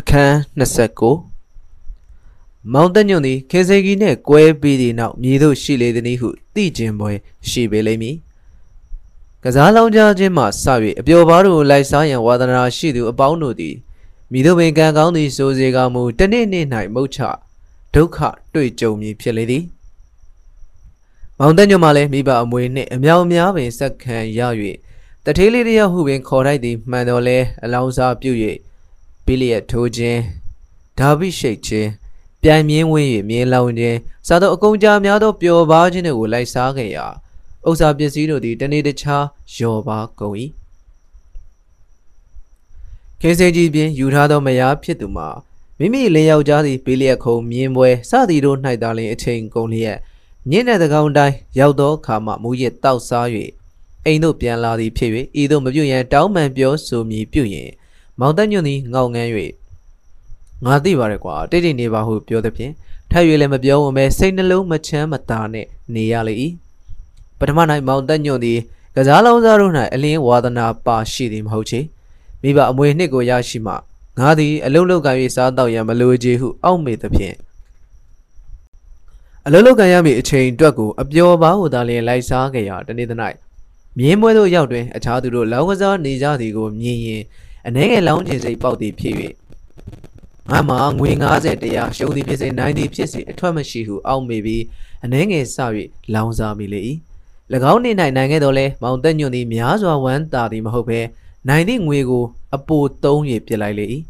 အခန်း29မောင်တက်ညွန့်သည်ခေစေကြီးနှင့်ကွဲပြီးသည့်နောက်မြည်သို့ရှိလေသည်နည်းဟုသိကျင်ပွဲရှိပေလိမ့်မည်ကစားလောင်းကြခြင်းမှစ၍အပျော်ပါးတို့ကိုလိုက်စားရန်ဝါသနာရှိသူအပေါင်းတို့သည်မိတို့ပင်ကံကောင်းသည့်စိုးစေကောင်းမူတစ်နေ့နေ့၌မုတ်ချဒုက္ခတွေ့ကြုံမည်ဖြစ်လေသည်မောင်တက်ညွန့်မှလည်းမိဘအမွေနှင့်အမြောင်များပင်စက္ခံရ၍တထေးလေးတစ်ယောက်ဟုပင်ခေါ်ထိုက်သည်မှန်တော်လဲအလောင်းစားပြု၍ ဘီလီယက်ထိုးခြင်းဒါဘိရှိတ်ခြင်းပြိုင်မြင်းဝင်း၍မြင်းလောင်ခြင်းစားသောအကုန်ကြာများသောပျော်ပါခြင်းတို့ကိုလိုက်စားခဲ့ရာဥစ္စာပစ္စည်းတို့သည်တနေ့တခြားလျော်ပါကုန်၏ခေစေကြီးပြင်ယူထားသောမယားဖြစ်သူမှာမိမိလင်ယောက်ျားသည်ဘီလီယက်ခုံမြင်းပွဲစသည်တို့၌သာလျှင်အချိန်ကုန်လျက်ညင်းတဲ့တကောင်တိုင်းရောက်သောအခါမှမူရစ်တောက်စား၍အိမ်သို့ပြန်လာသည်ဖြစ်၍ဤသို့မပြုတ်ရန်တောင်းပန်ပြောဆိုမည်ပြုရင် မောင်တက်ညွန့်သည်ငေါငန်း၍ငါသိပါတယ်ကွာတိတ်တိတ်နေပါဟုပြောသည်ဖြင့်ထပ်၍လည်းမပြောဝင်ပဲစိတ်နှလုံးမချမ်းမသာနဲ့နေရလေ၏ပထမ၌မောင်တက်ညွန့်သည်ကစားလောင်းစားတို့၌အလင်းဝါသနာပါရှိသည်မဟုတ်ချေမိဘအမွေနှစ်ကိုရရှိမှငါသည်အလုံးလုံးကံ၍စားတော့ရန်မလိုချေဟုအောက်မေသဖြင့်အလုံးလုံးကံရမည့်အချိန်အတွက်ကိုအပျော်ပါဟုသာလျှင်လိုက်စားခဲ့ရာတနေ့သ၌မြင်းပွဲသို့ရောက်တွင်အခြားသူတို့လောင်းကစားနေကြသည်ကိုမြင်ရင် အနှဲငယ်လောင်းချင်စိတ်ပေါက်သည်ဖြစ်၍ငါမှာငွေ90တရားရှုံးသည်ဖြစ်စေနိုင်သည်ဖြစ်စေအထွက်မရှိဟုအောက်မေပြီးအနှဲငယ်စ၍လောင်းစားမိလေ၏၎င်းနေ၌နိုင်ခဲ့တော်လဲမောင်တက်ညွန့်သည်များစွာဝမ်းသာသည်မဟုတ်ဘဲနိုင်သည့်ငွေကို အပိုသုံး၍ပြစ်လိုက်လေ၏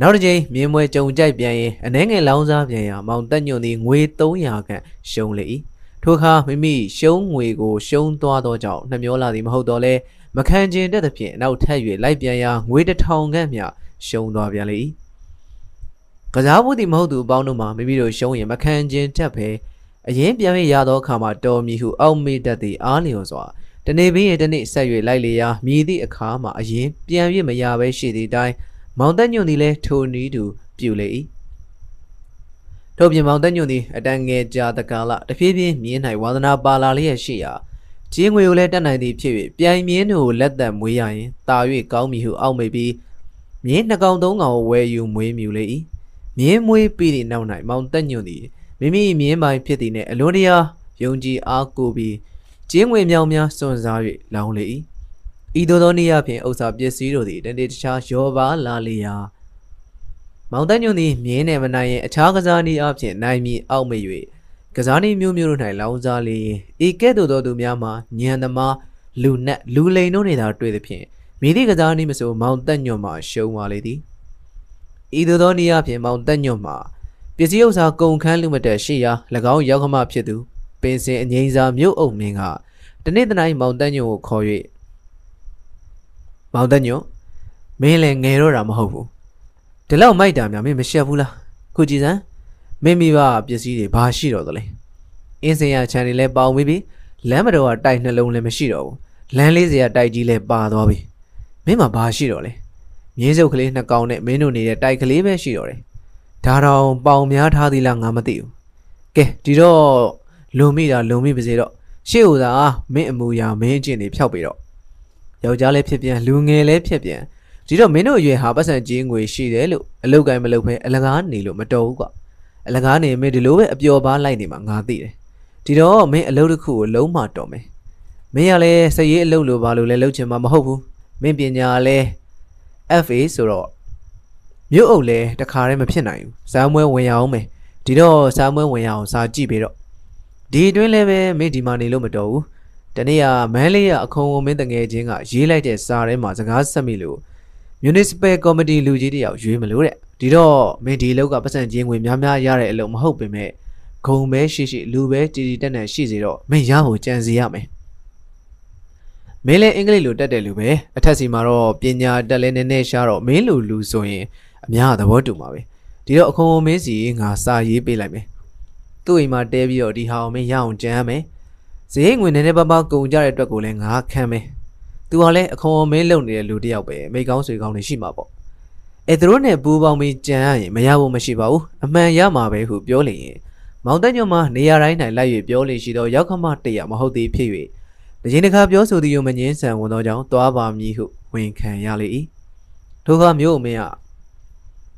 နောက်တစ်ကြိမ်မြင်းမွဲကြုံကြိုက်ပြန်ရင်အနှဲငယ်လောင်းစားပြန်ရာမောင်တက်ညွန့်သည်ငွေ300ခန့်ရှုံးလေ၏ထိုအခါမိမိရှုံးငွေကိုရှုံးသွားသောကြောင့်နှမျောလာသည်မဟုတ်တော့လဲ မခံကျင်တဲ့သဖြင့်နောက်ထပ်၍လိုက်ပြန်ရာငွေတစ်ထောင်ခန့်မျှရှုံးသွားပြန်လေ၏ကစားဖို့သည်မဟုတ်သူအပေါင်းတို့မှာမိမိတို့ရှုံးရင်မခံကျင်တတ်ပဲအရင်ပြန်ရသောအခါမှာတော်မီဟုအောက်မေ့တတ်သည်အားလျော်စွာတနေ့ပြီးရင်တနေ့ဆက်၍လိုက်လေရာမြည်သည့်အခါမှာအရင်ပြန်၍မရဘဲရှိသည့်အတိုင်းမောင်တက်ညွန့်သည်လည်းထိုနည်းတူပြုလေ၏ထို့ပြင်မောင်တက်ညွန့်သည်အတန်ငယ်ကြာတကာလတဖြည်းဖြည်းမြင်း၌ဝါသနာပါလာလျက်ရှိရာ ကျင်းငွေကိုလည်းတတ်နိုင်သည်ဖြစ်၍ပြိုင်မြင်းတို့ကိုလက်သက်မွေးရရင်တာ၍ကောင်းမည်ဟုအောက်မေ့ပြီးမြင်းနှစ်ကောင်သုံးကောင်ကိုဝဲယူမွေးမြူလေ၏မြင်းမွေးပြီးသည့်နောက်၌မောင်တက်ညွန့်သည်မိမိမြင်းပိုင်ဖြစ်သည်နှင့်အလွန်တရာယုံကြည်အားကိုပြီးကျင်းငွေမြောင်များစွန့်စား၍လောင်းလေ၏ဤသို့သောနည်းအားဖြင့်ဥစ္စာပစ္စည်းတို့သည်တနေ့တခြားရောပါလာလေရာမောင်တညွန့်သည်မြင်းနယ်မနိုင်ရင်အခြားကစားနည်းအားဖြင့်နိုင်မည်အောက်မေ့၍ ကစားနည်းမျိုးမျိုးတို့၌လောင်းစားလေဤကဲ့သို့သောသူများမှာညံသမားလူနက်လူလိန်တို့နေသာတွေ့သည်ဖြင့်မိသည့်ကစားနည်းမဆိုမောင်တက်ညွန့်မှရှုံးပါလေသည်ဤသို့သောနည်းအားဖြင့်မောင်တက်ညွန့်မှာပစ္စည်းဥစ္စာကုန်ခန်းလူမတက်ရှိရာ၎င်းရောက်ခမဖြစ်သူပင်စင်အငိမ့်စာမြို့အုပ်မင်းကတနေ့တနိုင်မောင်တက်ညွန့်ကိုခေါ်၍မောင်တက်ညွန့်မင်းလည်းငယ်တော့တာမဟုတ်ဘူးဒီလောက်မိုက်တာများမင်းမရှက်ဘူးလားခုကြည်စမ်း မင်းမိဘပစ္စည်းတွေဘာရှိတော့သလဲအင်းစင်ရခြံတွေလည်းပေါင်ပြီးပြီလမ်းမတော်ကတိုက်နှလုံးလည်းမရှိတော့ဘူးလမ်းလေးစရာတိုက်ကြီးလည်းပါသွားပြီမင်းမှာဘာရှိတော့လဲမြင်းစုပ်ကလေးနှစ်ကောင်နဲ့မင်းတို့နေတဲ့တိုက်ကလေးပဲရှိတော့တယ်ဒါတော့ပေါင်များထားသေးလားငါမသိဘူးကဲဒီတော့လုံမိတာလုံမိပါစေတော့ရှေ့ဦးသာမင်းအမူအရာမင်းအကျင့်တွေဖျောက်ပြီးတော့ယောက်ျားလည်းဖြစ်ပြန်လူငယ်လည်းဖြစ်ပြန်ဒီတော့မင်းတို့အရွယ်ဟာပတ်စံကြီးငွေရှိတယ်လို့အလုတ်ကိုင်းမလုတ်ဖဲအလကားနေလို့မတော်ဘူးကွာ အလကားနေမင်းဒီလိုပဲအပျော်ပါလိုက်နေမှာငါသိတယ်ဒီတော့မင်းအလုပ်တစ်ခုကိုလုံးမတော်မယ်မင်းကလည်းစရေးအလုပ်လိုပါလို့လည်းလုပ်ချင်မှာမဟုတ်ဘူးမင်းပညာလည်း FA ဆိုတော့မြို့အုပ်လည်းတခါတည်းမဖြစ်နိုင်ဘူးဇာမွဲဝင်ရအောင်မယ်ဒီတော့ဇာမွဲဝင်ရအောင်စာကြည့်ပြီးတော့ဒီအတွင်းလည်းပဲမင်းဒီမှာနေလို့မတော်ဘူးတနေ့ကမန်းလေးရအခုံအမင်းတငယ်ချင်းကရေးလိုက်တဲ့စာထဲမှာစကားဆက်မိလို့ municipal committee လူကြီးတယောက်ရွေးမလို့တဲ့ ဒီတော့မင်းဒီလောက်ကပတ်စံချင်းငွေများများရတဲ့အလုပ်မဟုတ်ပေမဲ့ဂုံပဲရှိရှိလူပဲတည်တည်တက်တက်ရှိစေတော့မင်းရဖို့ကြံစီရမယ်မင်းလည်းအင်္ဂလိပ်လိုတက်တဲ့လူပဲအထက်စီမှာတော့ပညာတက်လဲနည်းနည်းရှားတော့မင်းလိုလူဆိုရင်အများသဘောတူမှာပဲဒီတော့အခုံမင်းစီငါစာရေးပေးလိုက်မယ်သူ့အိမ်မှာတဲပြီးတော့ဒီဟာအောင်မင်းရအောင်ကြမ်းရမယ်ဈေးငွေနည်းနည်းပါးပါးကုန်ကြတဲ့အတွက်ကိုလည်းငါခံမယ်သူကလည်းအခွန်မင်းလုံနေတဲ့လူတစ်ယောက်ပဲမိကောင်းဆွေကောင်းနေရှိမှာပေါ့ အဲသူတို့နဲ့ပူးပေါင်းပြီးကြံရရင်မရဖို့မရှိပါဘူးအမှန်ရမှာပဲဟုပြောလေရင်မောင်တညွန့်မှာနေရာတိုင်း၌လိုက်၍ပြောလေရှိသောရောက်ခမတရမဟုတ်သေးဖြစ်၍တရင်တခါပြောဆိုသည်ယုံမငင်းဆန်ဝန်သောကြောင့်တွားပါမည်ဟုဝန်ခံရလေ၏ထိုကမျိုးအမင်းက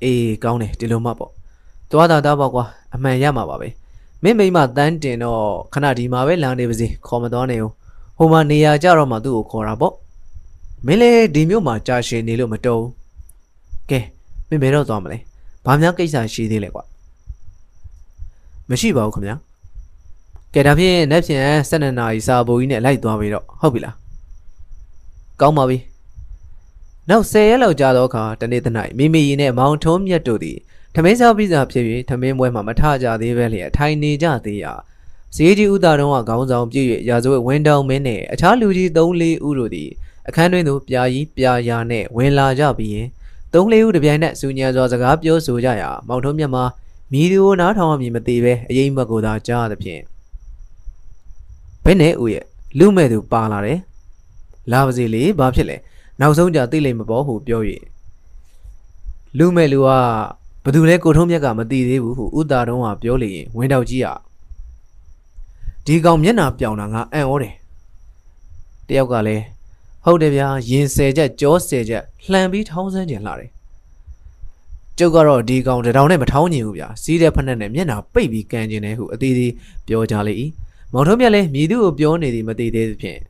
အေးကောင်းတယ်ဒီလိုမှပေါ့သွားတာတော့ပေါ့ကွာအမှန်ရမှာပါပဲမင်းမိမတန်းတင်တော့ခဏဒီမှာပဲလမ်းနေပါစေခေါ်မသွားနေဘူးဟိုမှာနေရာကြတော့မှသူ့ကိုခေါ်တာပေါ့မင်းလည်းဒီမြို့မှာကြာရှည်နေလို့မတုံး ကဲမင်းဘယ်တော့သွားမလဲဘာများကိစ္စရှိသေးလဲကွာမရှိပါဘူးခင်ဗျာကဲဒါဖြင့်နေ့ဖြန်12နာရီစာပိုကြီးနဲ့လိုက်သွားပြီတော့ဟုတ်ပြီလားကောင်းပါပြီနောက်10ရက်လောက်ကြာတော့အခါတနေ့တနေ့မိမိရင်နဲ့မောင်ထုံးမြတ်တို့သည်ထမင်းစားပြီးစားဖြစ်၍ထမင်းပွဲမှာမထကြသေးပဲလျက်ထိုင်နေကြသေးရာဈေးကြီးဥသာတုံးကခေါင်းဆောင်ပြည့်၍ရာဇဝတ်ဝင်းတောင်မင်းနဲ့အခြားလူကြီး3-4ဦးတို့သည်အခန်းတွင်သို့ပြာကြီးပြာရာနှင့်ဝင်လာကြပြီးရင် 3-4ဦးတပြိုင်နက်စူညံစွာစကားပြောဆိုကြရာမောင်ထုံးမြတ်မှာမြည်သူကိုနားထောင်မည်မသိပဲအရင်မက်ကိုသာကြားသဖြင့်ဘယ်နဲ့ဦးရဲ့လူမဲ့သူပါလာတယ်လာပါစေလေဘာဖြစ်လဲနောက်ဆုံးကြသိလိမ့်မပေါ်ဟုပြော၍လူမဲ့လူကဘသူလဲကိုထုံးမြတ်ကမသိသေးဘူးဟုဥတာတုံးကပြောလေရင်ဝင်းတောက်ကြီးကဒီကောင်မျက်နှာပြောင်တာငါအံ့ဩတယ်တယောက်ကလည်း ဟုတ်တယ်ဗျာရင်ဆယ်ချက်ကြောဆယ်ချက်လှန်ပြီးထောင်းစမ်းကျင်လာတယ်ကျုပ်ကတော့ဒီကောင်တတောင်နဲ့မထောင်းညင်ဘူးဗျာစီးတဲ့ဖက်နဲ့မျက်နှာပိတ်ပြီးကန်ကျင်တယ်ဟုအသေးသေးပြောကြလေ၏မောင်ထုံးမြတ်လည်းမြည်သူကိုပြောနေသည်မသိသေးသဖြင့်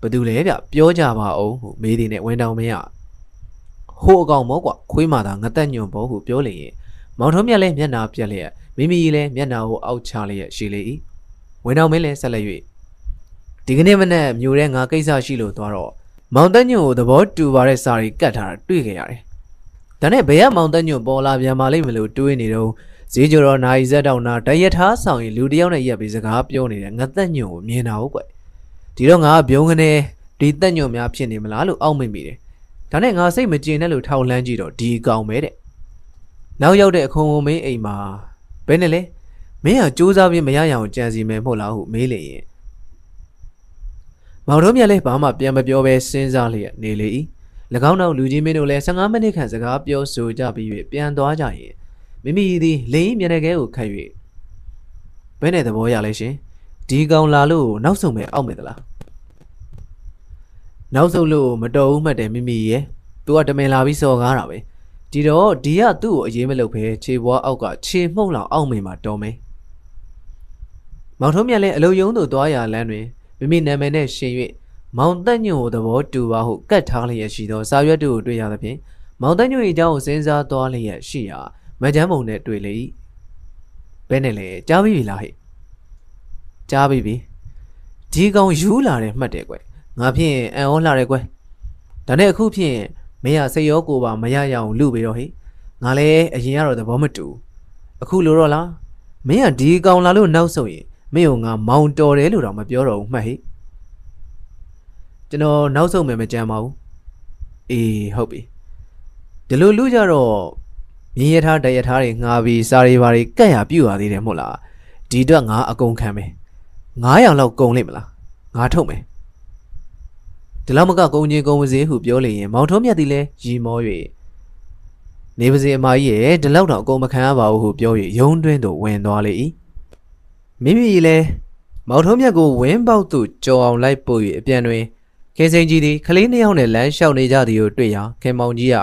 ဘသူလဲဗျပြောကြပါအောင်ဟုမေးသည်နဲ့ဝင်းတောင်မင်းကဟိုအကောင်မောကွာခွေးမာသာငသက်ညွန်ဘောဟုပြောလေရင်မောင်ထုံးမြတ်လည်းမျက်နှာပြက်လျက်မိမိလည်းမျက်နှာကိုအောက်ချလျက်ရှိလေ၏ဝင်းတော်မင်းလည်းဆက်လက်၍ ဒီကနေ့မနေ့မြို့ထဲငါကိစ္စရှိလို့သွားတော့မောင်တက်ညွန်ကိုသဘောတူပါတဲ့စာတွေကတ်ထားတာတွေ့ခဲ့ရတယ်။ဒါနဲ့ဘယ်ကမောင်တက်ညွန်ပေါ်လာပြန်มาလိမ့်မလို့တွေးနေတော့ဈေးကျော်တော်နိုင်ဇက်တောင်နာတရထားဆောင်ရင်လူတယောက်နဲ့ရက်ပြီးစကားပြောနေတဲ့ငသက်ညွန်ကိုမြင်တာဟုတ်ကွ။ဒီတော့ငါကဘုံကနေဒီတက်ညွန်များဖြစ်နေမလားလို့အောက်မိမိတယ်။ဒါနဲ့ငါစိတ်မကြင်နဲ့လို့ထောက်လန်းကြည့်တော့ဒီကောင်ပဲတဲ့။နောက်ရောက်တဲ့အခုံဝမင်းအိမ်မှာဘယ်နဲ့လဲ။မင်းဟာစူးစမ်းပြီးမရရအောင်ကြံစီမယ်မဟုတ်လားဟုမေးလေရင် မောင်တို့မြတ်လည်းဘာမှပြန်မပြောဘဲစဉ်းစားလျက်နေလေ၏၎င်းနောက်လူကြီးမင်းတို့လည်း15မိနစ်ခန့်စကားပြောဆိုကြပြီး၍ပြန်သွားကြရင်မိမိသည်လင်းမျက်နှာခဲကိုခတ်၍ဘယ်နဲ့သဘောရလဲရှင်ဒီကောင်လာလို့နောက်ဆုံးပဲအောက်မယ်သလားနောက်ဆုံးလို့မတော်ဘူးမှတ်တယ်မိမိရဲ့သူကတမင်လာပြီးစော်ကားတာပဲဒီတော့ဒီကသူ့ကိုအေးမလုပ်ပဲခြေပွားအောက်ကခြေမှုန့်လောက်အောက်မေမှာတော်မယ်မောင်ထုံးမြတ်လည်းအလုံယုံသို့သွားရလမ်းတွင် မိမိနာမည်နဲ့ရှင်၍မောင်တက်ညွန့်ကိုသဘောတူပါဟုကတ်ထားလျက်ရှိသောစာရွက်တို့ကိုတွေ့ရသဖြင့်မောင်တက်ညွန့်၏အကြောင်းကိုစဉ်းစားသွားလျက်ရှိရာမကြမ်းမုံနဲ့တွေ့လေ၏ဘယ်နဲ့လဲကြားပြီလားဟဲ့ကြားပြီပြီဒီကောင်ယူလာတယ်မှတ်တယ်ကွယ်ငါဖြင့်အံ့ဩလာတယ်ကွယ်ဒါနဲ့အခုဖြင့်မင်းကစိတ်ရောကိုယ်ပါမရရအောင်လူပြီးတော့ဟိငါလည်းအရင်ကတော့သဘောမတူအခုလိုတော့လားမင်းကဒီကောင်လာလို့နောက်ဆုံးရင် မင်းကငါမောင်တော်တယ်လို့တော့မပြောတော့ဘူးမှတ်ဟိကျွန်တော်နောက်ဆုံးမယ်မကြမ်းပါဘူးအေးဟုတ်ပြီဒီလိုလူကြတော့မြင်းရထားတရထားတွေငါပြီးစားရီပါတွေကတ်ရပြူရသေးတယ်မဟုတ်လားဒီအတွက်ငါအကုန်ခံမယ်900လောက်ကုန်လိမ့်မလားငါထုတ်မယ်ဒီလောက်မကကုံချင်းကုံပါစေဟုပြောလေရင်မောင်ထုံးမြတ်သည်လည်းရီမော၍နေပါစေအမကြီးရဲ့ဒီလောက်တော့အကုန်မခံရပါဘူးဟုပြော၍ယုံတွင်းသို့ဝင်သွားလေ၏ မိမိလည်းမောင်ထုံးမြတ်ကိုဝင်းပေါက်သို့ကြော်အောင်လိုက်ပို့၍အပြန်တွင်ခေစိန်ကြီးသည်ကလေးနှစ်ယောက်နဲ့လမ်းလျှောက်နေကြသည်ကိုတွေ့ရာခင်မောင်ကြီးက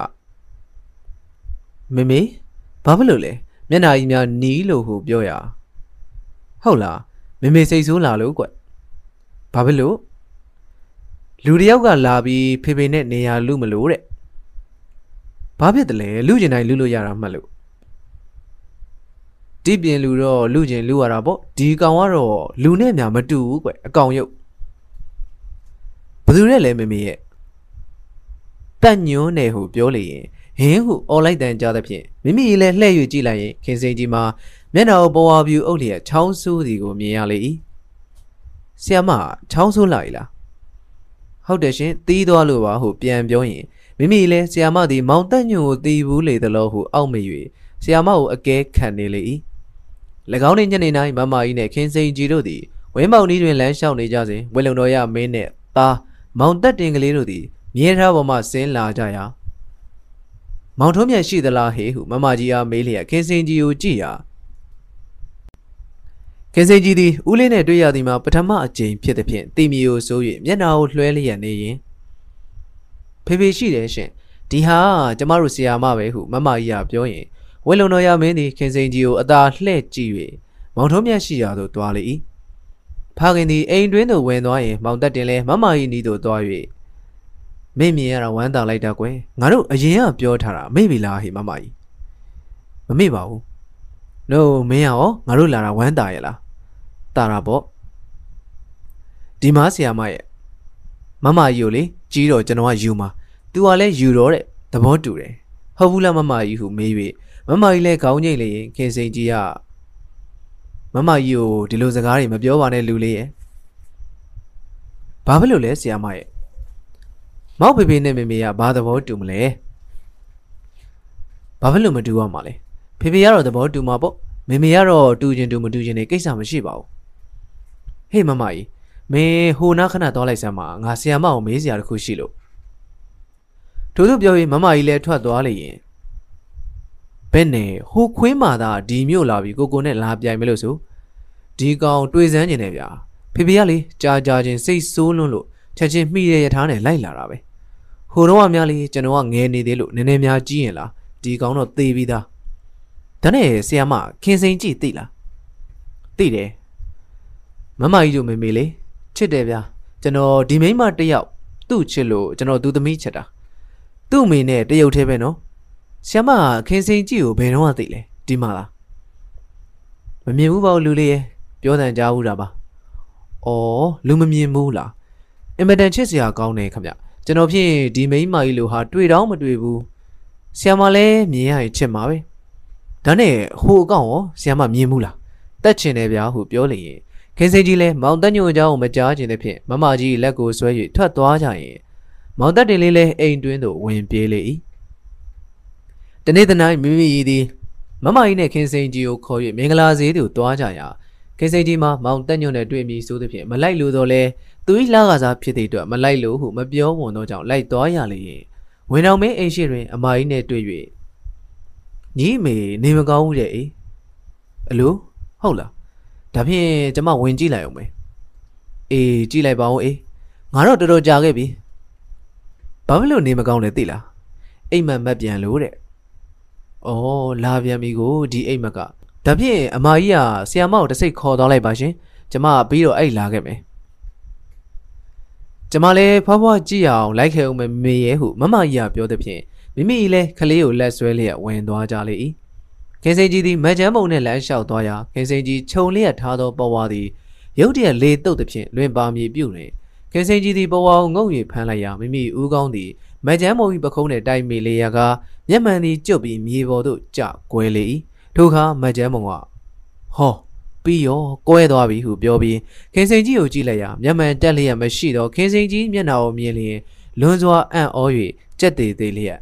မမေဘာဖြစ်လို့လဲမျက်နှာကြီးများနီးလို့ဟုပြောရာဟုတ်လားမမေစိတ်ဆိုးလာလို့ကွဘာဖြစ်လို့လူတယောက်ကလာပြီးဖေဖေနဲ့နေရာလူမလို့တဲ့ဘာဖြစ်တယ်လဲလူကျင်တိုင်းလူလို့ရတာမှတ်လို့ တိပြင်လူတော့လူကျင်လူရတာပေါ့ဒီကောင်ကတော့လူနဲ့များမတူဘူးကွအကောင်ရုပ်ဘယ်သူနဲ့လဲမမေရဲ့တက်ညွန်းတယ်ဟုပြောလေရင်ဟင်းဟုអော်လိုက်တန်ကြသဖြင့်မိမိလည်းလှဲ့၍ကြည့်လိုက်ရင်ခင်စိန်ကြီးမှာမျက်နှာကိုပေါ်ဝါပြူအုပ်လျက်ချောင်းဆိုးစီကိုမြင်ရလေ၏ဆီယမချောင်းဆိုးလာ ਈ လားဟုတ်တယ်ရှင်တီးသွားလို့ပါဟုပြန်ပြောရင်မိမိလည်းဆီယာမသည်မောင်တက်ညွန့်ကိုတီးဘူးလေသလိုဟုအောက်မေ၍ဆီယာမကိုအကဲခံနေလေ၏၎ င်းနှင့်ညနေတိုင်းမမကြီးနှင့်ခင်စိန်ကြီးတို့သည်ဝင်းမောင်နီးတွင်လမ်းလျှောက်နေကြစဉ်ဝေလုံတော်ရမင်းနှင့်သားမောင်တက်တင်ကလေးတို့သည်မြေထားပေါ်မှဆင်းလာကြရာမောင်ထုံးမြတ်ရှိသလားဟေဟုမမကြီးအားမေးလျက်ခင်စင်ကြီးကိုကြည့်ရာခင်စိန်ကြီးသည်ဦးလေးနှင့်တွေ့ရသည်မှာပထမအကြိမ်ဖြစ်သည်ဖြင့်တိမီကိုစိုး၍မျက်နှာကိုလွှဲလျက်နေရင်ဖေဖေရှိတယ်ရှင်ဒီဟာကျမတို့ဆီယာမပဲဟုမမကြီးကပြောရင် ဝဲလုံတော်ရမင်းသည်ခင်စိန်ကြီးကိုအသာလှဲ့ကြည့်၍မောင်ထုံးမြတ်ရှိရာသို့သွားလေ၏ဖခင်သည်အိမ်တွင်းသို့ဝင်သွားရင်မောင်တက်တင်လည်းမမကြီးနီးသို့သွား၍မင်းမြင်ရတာဝမ်းသာလိုက်တာကွယ်ငါတို့အရင်ကပြောထားတာမေ့ပြီလားဟေမမကြီးမမေ့ပါဘူး no မင်းရောငါတို့လာတာဝမ်းသာရဲ့လားတာတာပေါ့ဒီမားဆီယာမရဲ့မမကြီးကိုလေကြီးတော့ကျွန်တော်ကယူမှာ तू ကလည်းယူတော့တဲ့သဘောတူတယ်ဟုတ်ဘူးလားမမကြီးဟုမေး၍ မမကြီးလည်းခေါင်းငိတ်လေရင်ခင်စိန်ကြီးကမမကြီးကိုဒီလိုစကားတွေမပြောပါနဲ့လူလေးရဲ့ဘာဖြစ်လို့လဲဆီယာမရဲ့မောက်ဖေဖေနဲ့မေမေကဘာသဘောတူမလဲဘာဖြစ်လို့မတူရမှာလဲဖေဖေကတော့သဘောတူမှာပေါ့မေမေကတော့တူချင်းတူမတူချင်းနေကိစ္စမရှိပါဘူးဟေးမမကြီးမင်းဟိုနာခဏသွားလိုက်စမ်းပါငါဆီယာမကိုမေးစရာတစ်ခုရှိလို့ထို့သူပြောပြီးမမကြီးလည်းထွက်သွားလေရင် ဘယ်နဲ့ဟိုခွင်းမာသာဒီမြို့လာပြီးကိုကိုနဲ့လာပြိုင်မလို့ဆိုဒီကောင်တွေ့စမ်းနေတယ်ဗျာဖေဖေကလေကြာကြာချင်းစိတ်ဆိုးလွန်းလို့ချက်ချင်းမိတဲ့ရထားနဲ့လိုက်လာတာပဲဟိုတော့အများလေးကျွန်တော်ကငဲနေသေးလို့နည်းနည်းများကြီးရင်လားဒီကောင်တော့သေပြီးသားဒါနဲ့ဆီယာမခင်စိန်ကြည့်သိလားသိတယ်မမကြီးတို့မေမေလေးချစ်တယ်ဗျာကျွန်တော်ဒီမိန်းမတစ်ယောက်သူ့ချစ်လို့ကျွန်တော်သူသမီးချစ်တာသူ့အမေနဲ့တရုတ်သေးပဲနော် ဆီယာမခင်စိန်ကြည့်ကိုဘယ်တော့မှသိလဲဒီမှာလားမမြင်ဘူးပေါ့လူလေးရဲ့ပြောတန်ကြားဘူးတာပါအော်လူမမြင်ဘူးလားအင်မတန်ချစ်စရာကောင်းတယ်ခမကျွန်တော်ဖြင့်ဒီမိန်းမကြီးလိုဟာတွေ့တော့မတွေ့ဘူးဆီယာမလည်းမြင်ရရင်ချစ်မှာပဲဒါနဲ့ဟိုအကောင်ရောဆီယာမမြင်ဘူးလားတက်ချင်တယ်ဗျာဟုပြောလေရင်ခင်စိန်ကြီးလည်းမောင်တက်ညိုအကြောင်းကိုမကြားခြင်းတဲ့ဖြင့်မမကြီးလက်ကိုဆွဲ၍ထွက်သွားကြရင်မောင်တက်တင်လေးလည်းအိမ်တွင်းသို့ဝင်ပြေးလေ၏ တနေ့တနိုင်မိမိရည်သည်မမကြီးနဲ့ခင်စိန်ကြီးကိုခေါ်၍မင်္ဂလာဈေးသို့သွားကြရာခင်စိန်ကြီးမှာမောင်တက်ညိုနဲ့တွေ့မိဆိုသဖြင့်မလိုက်လို့တော့လဲသူ၏လာကစားဖြစ်သည့်အတွက်မလိုက်လို့ဟုမပြောဝန်သောကြောင့်လိုက်သွားရလေရင်ဝင်တော်မင်းအိမ်ရှိတွင်အမကြီးနဲ့တွေ့၍ညီမေနေမကောင်းဘူးတဲ့အေးအလိုဟုတ်လားဒါဖြင့်ကျမဝင်ကြည့်လိုက်အောင်မယ်အေးကြည့်လိုက်ပါဦးအေးငါတော့တော်တော်ကြာခဲ့ပြီဘာဖြစ်လို့နေမကောင်းလဲသိလားအိမ်မက်မက်ပြန်လို့တဲ့ ဩလာပြန်ပြီကိုဒီအိမ်မက်ကဒါဖြင့်အမကြီးကဆီယမကိုတစ်စိတ်ခေါ်သွားလိုက်ပါရှင်ကျမပြီးတော့အဲ့လာခဲ့မယ်ကျမလည်းဖွားဖွားကြည့်ရအောင်လိုက်ခဲ့အောင်မေရဲဟုမမကြီးကပြောသည်ဖြင့်မိမိလည်းခလေးကိုလက်ဆွဲလျက်ဝင်သွားကြလေ၏ခင်စိန်ကြီးသည်မကြမ်းမုံနှင့်လမ်းလျှောက်သွားရာခင်စိန်ကြီးခြုံလျက်ထားသောပဝါသည်ရုတ်တရက်လေတုတ်သည်ဖြင့်လွင်ပါမြေပြုတွင်ခင်စိန်ကြီးသည်ပဝါကိုငုံ၍ဖမ်းလိုက်ရာမိမိဦးကောင်းသည် မကြမ်းမုံ၏ပခုံးနှင့်တိုက်မိလေရာကမျက်မှန်သည်ကျုပ်ပြီးမြေပေါ်သို့ကျကွယ်လေ၏ထိုအခါမကြမ်းမုံကဟောပြီးရောကွဲသွားပြီဟုပြောပြီးခင်စိန်ကြီးကိုကြည့်လိုက်ရာမျက်မှန်တက်လျက်မရှိသောခင်စိန်ကြီးမျက်နှာကိုမြင်လျင်လွန်စွာအံ့ဩ၍ကြက်သေးသေးလျက်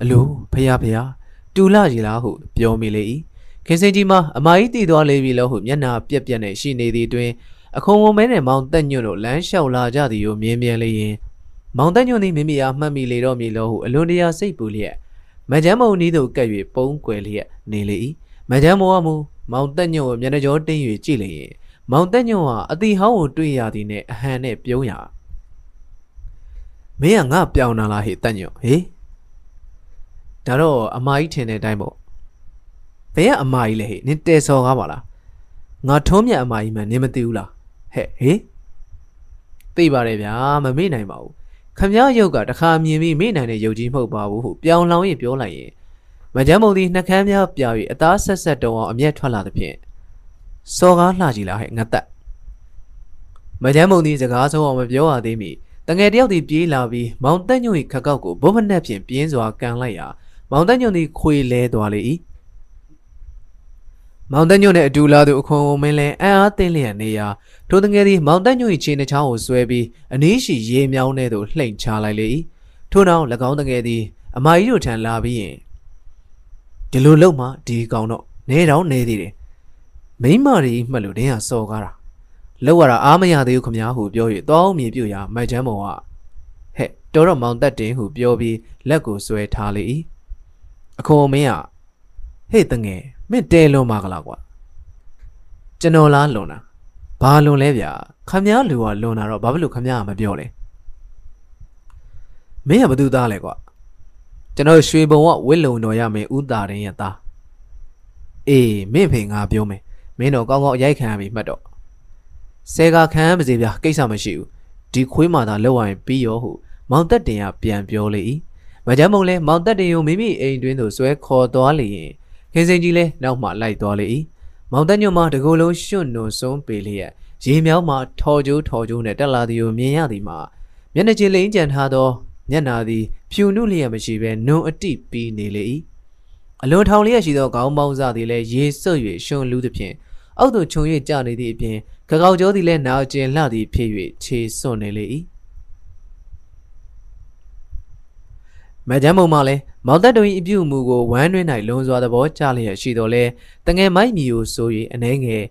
အလိုဖះဖះတူလာရီလားဟုပြောမိလေ၏ခင်စိန်ကြီးမှာအမကြီးတည်သွားလေပြီလို့ဟုမျက်နှာပြက်ပြက်နဲ့ရှိနေသည်တွင်အခုံဝုံမဲနဲ့မောင်တက်ညွန့်တို့လမ်းလျှောက်လာကြသည်ကိုမြင်မြန်လေရင် မောင်တက်ညွန့်သည်မိမိအားမှတ်မိလေတော့မည်လို့ဟုအလွန်တရာစိတ်ပူလျက်မကြမ်းမုံနီးသို့ကပ်၍ပုံးကွယ်လျက်နေလေ၏မကြမ်းမောကမူမောင်တက်ညွန့်ကိုမျက်နှာကြောတင်း၍ကြည့်လေရင်မောင်တက်ညွန့်ဟာအတီဟောင်းကိုတွေ့ရသည်နဲ့အဟန်နဲ့ပြုံးရမင်းကငါပြောင်းလာလားဟေ့တက်ညွန့်ဟေးဒါတော့အမကြီးထင်တဲ့အတိုင်းပေါ့ဘယ်ကအမကြီးလဲဟေ့နင်တဲစော်ကားပါလားငါထုံးမြတ်အမကြီးမှနင်မသိဘူးလားဟဲ့ဟေးသိပါတယ်ဗျာမမေ့နိုင်ပါဘူး ခမည်းရုပ်ကတခါမြင်ပြီးမေ့နိုင်တဲ့ရုပ်ကြီးမဟုတ်ပါဘူးဟုပြောင်းလောင်းရင်ပြောလိုက်ရင်မကြမ်းမုံသည်နှကမ်းများပြာ၍အသားဆက်ဆက်တုံအောင်အမျက်ထွက်လာသဖြင့်စော်ကားလှကြည့်လာဟဲ့ငတ်သက်မကြမ်းမုံသည်စကားဆုံးအောင်မပြောရသေးမီတငယ်တယောက်သည်ပြေးလာပြီးမောင်တက်ညွန့်၏ခက်ကောက်ကိုဘုံမနှက်ဖြင့်ပြင်းစွာကန်လိုက်ရာမောင်တက်ညွန့်သည်ခွေလဲသွားလေ၏ မောင်တက်ညွန့်နှင့်အတူလာသူအခွန်ဝမင်းလည်းအံ့အားသင့်လျက်နေရာထိုတငယ်သည်မောင်တက်ညွန့်၏ခြေနှချောင်းကိုဆွဲပြီးအနည်းရှိရေမြောင်းထဲသို့လှိမ့်ချလိုက်လေ၏ထို့နောက်၎င်းတငယ်သည်အမကြီးတို့ထံလာပြီးရင်ဒီလိုလုံမှဒီကောင်တော့နေတော့နေသေးတယ်မိမတွေမှတ်လို့တင်းဟာစော်ကားတာလောက်ရတာအားမရသေးဘူးခမညာဟုပြော၍တောင်းမြေပြုတ်ရာမိုက်ချမ်းမော်ကဟဲ့တော်တော့မောင်တက်တင်ဟုပြောပြီးလက်ကိုဆွဲထားလေ၏အခွန်မင်းကဟေ့တငယ် မင်းတဲလွန်ပါကလားကွာကျွန်တော်လားလွန်တာဘာလွန်လဲဗျာခမညာလူကလွန်တာတော့ဘာဖြစ်လို့ခမညာကမပြောလဲမင်းကဘသူသားလဲကွာကျွန်တော်ရွှေဘုံကဝစ်လုံတော်ရမယ်ဥတာရင်ရဲ့သားအေးမင်းဖေငါပြောမယ်မင်းတော့ကောင်းကောင်းအရိုက်ခံရပြီမှတ်တော့ဆဲကခံရပါစေဗျာကိစ္စမရှိဘူးဒီခွေးမှသာလောက်ရရင်ပြီးရောဟုမောင်တက်တင်ကပြန်ပြောလေ၏မကြမ်းမုံလဲမောင်တက်တင်ကိုမိမိအိမ်တွင်းသို့ဆွဲခေါ်သွားလေရင် ခင်စင်ကြီးလဲနောက်မှလိုက်သွားလေ၏မောင်တက်ညွန့်မှတကူလုံးရွှွန့်နုံဆုံးပေလျက်ရေမြောင်းမှထော်ကျိုးထော်ကျိုးနဲ့တက်လာသည်ကိုမြင်ရသည်မှာမျက်နှာချင်းလိမ့်ကြံထားသောမျက်နာသည်ဖြူနုလျက်မရှိဘဲနုံအတိပီးနေလေ၏အလွန်ထောင်လျက်ရှိသောခေါင်းပေါင်းစားသည်လည်းရေဆွတ်၍ရှုံလူသဖြင့်အောက်သို့ခြုံ၍ကျနေသည့်အပြင်ခကောက်ကျောသည်လည်းနာကျင်လှသည်ဖြစ်၍ခြေစွန့်နေလေ၏ မကြမ်းမုံမှလည်းမောင်သက်တို့၏အပြုအမူကိုဝမ်းတွင်း၌လွန်စွာသဘောကျလျက်ရှိတော်လဲတငယ်မိုက်မီကိုဆို၍အနှဲငယ်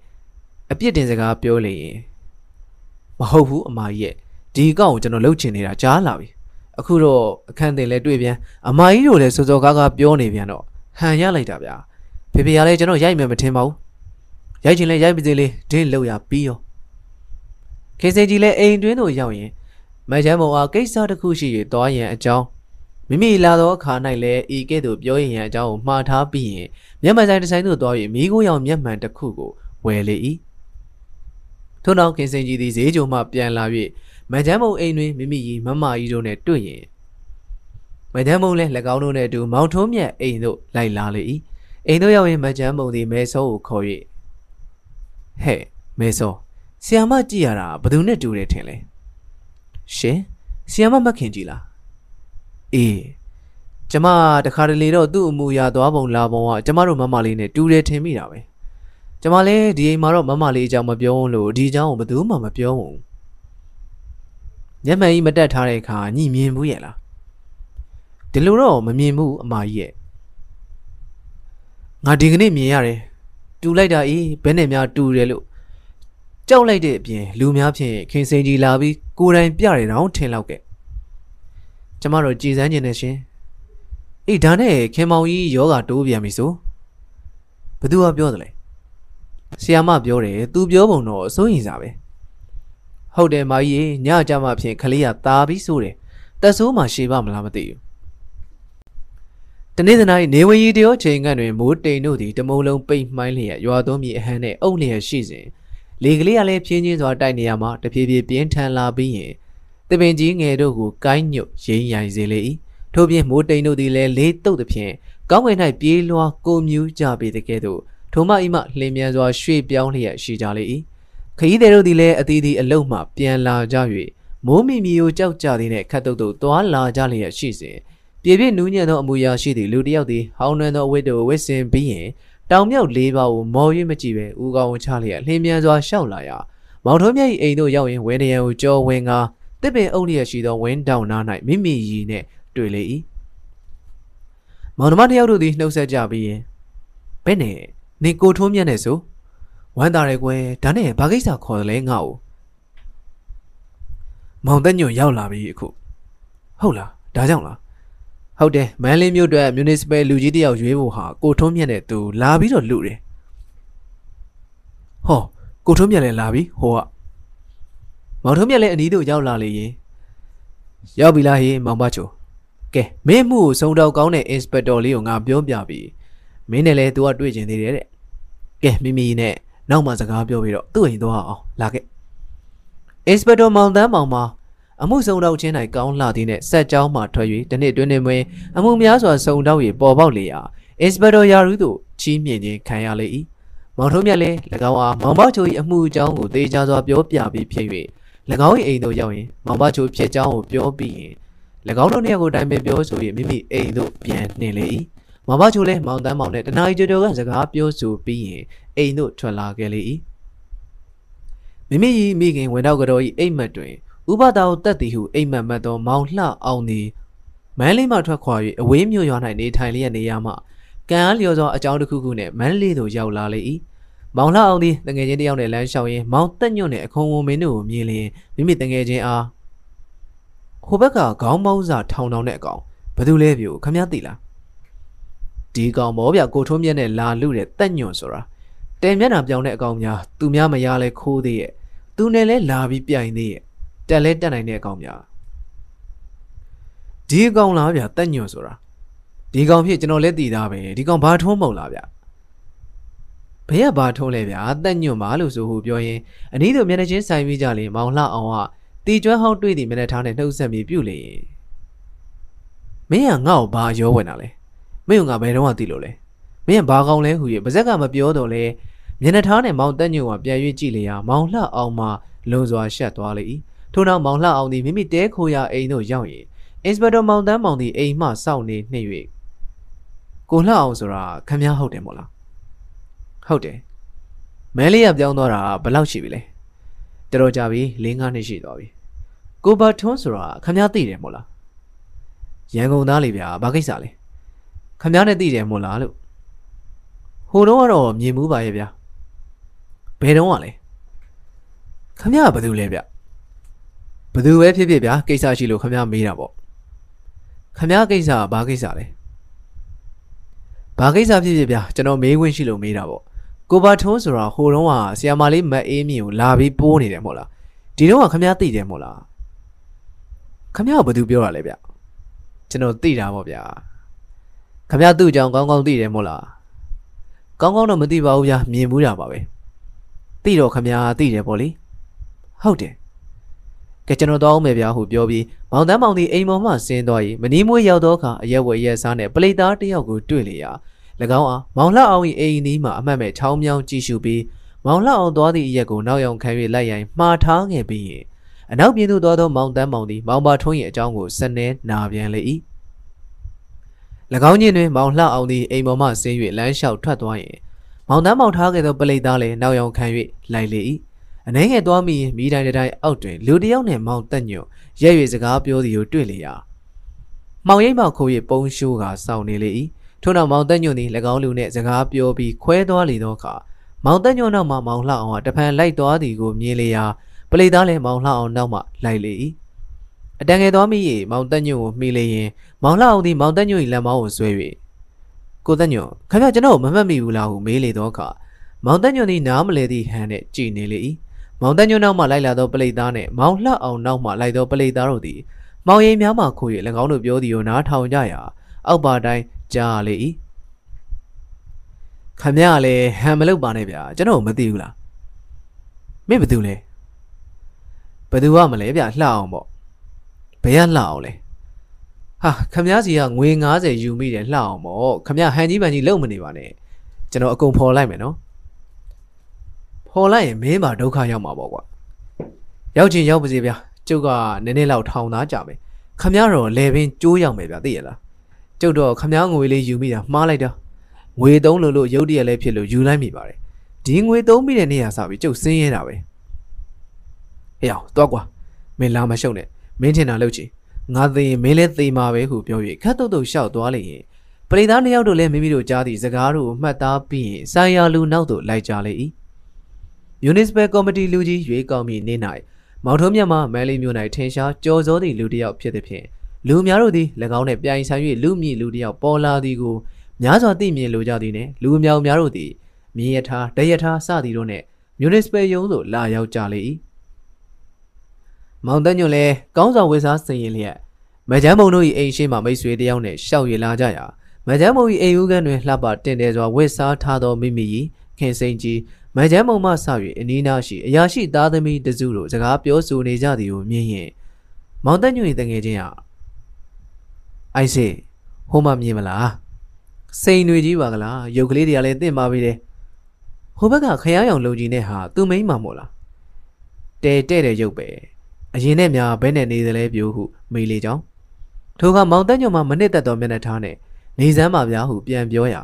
အပြစ်တင်စကားပြောလေရင်မဟုတ်ဘူးအမကြီးရဲ့ဒီအကောင့်ကိုကျွန်တော်လှုပ်ချင်နေတာကြားလာပြီအခုတော့အခန်းတင်လဲတွေ့ပြန်အမကြီးတို့လည်းစောစောကားကားပြောနေပြန်တော့ဟန်ရလိုက်တာဗျာဖေဖေကလည်းကျွန်တော်ရိုက်မယ်မထင်ပါဘူးရိုက်ချင်လဲရိုက်ပါစေလေဒင်းလောက်ရပြီးရောခေစင်ကြီးလည်းအိမ်တွင်းသို့ရောက်ရင်မချမ်းမောအားကိစ္စတစ်ခုရှိ၍သွားရန်အကြောင်း မိမိလာသောအခါ၌လည်းဤကဲ့သို့ပြောရင်အကြောင်းကိုမှားထားပြီးရင်မျက်မှန်ဆိုင်တစ်ဆိုင်သို့သွား၍မိခိုးရောင်မျက်မှန်တစ်ခုကိုဝယ်လေ၏ထို့နောက်ခင်စင်ကြီးသည်ဈေးကြုံမှပြန်လာ၍မချမ်းမုံအိမ်တွင်မိမိကြီးမမကြီးတို့နှင့်တွေ့ရင်မချမ်းမုံလည်း၎င်းတို့နှင့်အတူမောင်ထုံးမြတ်အိမ်သို့လိုက်လာလေ၏အိမ်သို့ရောက်ရင်မချမ်းမုံသည်မဲစောကိုခေါ်၍ဟဲ့မဲစောဆီယာမကြည့်ရတာဘယ်သူနဲ့တူတယ်ထင်လဲရှင်ဆီယာမမခင်ကြည့်လား အေးကျမတခါတလေတော့သူ့အမူအရာသွားပုံလာပုံကကျမတို့မမလေးနဲ့တူတယ်ထင်မိတာပဲကျမလည်းဒီအိမ်မှာတော့မမလေးအကြောင်းမပြောလို့ဒီအကြောင်းကိုဘယ်သူမှမပြောဘူးညမှန်ကြီးမတက်ထားတဲ့အခါညှိမြင်ဘူးရဲ့လားဒီလိုတော့မမြင်ဘူးအမကြီးရဲ့ငါဒီကနေ့မြင်ရတယ်တူလိုက်တာအေးဘယ်နဲ့များတူတယ်လို့ကြောက်လိုက်တဲ့အပြင်လူများဖြင့်ခင်စိန်ကြီးလာပြီးကိုယ်တိုင်ပြတယ်တော့ထင်လောက်ကဲ ကျမတို့ကြည်စမ်းကျင်နေရှင်အေးဒါနဲ့ခင်မောင်ကြီးယောဂတိုးပြန်ပြီဆိုဘသူကပြောတယ်လဲဆီယာမပြောတယ်သူပြောပုံတော့အစိုးရင်စားပဲဟုတ်တယ်မာကြီးညကြမှာဖြင့်ခလေးကตาပြီးဆိုတယ်တက်ဆိုးမှရှေပါမလားမသိဘူးတနေ့သ၌နေဝရီတရောချိန်ကတွင်မိုးတိမ်တို့သည်တမုံလုံးပိတ်မှိုင်းလျက်ရွာသွန်းမြေအဟမ်းနဲ့အုပ်လျက်ရှိစဉ်လေကလေးကလည်းဖြင်းချင်းစွာတိုက်နေရမှတဖြည်းဖြည်းပြင်းထန်လာပြီးရင် တပင်ကြီးငယ်တို့ကိုကိုင်းညွတ်ရင်းရိုင်စေလေ၏ထို့ပြင်မိုးတိမ်တို့သည်လည်းလေးတုတ်သည်ဖြင့်ကောင်းကင်၌ပြေးလွှားကိုမြူးကြပေတကဲ့သို့ထိုမအိမလင်းမြန်စွာရွှေ့ပြောင်းလျက်ရှိကြလေ၏ခရီးသည်တို့သည်လည်းအသီးသီးအလုတ်မှပြန်လာကြ၍မိုးမီမီကိုကြောက်ကြသည်နှင့်ခတ်တုတ်တို့သွားလာကြလျက်ရှိစဉ်ပြေပြည့်နူးညံ့သောအမူအရာရှိသည့်လူတစ်ယောက်သည်ဟောင်းနှံသောအဝတ်တို့ဝတ်ဆင်ပြီးရင်တောင်မြောက်လေးပါးကိုမော်၍မကြည့်ပဲဦးကောင်းချလျက်လှင်းမြန်စွာရှောက်လာရာမောင်ထုံးမြတ်၏အိမ်သို့ရောက်ရင်ဝင်းရံကိုကြောဝင်ကား တစ်ပင်အုပ်လျက်ရှိသောဝင်းတောင်နား၌မိမိရီနှင့်တွေ့လေ၏မောင်နှမတစ်ယောက်တို့သည်နှုတ်ဆက်ကြပြီးရင်ဘယ်နဲ့နေကိုထုံးမြတ်နဲ့ဆိုဝမ်းသာရဲကွယ်ဒါနဲ့ဘာကိစ္စခေါ်တယ်လဲငါ့ကိုမောင်တက်ညွန့်ရောက်လာပြီအခုဟုတ်လားဒါကြောင့်လားဟုတ်တယ်မန်လေးမြို့အတွက် municipal လူကြီးတယောက်ရွေးဖို့ဟာကိုထုံးမြတ်နဲ့သူလာပြီးတော့လူတယ်ဟောကိုထုံးမြတ်လည်းလာပြီဟိုက မောင်ထုံးမြတ်လည်းအနီးတို့ရောက်လာလေရင်ရောက်ပြီလားဟေးမောင်ပါချိုကဲမင်းမှုကိုစုံတော့ကောင်းတဲ့ inspector လေးကိုငါပြောပြပြီမင်းနဲ့လည်း तू ကတွေ့ကျင်သေးတယ်တဲ့ကဲမိမိနဲ့နောက်မှစကားပြောပြီးတော့သူ့အိမ်သွားအောင်လာခဲ့ inspector မောင်တန်းမောင်မှာအမှုစုံတော့ချင်း၌ကောင်းလာသည်နှင့်ဆက်ကြောင်းမှထွက်၍တနေ့တွင်တွင်အမှုများစွာစုံတော့၍ပေါ်ပေါက်လေရာ inspector ယာရုသို့ချီးမြှင့်ခြင်းခံရလေ၏မောင်ထုံးမြတ်လည်း၎င်းအားမောင်ပေါချို၏အမှုအကြောင်းကိုသေချာစွာပြောပြပြီးဖြစ်၍၎ င်း၏အိမ်သို့ရောက်ရင်မောင်ပေါချိုဖြစ်ကြောင်းကိုပြောပြီးရင်၎င်းတို့နှစ်ယောက်ကိုတိုင်ပင်ပြောဆို၍မိမိအိမ်သို့ပြန်နှင်လေ၏မောင်ပေါချိုလည်းမောင်တန်းမောင်နဲ့တနားရီကျော်ကျော်ကစကားပြောဆိုပြီးရင်အိမ်သို့ထွက်လာခဲ့လေ၏မိမိ၏မိခင်ဝင်တော့ကြော်၏အိမ်မက်တွင်ဥပဒါကိုတက်သည်ဟုအိမ်မက်မက်သောမောင်လှအောင်သည်မန်းလေးမှထွက်ခွာ၍အဝေးမြို့ရွာ၌နေထိုင်လျက်နေရမှကံအားလျော်သောအကြောင်းတစ်ခုခုနှင့်မန်းလေးသို့ရောက်လာလေ၏ မောင်လှအောင်သည်တငယ်ချင်းတယောက်နှင့်လမ်းလျှောက်ရင်းမောင်တက်ညွန့်နှင့်အခုံဝုံမင်းတို့ကိုမြင်လျင်မိမိတငယ်ချင်းအားဟိုဘက်ကခေါင်းပေါင်းစာထောင်ထောင်တဲ့အကောင်ဘသူလဲပြိုခမည်းသိလားဒီကောင်မောဗျကိုထုံးမြက်နဲ့လာလူတဲ့တက်ညွန့်ဆိုတာတဲမျက်နှာပြောင်းတဲ့အကောင်များသူများမရလဲခိုးသေးရဲ့သူနဲ့လဲလာပြီးပြိုင်သေးရဲ့တက်လဲတက်နိုင်တဲ့အကောင်များဒီအကောင်လားဗျတက်ညွန့်ဆိုတာဒီကောင်ဖြစ်ကျွန်တော်လည်းတည်သားပဲဒီကောင်ဘာထုံးမုံလားဗျ ဘယ်ကဘာထုံးလဲဗျာတက်ညွန့်ပါလို့ဆိုဟုပြောရင်အနည်းတို့မျက်နှာချင်းဆိုင်ပြီးကြလေမောင်လှအောင်ကတီကျွမ်းဟောင်းတွေ့သည့်မျက်နှာထားနဲ့နှုတ်ဆက်ပြီးပြုတ်လေရင်မင်းကငါ့ကိုဘာရောဝင်တာလဲမင်းကငါဘယ်တော့မှသိလို့လဲမင်းကဘာကောင်းလဲဟူ၍ပါဇက်ကမပြောတော့လဲမျက်နှာထားနဲ့မောင်တက်ညွန့်ကပြန်၍ကြည့်လေရာမောင်လှအောင်မှလုံစွာရှက်သွားလေ၏ထို့နောက်မောင်လှအောင်သည်မိမိတဲခိုရာအိမ်သို့ရောက်ရင်အင်စပက်တာမောင်တန်းမောင်သည်အိမ်မှစောင့်နေနှိမ့်၍ကိုလှအောင်ဆိုတာခမည်းဟုတ်တယ်မို့လား ဟုတ်တယ်မဲလေးကပြောင်းသွားတာဘယ်လောက်ရှိပြီလဲတော်တော်ကြာပြီ၄၅နှစ်ရှိသွားပြီကိုဘထွန်းဆိုတာခမည်းသိတယ်မို့လားရန်ကုန်သားလေးဗျာဘာကိစ္စလဲခမည်းနဲ့သိတယ်မို့လားလို့ဟိုတော့ကတော့မြင်မှုပါရဲ့ဗျာဘယ်တော့ကလဲခမည်းကဘာလုပ်လဲဗျဘယ်သူပဲဖြစ်ဖြစ်ဗျာကိစ္စရှိလို့ခမည်းမေးတာပေါ့ခမည်းကိစ္စကဘာကိစ္စလဲဘာကိစ္စဖြစ်ဖြစ်ဗျာကျွန်တော်မေးခွင့်ရှိလို့မေးတာပေါ့ ကိုဘာထုံးဆိုတာဟိုတုန်းကဆီယမလေးမတ်အေးမြင့်ကိုလာပြီးပိုးနေတယ်မို့လားဒီတုန်းကခမည်းသိတယ်မို့လားခမည်းကဘာသူပြောတာလဲဗျကျွန်တော်သိတာပေါ့ဗျာခမည်းသူ့အကြောင်းကောင်းကောင်းသိတယ်မို့လားကောင်းကောင်းတော့မသိပါဘူးဗျာမြင်မှုတာပါပဲသိတော့ခမည်းသိတယ်ပေါ့လေဟုတ်တယ်ကဲကျွန်တော်တောင်းမယ်ဗျာဟုပြောပြီးမောင်တန်းမောင်ဒီအိမ်ပေါ်မှဆင်းသွားပြီးမနီးမွေးရောက်တော့အခါအရက်ဝယ်ရက်စားနဲ့ပလိတ်သားတစ်ယောက်ကိုတွေ့လေရာ၎ င်းအားမောင်လှအောင်၏အိမ်နီးမှအမှတ်မဲ့ချောင်းမြောင်းကြည့်ရှုပြီးမောင်လှအောင်သွားသည့်အရက်ကိုနောက်ရောက်ခံ၍လိုက်ရိုင်းမှားထားခဲ့ပြီးရင်အနောက်ပြည်သို့သွားသောမောင်တန်းမောင်သည်မောင်ပါထွန်း၏အကြောင်းကိုစနေနာပြန်လေ၏၎င်းချင်းတွင်မောင်လှအောင်သည်အိမ်ပေါ်မှဆင်း၍လမ်းလျှောက်ထွက်သွားရင်မောင်တန်းမောင်ထားခဲ့သောပလိတ်သားလည်းနောက်ရောက်ခံ၍လိုက်လေ၏အနေငယ်သွားမိရင်မိတိုင်းတိုင်းအောက်တွင်လူတစ်ယောက်နှင့်မောင်တက်ညွတ်ရဲ၍စကားပြောသည်ကိုတွေ့လေရာမောင်ရိပ်မောက်ခိုး၍ပုံရှိုးကစောင့်နေလေ၏ ထို့နောက်မောင်တက်ညွတ်သည်၎င်းလူနှင့်စကားပြောပြီးခွဲသွားလေသောအခါမောင်တက်ညွတ်နောက်မှမောင်လှအောင်ကတဖန်လိုက်သွားသည်ကိုမြင်လေရာပလိသားလည်းမောင်လှအောင်နောက်မှလိုက်လေ၏အတန်ငယ်သွားမိ၏မောင်တက်ညွတ်ကိုမိလေရင်မောင်လှအောင်သည်မောင်တက်ညွတ်၏လက်မောင်းကိုဆွဲ၍ကိုတက်ညွတ်ခင်ဗျကျွန်တော်မမှတ်မိဘူးလားဟုမေးလေသောအခါမောင်တက်ညွတ်သည်နားမလဲသည့်ဟန်နှင့်ကြည်နေလေ၏မောင်တန်းညွန့်နောက်မှလိုက်လာသောပလိတ်သားနှင့်မောင်လှအောင်နောက်မှလိုက်သောပလိတ်သားတို့သည်မောင်ရိပ်များမှခိုး၍၎င်းတို့ပြောသည်ကိုနားထောင်ကြရာအောက်ပါတိုင်း ကြားလေ၏ခမရလည်းဟန်မလုပ်ပါနဲ့ဗျာကျွန်တော်မသိဘူးလားမင်းဘယ်သူလဲဘယ်သူကမလဲဗျာလှအောင်ပေါ့ဘယ်ကလှအောင်လဲဟာခမရစီကငွေ90ယူမိတယ်လှအောင်ပေါ့ခမရဟန်ကြီးပန်ကြီးလုံမနေပါနဲ့ကျွန်တော်အကုန်ဖော်လိုက်မယ်နော်ဖော်လိုက်ရင်မင်းပါဒုက္ခရောက်မှာပေါ့ကွာရောက်ချင်းရောက်ပါစေဗျာကျုပ်ကနည်းနည်းလောက်ထောင်သားကြမယ်ခမည်းတော်လေပင်ကျိုးရောက်မယ်ဗျာသိရလား ကျုပ်တော့ခမည်းငွေလေးယူမိတာမှားလိုက်တာငွေသုံးလို့လို့ရုပ်တရက်လေးဖြစ်လို့ယူလိုက်မိပါတယ်ဒီငွေသုံးပြီးတဲ့နေ့ကစပြီးကျုပ်စင်းရဲတာပဲဟေ့အောင်တော့ကွာမင်းလာမရှုံနဲ့မင်းထင်တာလုပ်ချင်ငါသိရင်မင်းလည်းသိမှာပဲဟုပြော၍ခတ်တုတ်တုတ်ရှောက်သွားလေရင်ပရိသတ်နှစ်ယောက်တို့လည်းမိမိတို့ကြားသည့်စကားတို့ကိုမှတ်သားပြီးရင်ဆိုင်ရာလူနောက်သို့လိုက်ကြလေ၏မြူနစ်ပယ်ကော်မတီလူကြီးရွေးကောက်မည့်နေ့၌မောင်ထုံးမြတ်မှမန်လေးမြို့၌ထင်ရှားကြော်စောသည့်လူတစ်ယောက်ဖြစ်သည်ဖြင့် လူများတို့သည်၎င်းနှင့်ပြိုင်ဆိုင်၍လူမြင့်လူတစ်ယောက်ပေါ်လာသည်ကိုများစွာသိမြင်လိုကြသည်နှင့်လူများများတို့သည်မြင်ရထားတရထားစသည်တို့နှင့်မြူနစ်ပယ်ယုံသို့လာရောက်ကြလေ၏မောင်တညွန့်လည်းကောင်းဆောင်ဝေစားစင်ရင်လျက်မကြမ်းမုံတို့၏အိမ်ရှိမှမိတ်ဆွေတယောက်နှင့်ရှောက်ရည်လာကြရာမကြမ်းမုံ၏အိမ်ဦးကန်းတွင်လှပတင်တယ်စွာဝစ်စားထားသောမိမိ၏ခင်စိန်ကြီးမန်ချမ်းမုံမှဆ၍အနီးနားရှိအရာရှိသားသမီးတစုတို့စကားပြောဆိုနေကြသည်ကိုမြင်ရင်မောင်တက်ညွန့်၏တငယ်ချင်းက အိုက်စေဟိုမှမြင်မလားစိန်တွေကြီးပါကလားရုပ်ကလေးတွေကလည်းတင့်ပါပြီတယ်ဟိုဘက်ကခရမ်းရောင်လုံကြီးနဲ့ဟာသူမိမ့်မှာမို့လားတဲတဲ့တဲ့ရုပ်ပဲအရင်နဲ့များဘဲနဲ့နေသလဲပြို့ဟုမေးလေကြောင်းထိုကမောင်တက်ညွန့်မှမနစ်သက်တော်မျက်နှာထားနဲ့နေစမ်းပါဗျာဟုပြန်ပြောရာ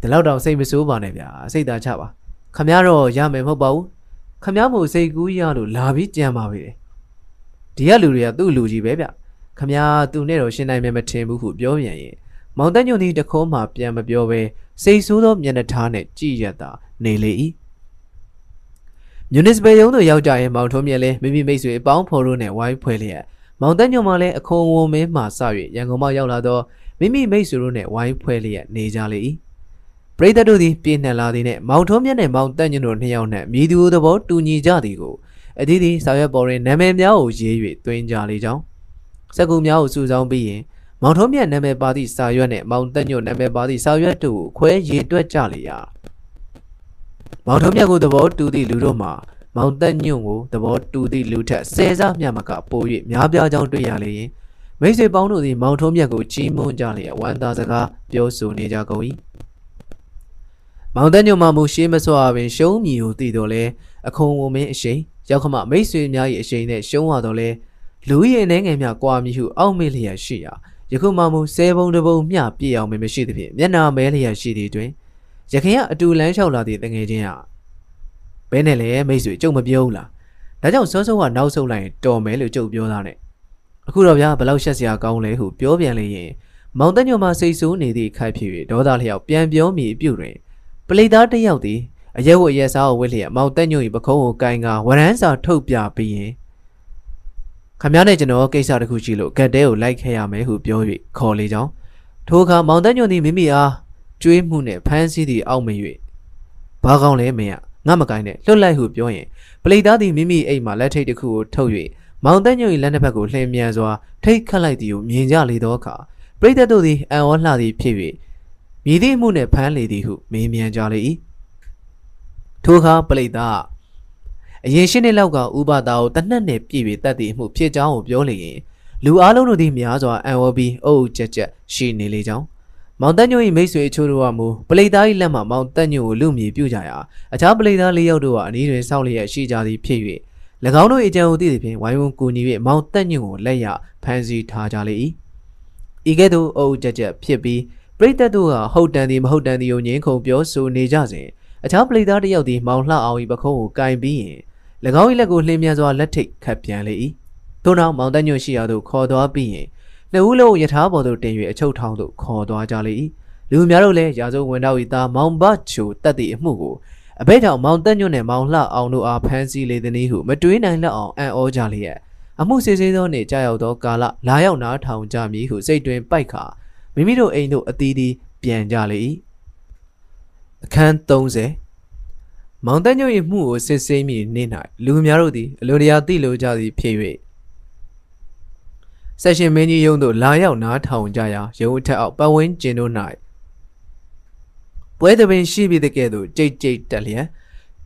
ဒီလောက်တော့စိတ်မဆိုးပါနဲ့ဗျာစိတ်သာချပါခမရတော့ရမယ်မဟုတ်ပါဘူးခမရမို့စိတ်ကူးရလို့လာပြီးကြံပါပြီဒီကလူတွေကသူ့လူကြီးပဲဗျ ခမရသူနဲ့တော့ရှင်းနိုင်မယ်မထင်ဘူးဟုပြောပြန်ရင်မောင်တညွန့်ဒီတခုံးမှပြန်မပြောပဲစိတ်ဆိုးသောမျက်နှာထားနဲ့ကြည်ရတာနေလေ၏မြူနစ်ပယ်ရုံးသို့ရောက်ကြရင်မောင်ထုံးမြက်လဲမိမိမိတ်ဆွေအပေါင်းဖော်တို့နဲ့ဝိုင်းဖွဲ့လျက်မောင်တညွန့်မှလည်းအခုံဝုံမင်းမှစ၍ရန်ကုန်မှရောက်လာသောမိမိမိတ်ဆွေတို့နဲ့ဝိုင်းဖွဲ့လျက်နေကြလေ၏ပရိသတ်တို့သည်ပြင်းနှံလာသည်နှင့်မောင်ထုံးမြတ်နှင့်မောင်တက်ညွန့်တို့နှစ်ယောက်နှင့်မြည်သူသဘောတူညီကြသည်ကိုအသီးသီးစာရွက်ပေါ်တွင်နာမည်များကိုရေး၍တွင်ကြလေကြောင်း စက်ကူများကိုစုဆောင်းပြီးရင်မောင်ထုံးမြတ်နာမည်ပါသည့်စာရွက်နှင့်မောင်တက်ညွတ်နာမည်ပါသည့်စာရွက်တို့ကိုခွဲရေတွက်ကြလေရာမောင်ထုံးမြတ်ကိုသဘောတူသည့်လူတို့မှာမောင်တက်ညွတ်ကိုသဘောတူသည့်လူထက်ဆယ်စားမြတ်မကပို၍များပြားကြောင်းတွေ့ရလေရင်မိတ်ဆွေပေါင်းတို့သည်မောင်ထုံးမြတ်ကိုချီးမွမ်းကြလျက်ဝမ်းသာစကားပြောဆိုနေကြကုန်၏မောင်တက်ညွတ်မှမူရှေးမစွာပင်ရှုံးမြည်ကိုတည်တော်လဲအခုံဝမင်းအရှိန်ရောက်ခမမိတ်ဆွေများ၏အရှိန်နဲ့ရှုံးရတော်လဲ လူရဲ့အနေငယ်များကွာမြည်ဟုအောက်မေ့လျက်ရှိရာယခုမှမူဆဲပုံတစ်ပုံမျှပြည့်အောင်မမရှိသဖြင့်မျက်နာမဲလျက်ရှိသည်တွင်ရခင်ကအတူလန်းလျှောက်လာသည့်တငယ်ချင်းဟာဘဲနဲ့လဲမိတ်ဆွေကြုံမပြောဘူးလားဒါကြောင့်စောစောကနောက်ဆုတ်လိုက်ရင်တော်မယ်လို့ကြုံပြောသားနဲ့အခုတော့ဗျာဘလောက်ရှက်စရာကောင်းလဲဟုပြောပြန်လေရင်မောင်တညိုမှစိတ်ဆိုးနေသည့်ခိုက်ဖြစ်၍ဒေါသလျောက်ပြန်ပြောမိပြုတွင်ပလိသားတစ်ယောက်သည်အရက်ဝတ်ရက်စားကိုဝစ်လျက်မောင်တက်ညို၏ပခုံးကိုကိုင်းကဝရမ်းစာထုတ်ပြပြီးရင် ခမရနဲ့ကျွန်တော်ကိစ္စတစ်ခုရှိလို့ဂတ်တဲကိုလိုက်ခဲ့ရမယ်ဟုပြော၍ခေါ်လေကြောင်းထိုအခါမောင်တက်ညွန့်သည်မိမိအားကျွေးမှုနှင့်ဖမ်းဆီးသည့်အောက်မ၍ဘာကောင်းလဲမင်းကငါမကိုင်းနဲ့လွတ်လိုက်ဟုပြောရင်ပလိသားသည်မိမိအိမ်မှလက်ထိတ်တစ်ခုကိုထုတ်၍မောင်တက်ညွန့်၏လက်တစ်ဖက်ကိုလှည့်မြန်စွာထိတ်ခတ်လိုက်သည်ကိုမြင်ကြလေသောအခါပရိသတ်တို့သည်အံ့ဩလှသည်ဖြစ်၍မြည်သည့်မှုနှင့်ဖမ်းလေသည်ဟုမေးမြန်းကြလေ၏ထိုအခါပလိသား အရင်ရှင်းနှစ်လောက်ကဥပဒါကိုတနက်နဲ့ပြည့်ပြီးတတ်သည့်အမှုဖြစ်ကြောင်းကိုပြောလေရင်လူအလုံးတို့သည်များစွာအံ့ဩပြီးအုပ်ကြက်ကြက်ရှိနေလေကြောင်းမောင်တက်ညို၏မိတ်ဆွေအချို့တို့ကမူပလိသား၏လက်မှမောင်တက်ညိုကိုလူမြေပြုကြရာအခြားပလိသားလေးယောက်တို့ကအနီးတွင်စောင့်လျက်ရှိကြသည်ဖြစ်၍၎င်းတို့၏အကြံကိုသိသဖြင့်ဝိုင်းဝန်းကူညီ၍မောင်တက်ညိုကိုလက်ရဖမ်းဆီးထားကြလေ၏ဤကဲ့သို့အုပ်ကြက်ကြက်ဖြစ်ပြီးပရိသတ်တို့ကဟုတ်တန်သည်မဟုတ်တန်သည်ကိုငင်းခုန်ပြောဆိုနေကြစဉ်အခြားပလိသားတစ်ယောက်သည်မောင်လှအောင်၏ပခုံးကိုကင်ပြီးရင်၎ င်း၏လက်ကိုလှင်းမြန်စွာလက်ထိတ်ခတ်ပြန်လေ၏ထို့နောက်မောင်တက်ညွန့်ရှိရာသို့ခေါ်သွားပြီးရင်နှစ်ဦးလုံးယထာပေါ်သို့တင်၍အချုပ်ထောင်သို့ခေါ်သွားကြလေ၏လူများတို့လည်းရာဇဝဝင်တော်၏သားမောင်ဘချိုတက်သည့်အမှုကိုအဘဲကြောင့်မောင်တက်ညွန့်နှင့်မောင်လှအောင်တို့အားဖမ်းဆီးလေသည်နည်းဟုမတွေးနိုင်လောက်အောင်အံ့ဩကြလျက်အမှုစစ်ဆေးသောနေ့ကြာရောက်သောကာလလာရောက်နားထောင်ကြမည်ဟုစိတ်တွင်ပိုက်ခါမိမိတို့အိမ်သို့အသီးသီးပြန်ကြလေ၏အခန်း30 မောင်တညွန့်၏မှုကိုစစ်ဆေးမိနေ၌လူများတို့သည်အလိုတရားသိလိုကြသည်ဖြစ်၍ဆက်ရှင်မင်းကြီးရုံးသို့လာရောက်နားထောင်ကြရာရုံးအထက်အောက်ပတ်ဝန်းကျင်တို့၌ပွဲသပင်ရှိပြီးတဲ့ကဲ့သို့ကြိတ်ကြိတ်တက်လျက်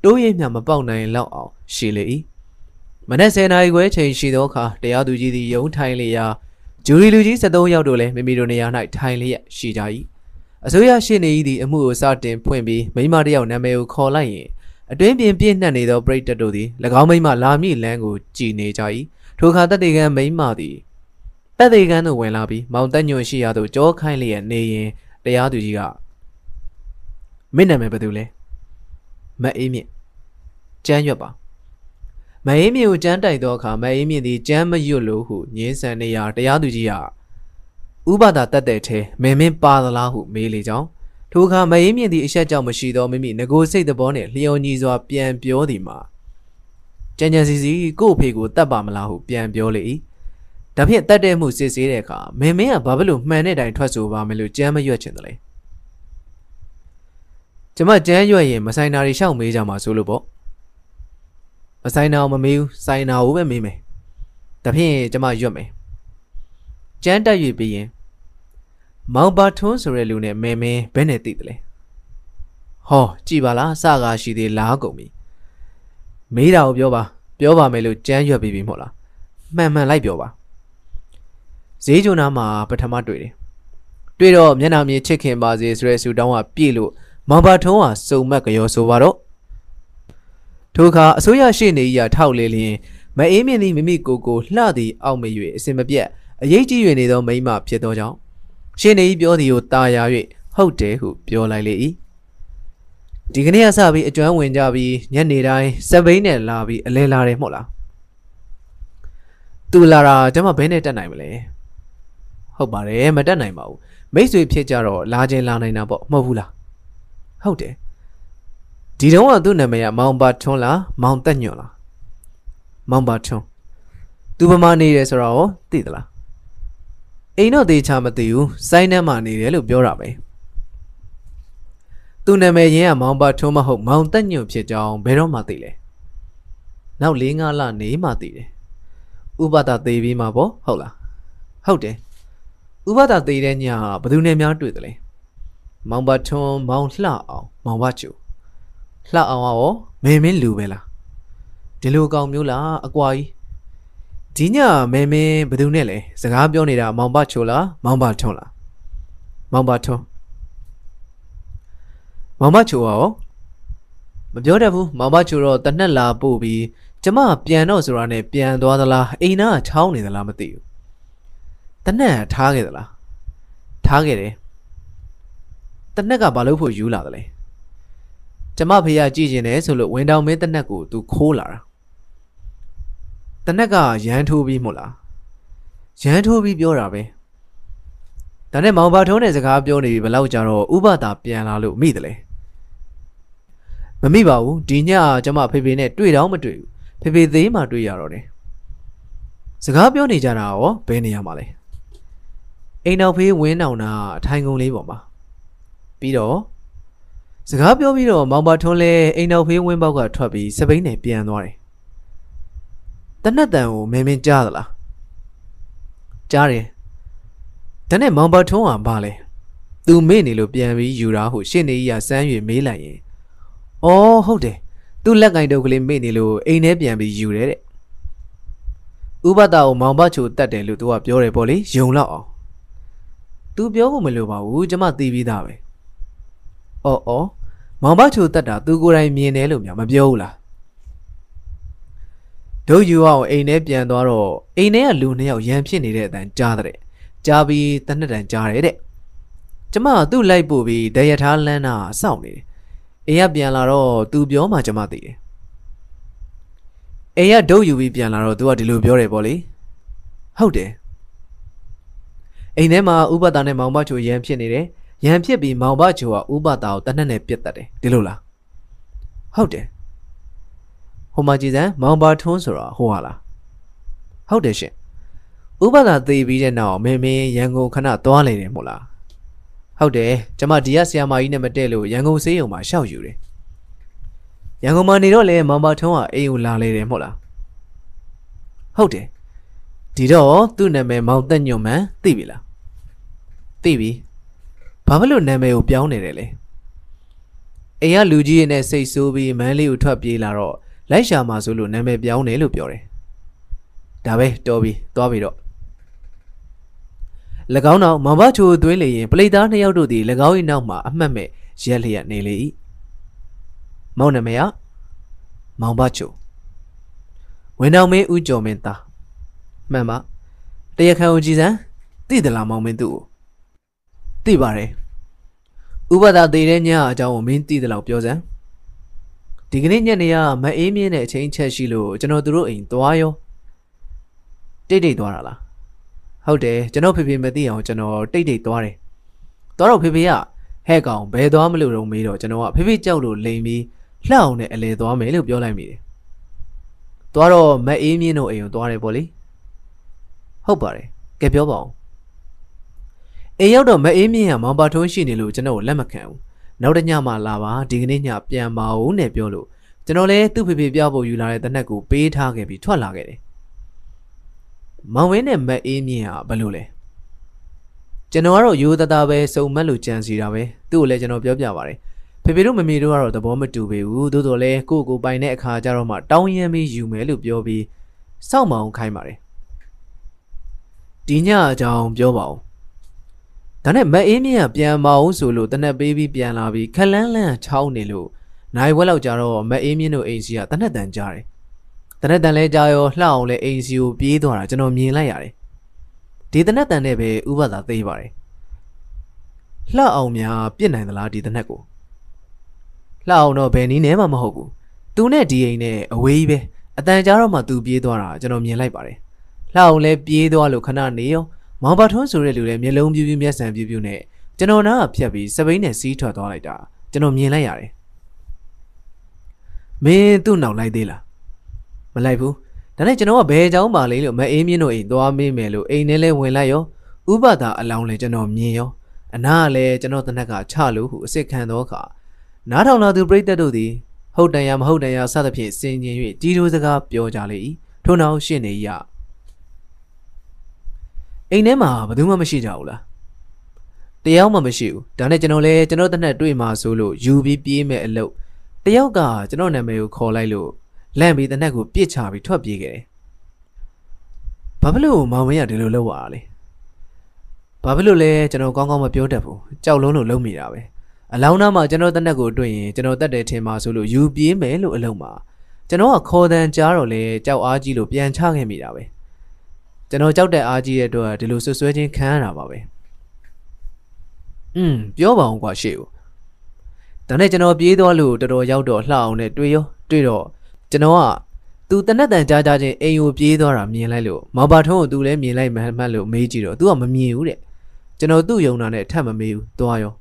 တိုးရင်မြမပေါက်နိုင်လောက်အောင်ရှိလေ၏မနက်10နာရီခွဲချိန်ရှိသောအခါတရားသူကြီးသည်ရုံးထိုင်လျက်ဂျူရီလူကြီး73ယောက်တို့လည်းမိမိတို့နေရာ၌ထိုင်လျက်ရှိကြ၏အစိုးရရှင်းနေ၏အမှုကိုစတင်ဖွင့်ပြီးမိမတယောက်နာမည်ကိုခေါ်လိုက်ရင် အတွင်းပြင်ပြည့်နှံ့နေသောပရိသတ်တို့သည်၎င်းမိမလာမည့်လမ်းကိုကြည်နေကြ၏ထိုအခါတတေကံမိမသည်တတေကံသို့ဝင်လာပြီးမောင်တက်ညွန့်ရှိရာသို့ကြောခိုင်းလျက်နေရင်တရားသူကြီးကမင်းနာမည်ဘယ်သူလဲမအေးမြင့်ကျမ်းရွက်ပါမအေးမြင့်ကိုကျမ်းတိုက်သောအခါမအေးမြင့်သည်ကျမ်းမရွတ်လို့ဟုညင်းဆန်နေရာတရားသူကြီးကဥပဒါတက်တဲ့ထဲမင်းမင်းပါသလားဟုမေးလေကြောင်း ထိုအခါမအေးမြင့်သည့်အဆက်ကြောင့်မရှိသောမိမိငကိုစိတ်သဘောနှင့်လျော်ညီစွာပြန်ပြောသည်မှာကြံကြံစီစီကို့အဖေကိုတတ်ပါမလားဟုပြန်ပြောလေ၏ဒါဖြင့်တတ်တဲ့မှုစစ်ဆေးတဲ့အခါမင်းမင်းကဘာဖြစ်လို့မှန်တဲ့တိုင်ထွက်ဆိုပါမယ်လို့ကြမ်းမရွက်ချင်တယ်လေကျမကြမ်းရွက်ရင်မဆိုင်နာတွေရှောက်မေးကြမှာဆိုလို့ပေါ့မဆိုင်နာမမေးဘူးဆိုင်နာကိုပဲမေးမယ်ဒါဖြင့်ကျမရွက်မယ်ကြမ်းတက်၍ပြီးရင် မောင်ပါထွန်းဆိုတဲ့လူနဲ့မဲမဲဘယ်နဲ့သိတယ်လဲဟောကြည်ပါလားစကားရှိသေးလားကုန်ပြီမေးတာကိုပြောပါပြောပါမယ်လို့ကြမ်းရွက်ပြီးပြီမဟုတ်လားမှန်မှန်လိုက်ပြောပါဈေးကျွန်းသားမှာပထမတွေ့တယ်တွေ့တော့မျက်နှာမြေချစ်ခင်ပါစေဆိုတဲ့ဆူတောင်းကပြည့်လို့မောင်ပါထုံးကစုံမက်ကြောဆိုပါတော့ထိုအခါအစိုးရရှိနေကြီးကထောက်လေလျင်မအေးမြင့်သည်မိမိကိုယ်ကိုလှသည်အောက်မ၍အစင်မပြတ်အရေးကြီး၍နေသောမိမဖြစ်သောကြောင့် ရှင်နေကြီးပြောသည်ကိုတာယာ၍ဟုတ်တယ်ဟုပြောလိုက်လေ၏ဒီကနေ့ကစပြီးအကျွမ်းဝင်ကြပြီးညနေတိုင်းစက်ဘိန်းနဲ့လာပြီးအလဲလာတယ်မဟုတ်လားသူလာတာကျမဘဲနဲ့တက်နိုင်မလဲဟုတ်ပါတယ်မတက်နိုင်ပါဘူးမိတ်ဆွေဖြစ်ကြတော့လာခြင်းလာနိုင်တာပေါ့မဟုတ်ဘူးလားဟုတ်တယ်ဒီတော့ကသူ့နာမည်ကမောင်ပါထွန်းလားမောင်တက်ညွန့်လားမောင်ပါထွန်းသူဗမာနေတယ်ဆိုတော့သိသလား အိမ်တော့သေးချာမသိဘူးစိုင်းထဲမှာနေတယ်လို့ပြောတာပဲသူနာမည်ရင်းကမောင်ပါထွန်းမဟုတ်မောင်တက်ညွန့်ဖြစ်ကြောင်းဘယ်တော့မှသိလဲနောက်၄၅လနေမှသိတယ်ဥပဒသေးပြီးမှပေါ့ဟုတ်လားဟုတ်တယ်ဥပဒါသေးတဲ့ညဘယ်သူနဲ့များတွေ့တယ်လဲမောင်ဘထွန်းမောင်လှအောင်မောင်ဘချူလှအောင်ရောမင်းမင်းလူပဲလားဒီလိုကောင်မျိုးလားအကွာကြီး ဒီညမင်းမင်းဘယ်သူနဲ့လဲစကားပြောနေတာမောင်ဘချိုလားမောင်ဘထွန်းလားမောင်ဘထွန်းမောင်ဘချိုရောမပြောတတ်ဘူးမောင်ဘချိုတော့တနက်လာပို့ပြီးကျမပြန်တော့ဆိုတာနဲ့ပြန်သွားသလားအိမ်နာချောင်းနေသလားမသိဘူးတနက်ထားခဲ့သလားထားခဲ့တယ်တနက်ကဘာလို့ဖို့ယူလာသလဲကျမဖေရကြည့်ကျင်တယ်ဆိုလို့ဝင်တောင်မင်းတနက်ကိုသူခိုးလာတာ တနက်ကရန်ထိုးပြီးမို့လားရန်ထိုးပြီးပြောတာပဲဒါနဲ့မောင်ဘာထုံးတဲ့စကားပြောနေပြီဘယ်လောက်ကြာတော့ဥပဒါပြန်လာလို့မိတယ်လေမမိပါဘူးဒီညကျမဖေဖေနဲ့တွေ့တော့မတွေ့ဘူးဖေဖေသေးမှတွေ့ရတော့တယ်စကားပြောနေကြတာရောဘယ်နေရာမှာလဲအိမ်နောက်ဖေးဝင်းနောင်တာအထိုင်ကုန်လေးပေါ်မှာပြီးတော့စကားပြောပြီးတော့မောင်ပါထွန်းလဲအိမ်နောက်ဖေးဝင်းပေါက်ကထွက်ပြီးစပိန်နဲ့ပြန်သွားတယ် တနတ်တန်ကိုမင်းမင်းကြားသလားကြားတယ်ဒါနဲ့မောင်ပါထွန်းကဘာလဲသူမေ့နေလို့ပြန်ပြီးယူတာဟုရှင်းနေကြီးကစမ်းရွေမေးလိုက်ရင်အော်ဟုတ်တယ်သူ့လက်ကင်တုပ်ကလေးမေ့နေလို့အိမ်ထဲပြန်ပြီးယူတယ်တဲ့ဥပဒါကိုမောင်ဘချိုတတ်တယ်လို့သူကပြောတယ်ပေါ့လေယုံလောက်အောင်သူပြောဖို့မလိုပါဘူးကျမသိပြီးသားပဲအော်အော်မောင်ဘချိုတတ်တာသူကိုယ်တိုင်မြင်တယ်လို့များမပြောဘူးလား တို့ယူအောင်အိမ်ထဲပြန်သွားတော့အိမ်ထဲကလူနှစ်ယောက်ရန်ဖြစ်နေတဲ့အတန်ကြားတဲ့ကြားပြီးတနက်တန်ကြားတယ်တဲ့ကျမသူ့လိုက်ပို့ပြီးတရထားလန်းတာစောင့်နေတယ်အိမ်ကပြန်လာတော့သူပြောမှကျမသိတယ်အိမ်ကဒုတ်ယူပြီးပြန်လာတော့သူကဒီလိုပြောတယ်ပေါ့လေဟုတ်တယ်အိမ်ထဲမှာဥပဒါနဲ့မောင်ဘချိုရန်ဖြစ်နေတယ်ရန်ဖြစ်ပြီးမောင်ဘချိုကဥပဒါကိုတနက်နဲ့ပြစ်တတ်တယ်ဒီလိုလားဟုတ်တယ် ဟိုမှာကြည်စမ်းမောင်ဘထွန်းဆိုတာဟိုဟာလားဟုတ်တယ်ရှင်ဥပဒါသေပြီးတဲ့နောက်မင်းမင်းရန်ကုန်ခဏသွားနေတယ်မို့လားဟုတ်တယ်ကျမဒီကဆီယာမာကြီးနဲ့မတည့်လို့ရန်ကုန်ဆေးရုံမှာရှောက်ယူတယ်ရန်ကုန်မှာနေတော့လေမောင်ဘထွန်းကအိမ်ကိုလာလေတယ်မို့လားဟုတ်တယ်ဒီတော့သူ့နာမည်မောင်သက်ညွန့်မှန်သိပြီလားသိပြီဘာဖြစ်လို့နာမည်ကိုပြောင်းနေတယ်လဲအိမ်ကလူကြီးရဲ့နဲ့စိတ်ဆိုးပြီးမန်းလေးကိုထွက်ပြေးလာတော့ လိုက်ရှာမှာဆိုလို့နာမည်ပြောင်းတယ်လို့ပြောတယ်ဒါပဲတော်ပြီသွားပြီတော့၎င်းနောက်မောင်ဘချိုသွင်းလေရင်ပလိသားနှစ်ယောက်တို့သည်၎င်း၏နောက်မှအမှတ်မဲ့ရက်လျက်နေလေ၏မောင်နာမည်ကမောင်ဘချိုဝင်တော်မင်းဦးကျော်မင်းသားမှန်ပါတရားခံဦးကြည်စံသိသလားမောင်မင်းသူ့ကိုသိပါတယ်ဥပဒါသေးတဲ့ညအကြောင်းကိုမင်းသိသလောက်ပြောစမ်း ဒီကနေ့ညနေကမအေးမြင့်တဲ့အချိန်ချက်ရှိလို့ကျွန်တော်တို့အိမ်သွားရောတိတ်တိတ်သွားတာလားဟုတ်တယ်ကျွန်တော်ဖေဖေမသိအောင်ကျွန်တော်တိတ်တိတ်သွားတယ်သွားတော့ဖေဖေကဟဲ့ကောင်ဘယ်သွားမလို့တော့မေးတော့ကျွန်တော်ကဖေဖေကြောက်လို့လိန်ပြီးလှအောင်နဲ့အလဲသွားမယ်လို့ပြောလိုက်မိတယ်သွားတော့မအေးမြင့်တို့အိမ်ကိုသွားတယ်ပေါ့လေဟုတ်ပါတယ်ကဲပြောပါဦးအိမ်ရောက်တော့မအေးမြင့်ကမောင်ပါထုံးရှိနေလို့ကျွန်တော်လက်မခံဘူး နောက်တစ်ညမှလာပါဒီကနေ့ညပြန်ပါဦးနဲ့ပြောလို့ကျွန်တော်လည်းသူ့ဖေဖေပြဖို့ယူလာတဲ့တနက်ကိုပေးထားခဲ့ပြီးထွက်လာခဲ့တယ်မောင်ဝင်းနဲ့မအေးမြင့်ကဘယ်လိုလဲကျွန်တော်ကတော့ရိုးသားသားပဲစုံမက်လို့ကြံစီတာပဲသူ့ကိုလည်းကျွန်တော်ပြောပြပါတယ်ဖေဖေတို့မမေတို့ကတော့သဘောမတူပေဘူးသို့တော်လည်းကိုယ့်ကိုပိုင်တဲ့အခါကျတော့မှတောင်းရမ်းပြီးယူမယ်လို့ပြောပြီးစောင့်မအောင်ခိုင်းပါတယ်ဒီညအကြောင်းပြောပါဦး ဒါနဲ့မအေးမြင့်ကပြန်မအောင်ဆိုလို့တနက်ပေးပြီးပြန်လာပြီးခလန်းလန်းချောင်းနေလို့နိုင်ဝက်လောက်ကြာတော့မအေးမြင့်တို့အိမ်စီကတနက်တန်ကြားတယ်တနက်တန်လဲကြားရောလှအောင်လဲအိမ်စီကိုပြေးသွားတာကျွန်တော်မြင်လိုက်ရတယ်ဒီတနက်တန်နဲ့ပဲဥပဒါသေးပါတယ်လှအောင်များပြစ်နိုင်သလားဒီတနက်ကိုလှအောင်တော့ဘယ်နည်းနဲ့မှမဟုတ်ဘူးသူနဲ့ဒီအိမ်နဲ့အဝေးကြီးပဲအတန်ကြားတော့မှသူပြေးသွားတာကျွန်တော်မြင်လိုက်ပါတယ်လှအောင်လဲပြေးသွားလို့ခဏနေရော မောင်ပါထွန်းဆိုတဲ့လူရဲ့မျက်လုံးပြူးပြူးမျက်စံပြူးပြူးနဲ့ကျွန်တော်နားကဖြတ်ပြီးစပိန်နဲ့စီးထွက်သွားလိုက်တာကျွန်တော်မြင်လိုက်ရတယ်မင်းသူ့နောက်လိုက်သေးလားမလိုက်ဘူးဒါနဲ့ကျွန်တော်ကဘယ်ကြောင်ပါလိမ့်လို့မအေးမြင့်တို့အိမ်သွားမေးမယ်လို့အိမ်ထဲလဲဝင်လိုက်ရောဥပဒါအလောင်းလဲကျွန်တော်မြင်ရောအနာကလည်းကျွန်တော်တနက်ကချလို့ဟုအစ်စ်ခံသောအခါနားထောင်လာသူပြိတ္တတို့သည်ဟုတ်တန်ရမဟုတ်တန်ရစသဖြင့်စင်ကျင်၍ကြီးတိုးစကားပြောကြလေ၏ထို့နောက်ရှင်နေရ အိမ်ထဲမှာဘယ်သူမှမရှိကြဘူးလားတယောက်မှမရှိဘူးဒါနဲ့ကျွန်တော်လည်းကျွန်တော်တနက်တွေ့မှာဆိုလို့ယူပြီးပြေးမဲ့အလုပ်တယောက်ကကျွန်တော်နာမည်ကိုခေါ်လိုက်လို့လန့်ပြီးတနက်ကိုပြစ်ချပြီးထွက်ပြေးခဲ့တယ်ဘာဖြစ်လို့မောင်မင်းကဒီလိုလုပ်ရတာလဲဘာဖြစ်လို့လဲကျွန်တော်ကောင်းကောင်းမပြောတတ်ဘူးကြောက်လုံးလို့လုံးမိတာပဲအလောင်းသားမှာကျွန်တော်တနက်ကိုတွေ့ရင်ကျွန်တော်တက်တယ်ထင်ပါဆိုလို့ယူပြေးမယ်လို့အလုံးမှာကျွန်တော်ကခေါ်တန်ကြားတော့လေကြောက်အားကြီးလို့ပြန်ချခဲ့မိတာပဲ ကျွန်တော်ကြောက်တဲ့အားကြီးတဲ့အတွက်ဒီလိုဆွဆွဲချင်းခံရတာပါပဲอืมပြောပါအောင်ကွာရှေ့ကိုဒါနဲ့ကျွန်တော်ပြေးသွားလို့တော်တော်ရောက်တော့လှအောင်နဲ့တွေ့ရောတွေ့တော့ကျွန်တော်ကသူတနက်တန်ကြားကြားချင်းအိမ်ကိုပြေးသွားတာမြင်လိုက်လို့မောင်ပါထုံးကိုသူလည်းမြင်လိုက်မှမှတ်လို့မေးကြည့်တော့သူကမမြင်ဘူးတဲ့ကျွန်တော်သူ့ယုံနာနဲ့ထပ်မမေးဘူးသွားရော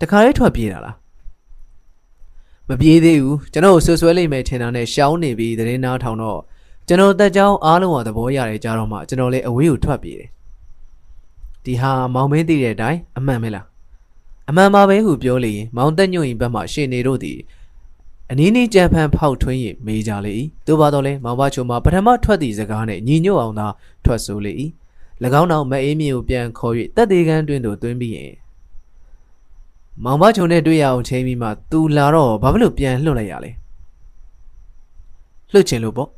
တခါလေးထွက်ပြေးတာလားမပြေးသေးဘူးကျွန်တော်ဆွဆွဲလိုက်မယ်ထင်တာနဲ့ရှောင်းနေပြီးသတင်းနာထောင်တော့ ကျွန်တော်တက်ကြောင်းအားလုံးကသဘောရတယ်ကြတော့မှကျွန်တော်လည်းအဝေးကိုထွက်ပြေးတယ်ဒီဟာမောင်မင်းသိတဲ့အတိုင်းအမှန်ပဲလားအမှန်ပါပဲဟုပြောလေရင်မောင်တက်ညွန့်ရင်ဘက်မှရှေ့နေတို့သည်အနည်းနည်းကြံဖန်ဖောက်ထွင်းရင်မေးကြလေ၏သို့ပါတော့လဲမောင်ဘချုံမှာပထမထွက်သည့်စကားနဲ့ညီညွတ်အောင်သာထွက်ဆိုလေ၏၎င်းနောက်မအေးမြေကိုပြန်ခေါ်၍တက်သေးကန်းတွင်သို့တွင်းပြီးရင်မောင်ဘချုံနဲ့တွေ့ရအောင်ချိန်ပြီးမှသူလာတော့ဘာဖြစ်လို့ပြန်လှုပ်လိုက်ရလဲလှုပ်ချင်လို့ပေါ့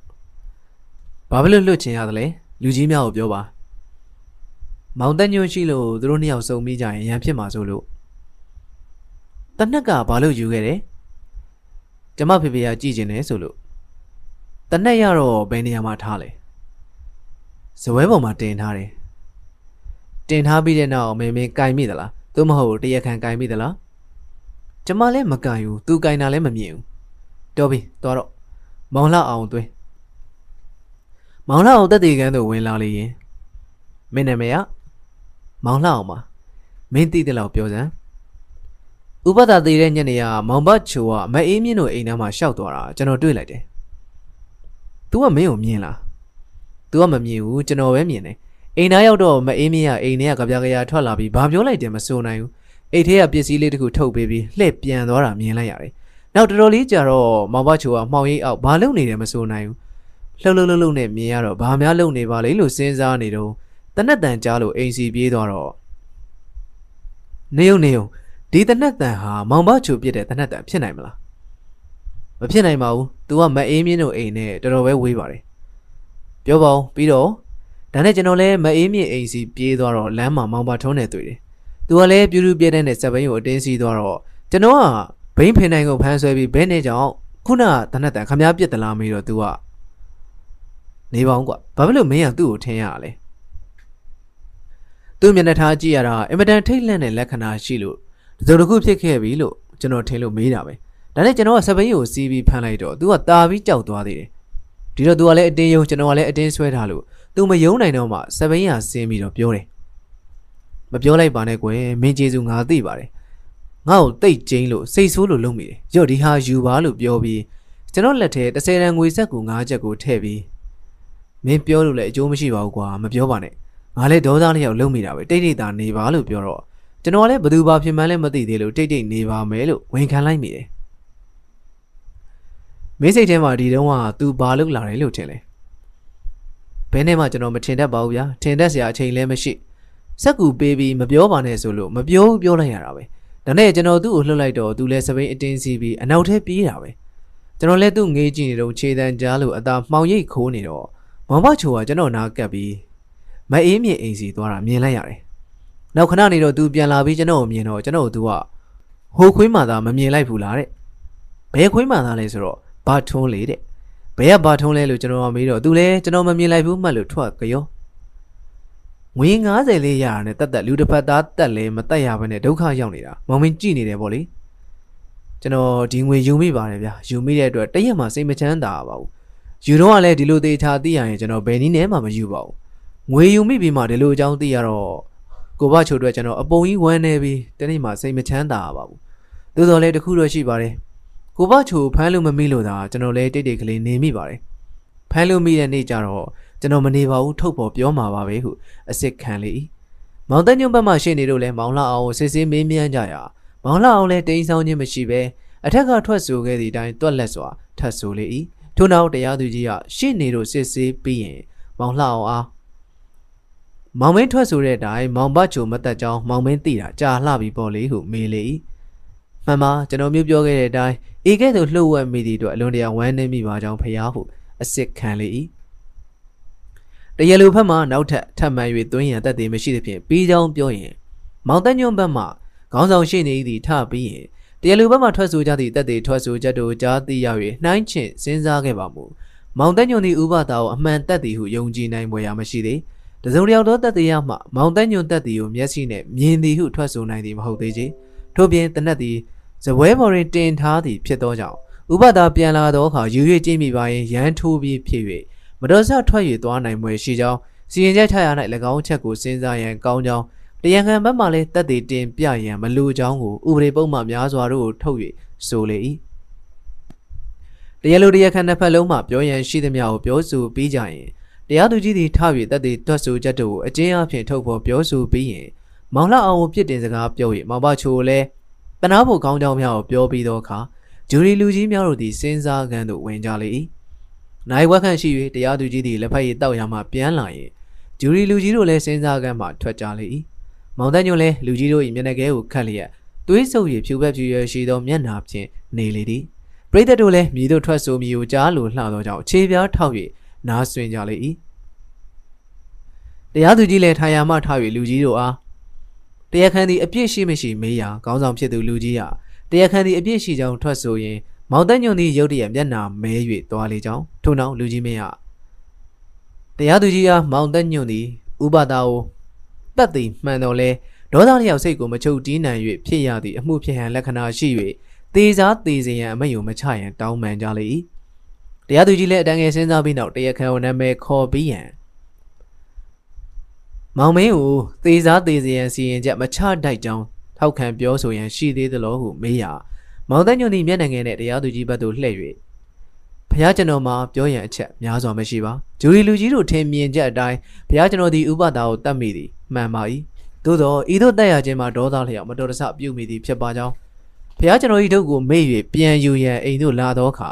ဘာဖြစ်လို့လှုပ်ချင်ရသလဲလူကြီးများကိုပြောပါမောင်တက်ညွန့်ရှိလို့သူတို့နှစ်ယောက်စုံမိကြရင်ရန်ဖြစ်မှာဆိုလို့တနက်ကဘာလို့ယူခဲ့တယ်ကျမဖေဖေကကြည်ကျင်တယ်ဆိုလို့တနက်ရတော့ဘယ်နေရာမှာထားလဲဇပွဲပေါ်မှာတင်ထားတယ်တင်ထားပြီးတဲ့နောက်မင်းမင်းကင်မိသလားသို့မဟုတ်တရခန်ကင်မိသလားကျမလည်းမကင်ဘူးသူကင်တာလည်းမမြင်ဘူးတော်ပြီတော်တော့မောင်လှအောင်သွင်း မောင်လှအောင်တက်တေကန်းတို့ဝင်လာလေရင်မင်းနာမည်ကမောင်လှအောင်ပါမင်းသိတယ်လို့ပြောစမ်းဥပဒါသေးတဲ့ညနေကမောင်ဘချိုကမအေးမြင့်တို့အိမ်ထဲမှာရှောက်သွားတာကျွန်တော်တွေ့လိုက်တယ်။ तू ကမင်းကိုမြင်လား။ तू ကမမြင်ဘူးကျွန်တော်ပဲမြင်တယ်။အိမ်သားရောက်တော့မအေးမြင့်ကအိမ်ထဲကကြပြကြရထွက်လာပြီးဘာပြောလိုက်တယ်မစိုးနိုင်ဘူး။အိတ်ထဲကပစ္စည်းလေးတခုထုတ်ပေးပြီးလှည့်ပြန်သွားတာမြင်လိုက်ရတယ်။နောက်တော်တော်လေးကြာတော့မောင်ဘချိုကမှောင်ရိပ်အောက်ဘာလုပ်နေတယ်မစိုးနိုင်ဘူး။ လှုပ်လှုပ်လှုပ်လှုပ်နဲ့မြင်ရတော့ဘာများလုပ်နေပါလိမ့်လို့စဉ်းစားနေတော့တနက်တန်ကြားလို့အိမ်စီပြေးသွားတော့နေုံနေုံဒီတနက်တန်ဟာမောင်ဘချိုပြစ်တဲ့တနက်တန်ဖြစ်နိုင်မလားမဖြစ်နိုင်ပါဘူး။ तू ကမအေးမြင့်တို့အိမ်နဲ့တော်တော်ပဲဝေးပါတယ်။ပြောပါဦးပြီးတော့ဒါနဲ့ကျွန်တော်လည်းမအေးမြင့်အိမ်စီပြေးသွားတော့လမ်းမှာမောင်ဘထုံးနဲ့တွေ့တယ်။ तू ကလည်းပြူးပြူးပြဲတဲ့နဲ့စက်ဘိန်းကိုအတင်းစီးသွားတော့ကျွန်တော်ကဘိန်းဖင်နိုင်ကိုဖမ်းဆွဲပြီးဘဲနေကြောင်ခုနကတနက်တန်ခမားပြစ်သလားမေးတော့ तू က နေပေါင်းကွာဘာဖြစ်လို့မင်းကသူ့ကိုထင်ရလဲသူ့မျက်နှာထားကြည့်ရတာအင်မတန်ထိတ်လန့်တဲ့လက္ခဏာရှိလို့ဒီလိုတစ်ခုဖြစ်ခဲ့ပြီလို့ကျွန်တော်ထင်လို့မေးတာပဲဒါနဲ့ကျွန်တော်ကစပင်းကိုစီးပြီးဖမ်းလိုက်တော့သူကတာပြီးကြောက်သွားသေးတယ်ဒီတော့သူကလည်းအတင်းယုံကျွန်တော်ကလည်းအတင်းဆွဲထားလို့သူမယုံနိုင်တော့မှစပင်းကဆင်းပြီးတော့ပြောတယ်မပြောလိုက်ပါနဲ့ကွယ်မင်းကျေစုငါသိပါတယ်ငါ့ကိုတိတ်ကျင်းလို့စိတ်ဆိုးလို့လုပ်မိတယ်။ရော့ဒီဟာယူပါလို့ပြောပြီးကျွန်တော်လက်ထဲ30ရန်ငွေဆက်ကူ9ချက်ကိုထည့်ပြီး မင်းပြောလို့လည်းအကျိုးမရှိပါဘူးကွာမပြောပါနဲ့ငါလည်းဒေါသလေးရောက်လုံးမိတာပဲတိတ်တိတ်သာနေပါလို့ပြောတော့ကျွန်တော်ကလည်းဘသူဘာဖြစ်မှန်းလည်းမသိသေးလို့တိတ်တိတ်နေပါမယ်လို့ဝန်ခံလိုက်မိတယ်မင်းစိတ်ထဲမှာဒီတုန်းက तू ဘာလုပ်လာတယ်လို့ထင်လဲဘယ်နဲ့မှကျွန်တော်မထင်တတ်ပါဘူးဗျာထင်တတ်စရာအချိန်လည်းမရှိစက်ကူပေးပြီးမပြောပါနဲ့ဆိုလို့မပြောဘူးပြောလိုက်ရတာပဲဒါနဲ့ကျွန်တော်သူ့ကိုလှုပ်လိုက်တော့သူလည်းစပိန်အတင်းစီးပြီးအနောက်ထဲပြေးတာပဲကျွန်တော်လည်းသူ့ငေးကြည့်နေတော့ခြေတန်းကြားလို့အသာမှောင်ရိပ်ခိုးနေတော့ မောင်ဘချိုကကျွန်တော်နားကပ်ပြီးမအေးမြင့်အိမ်စီသွားတာမြင်လိုက်ရတယ်နောက်ခဏနေတော့သူပြန်လာပြီးကျွန်တော်ကိုမြင်တော့ကျွန်တော်သူကဟိုခွေးမှသာမမြင်လိုက်ဘူးလားတဲ့ဘယ်ခွေးမှသာလဲဆိုတော့ဘာထုံးလေတဲ့ဘယ်ကဘာထုံးလဲလို့ကျွန်တော်ကမေးတော့သူလည်းကျွန်တော်မမြင်လိုက်ဘူးမှတ်လို့ထွက်ကြောငွေ90လေးရတာနဲ့တက်တက်လူတစ်ဖက်သားတက်လဲမတက်ရဘဲနဲ့ဒုက္ခရောက်နေတာမောင်မင်းကြည့်နေတယ်ဗောလေကျွန်တော်ဒီငွေယူမိပါတယ်ဗျာယူမိတဲ့အတွက်တရက်မှစိတ်မချမ်းသာပါဘူး ယူတော့ကလည်းဒီလိုသေးချာသိရရင်ကျွန်တော်ဘယ်နည်းနဲ့မှမယူပါဘူးငွေယူမိပြီးမှဒီလိုအကြောင်းသိရတော့ကိုဘချိုအတွက်ကျွန်တော်အပုံကြီးဝမ်းနေပြီးတနေ့မှစိတ်မချမ်းသာပါဘူးသို့တော်လည်းတခုတော့ရှိပါတယ်ကိုဘချိုဖမ်းလို့မမိလို့သာကျွန်တော်လည်းတိတ်တိတ်ကလေးနေမိပါတယ်ဖမ်းလို့မိတဲ့နေ့ကျတော့ကျွန်တော်မနေပါဘူးထုတ်ဖို့ပြောမှာပါပဲဟုအစ်စ်ခံလေမောင်တညွန့်ဘက်မှရှေ့နေတို့လည်းမောင်လာအောင်စစ်စစ်မေးမြန်းကြရမောင်လာအောင်လည်းတိန်းဆောင်ခြင်းမရှိဘဲအထက်ကထွက်ဆိုခဲ့သည့်အတိုင်းတွက်လက်စွာထပ်ဆိုလေ၏ ထို့နောက်တရားသူကြီးကရှေ့နေတို့စစ်ဆေးပြီးရင်မောင်လှအောင်အားမောင်မင်းထွက်ဆိုတဲ့အတိုင်းမောင်ဘချိုမတက်ကြောင်းမောင်မင်းသိတာကြာလှပြီပေါ့လေဟုမေးလေ၏မှန်ပါကျွန်တော်မျိုးပြောခဲ့တဲ့အတိုင်းဧကဲ့သို့လှုပ်ဝက်မိသည့်အတွက်အလွန်တရာဝမ်းနည်းမိပါကြောင်းဖျားဟုအစ်စ်ခံလေ၏တရလူဖက်မှနောက်ထပ်ထပ်မံ၍သွင်းရန်တက်သေးမရှိသဖြင့်ပြီးကြောင်းပြောရင်မောင်တညွန့်ဘက်မှခေါင်းဆောင်ရှိနေသည်ထပြီးရင် တရလူဘက်မှထွက်ဆိုကြသည့်တက်သေးထွက်ဆိုချက်တို့ကြားသိရ၍နှိုင်းချင်စဉ်းစားခဲ့ပါမူမောင်တညွန့်သည်ဥပဒါကိုအမှန်တက်သည်ဟုယုံကြည်နိုင်ပွဲရမရှိသေးတစုံတယောက်သောတက်သေးရမှမောင်တညွန့်တက်သည်ကိုမျက်စိနှင့်မြင်သည်ဟုထွက်ဆိုနိုင်သည်မဟုတ်သေးချေထို့ပြင်တနက်သည်ဇပွဲပေါ်တွင်တင်ထားသည်ဖြစ်သောကြောင့်ဥပဒါပြန်လာသောအခါယူ၍ကြည့်မိပါရင်ရန်ထိုးပြီးဖြစ်၍မတော်ဆထွက်၍သွားနိုင်မွယ်ရှိကြောင်းစီရင်ချက်ချရ၌၎င်းချက်ကိုစဉ်းစားရန်ကောင်းကြောင်း တရားခံဘက်မှလည်းတက်သေးတင်ပြရန်မလိုကြောင်းကိုဥပဒေပုံမှန်များစွာတို့ကိုထုတ်၍ဆိုလေ၏တရားလိုတရားခံနှစ်ဖက်လုံးမှပြောရန်ရှိသမျှကိုပြောဆိုပြီးကြရင်တရားသူကြီးသည်ထ၍တက်သေးတွတ်ဆိုချက်တို့ကိုအကျဉ်းအဖြစ်ထုတ်ဖော်ပြောဆိုပြီးရင်မောင်လှအောင်ကိုပြစ်တင်စကားပြော၍မောင်ဘချိုကိုလည်းတနာဖို့ကောင်းကြောင်းများကိုပြောပြီးသောအခါဂျူရီလူကြီးများတို့သည်စဉ်းစားကန်းသို့ဝင်ကြလေ၏နိုင်ဝက်ခန့်ရှိ၍တရားသူကြီးသည်လက်ဖက်ရည်တောက်ရမှပြန်လာရင်ဂျူရီလူကြီးတို့လည်းစဉ်းစားကန်းမှထွက်ကြလေ၏ မောင်တညွန့်လည်းလူကြီးတို့၏မျက်နှာကဲကိုခတ်လျက်သွေးဆုပ်ရည်ဖြူပက်ဖြူရရှိသောမျက်နှာဖြင့်နေလေသည်ပရိသတ်တို့လည်းမြည်တို့ထွက်ဆိုမြည်ကိုကြားလိုလှသောကြောင့်ခြေပြားထောက်၍နားဆွင်ကြလေ၏တရားသူကြီးလည်းထိုင်ရမှထား၍လူကြီးတို့အားတရားခံသည်အပြစ်ရှိမရှိမေးရာခေါင်းဆောင်ဖြစ်သူလူကြီးဟာတရားခံသည်အပြစ်ရှိကြောင်းထွက်ဆိုရင်မောင်တညွန့်သည်ရုတ်တရက်မျက်နှာမဲ၍သွားလေကြောင်းထို့နောက်လူကြီးမင်းဟာတရားသူကြီးအားမောင်တညွန့်သည်ဥပဒါကို တတ်သည်မှန်တော်လဲဒေါသလျောက်စိတ်ကိုမချုပ်တီးနိုင်၍ဖြစ်ရသည့်အမှုဖြစ်ဟန်လက္ခဏာရှိ၍သေစားသေစေရန်အမိတ်ကိုမချရန်တောင်းပန်ကြလေ၏တရားသူကြီးလည်းအတန်းငယ်စဉ်းစားပြီးနောက်တရားခံကိုနာမည်ခေါ်ပြီးရန်မောင်မင်းကိုသေစားသေစေရန်စီရင်ချက်မချတိုက်ကြောင်းထောက်ခံပြောဆိုရန်ရှိသေးသလိုဟုမေးရာမောင်တညွန့်သည်မျက်နှာငယ်နဲ့တရားသူကြီးဘက်သို့လှည့်၍ ဘုရားကျွန်တော်မှာပြောရန်အချက်များစွာမရှိပါဂျူရီလူကြီးတို့ထင်မြင်ချက်အတိုင်းဘုရားကျွန်တော်သည်ဥပဒါကိုတတ်မိသည်မှန်ပါ၏သို့သောဤသို့တက်ရခြင်းမှာဒေါသလျောက်မတော်တဆပြုမိသည်ဖြစ်ပါကြောင်းဘုရားကျွန်တော်၏တို့ကိုမေ့၍ပြန်ယူရန်အိမ်သို့လာသောအခါ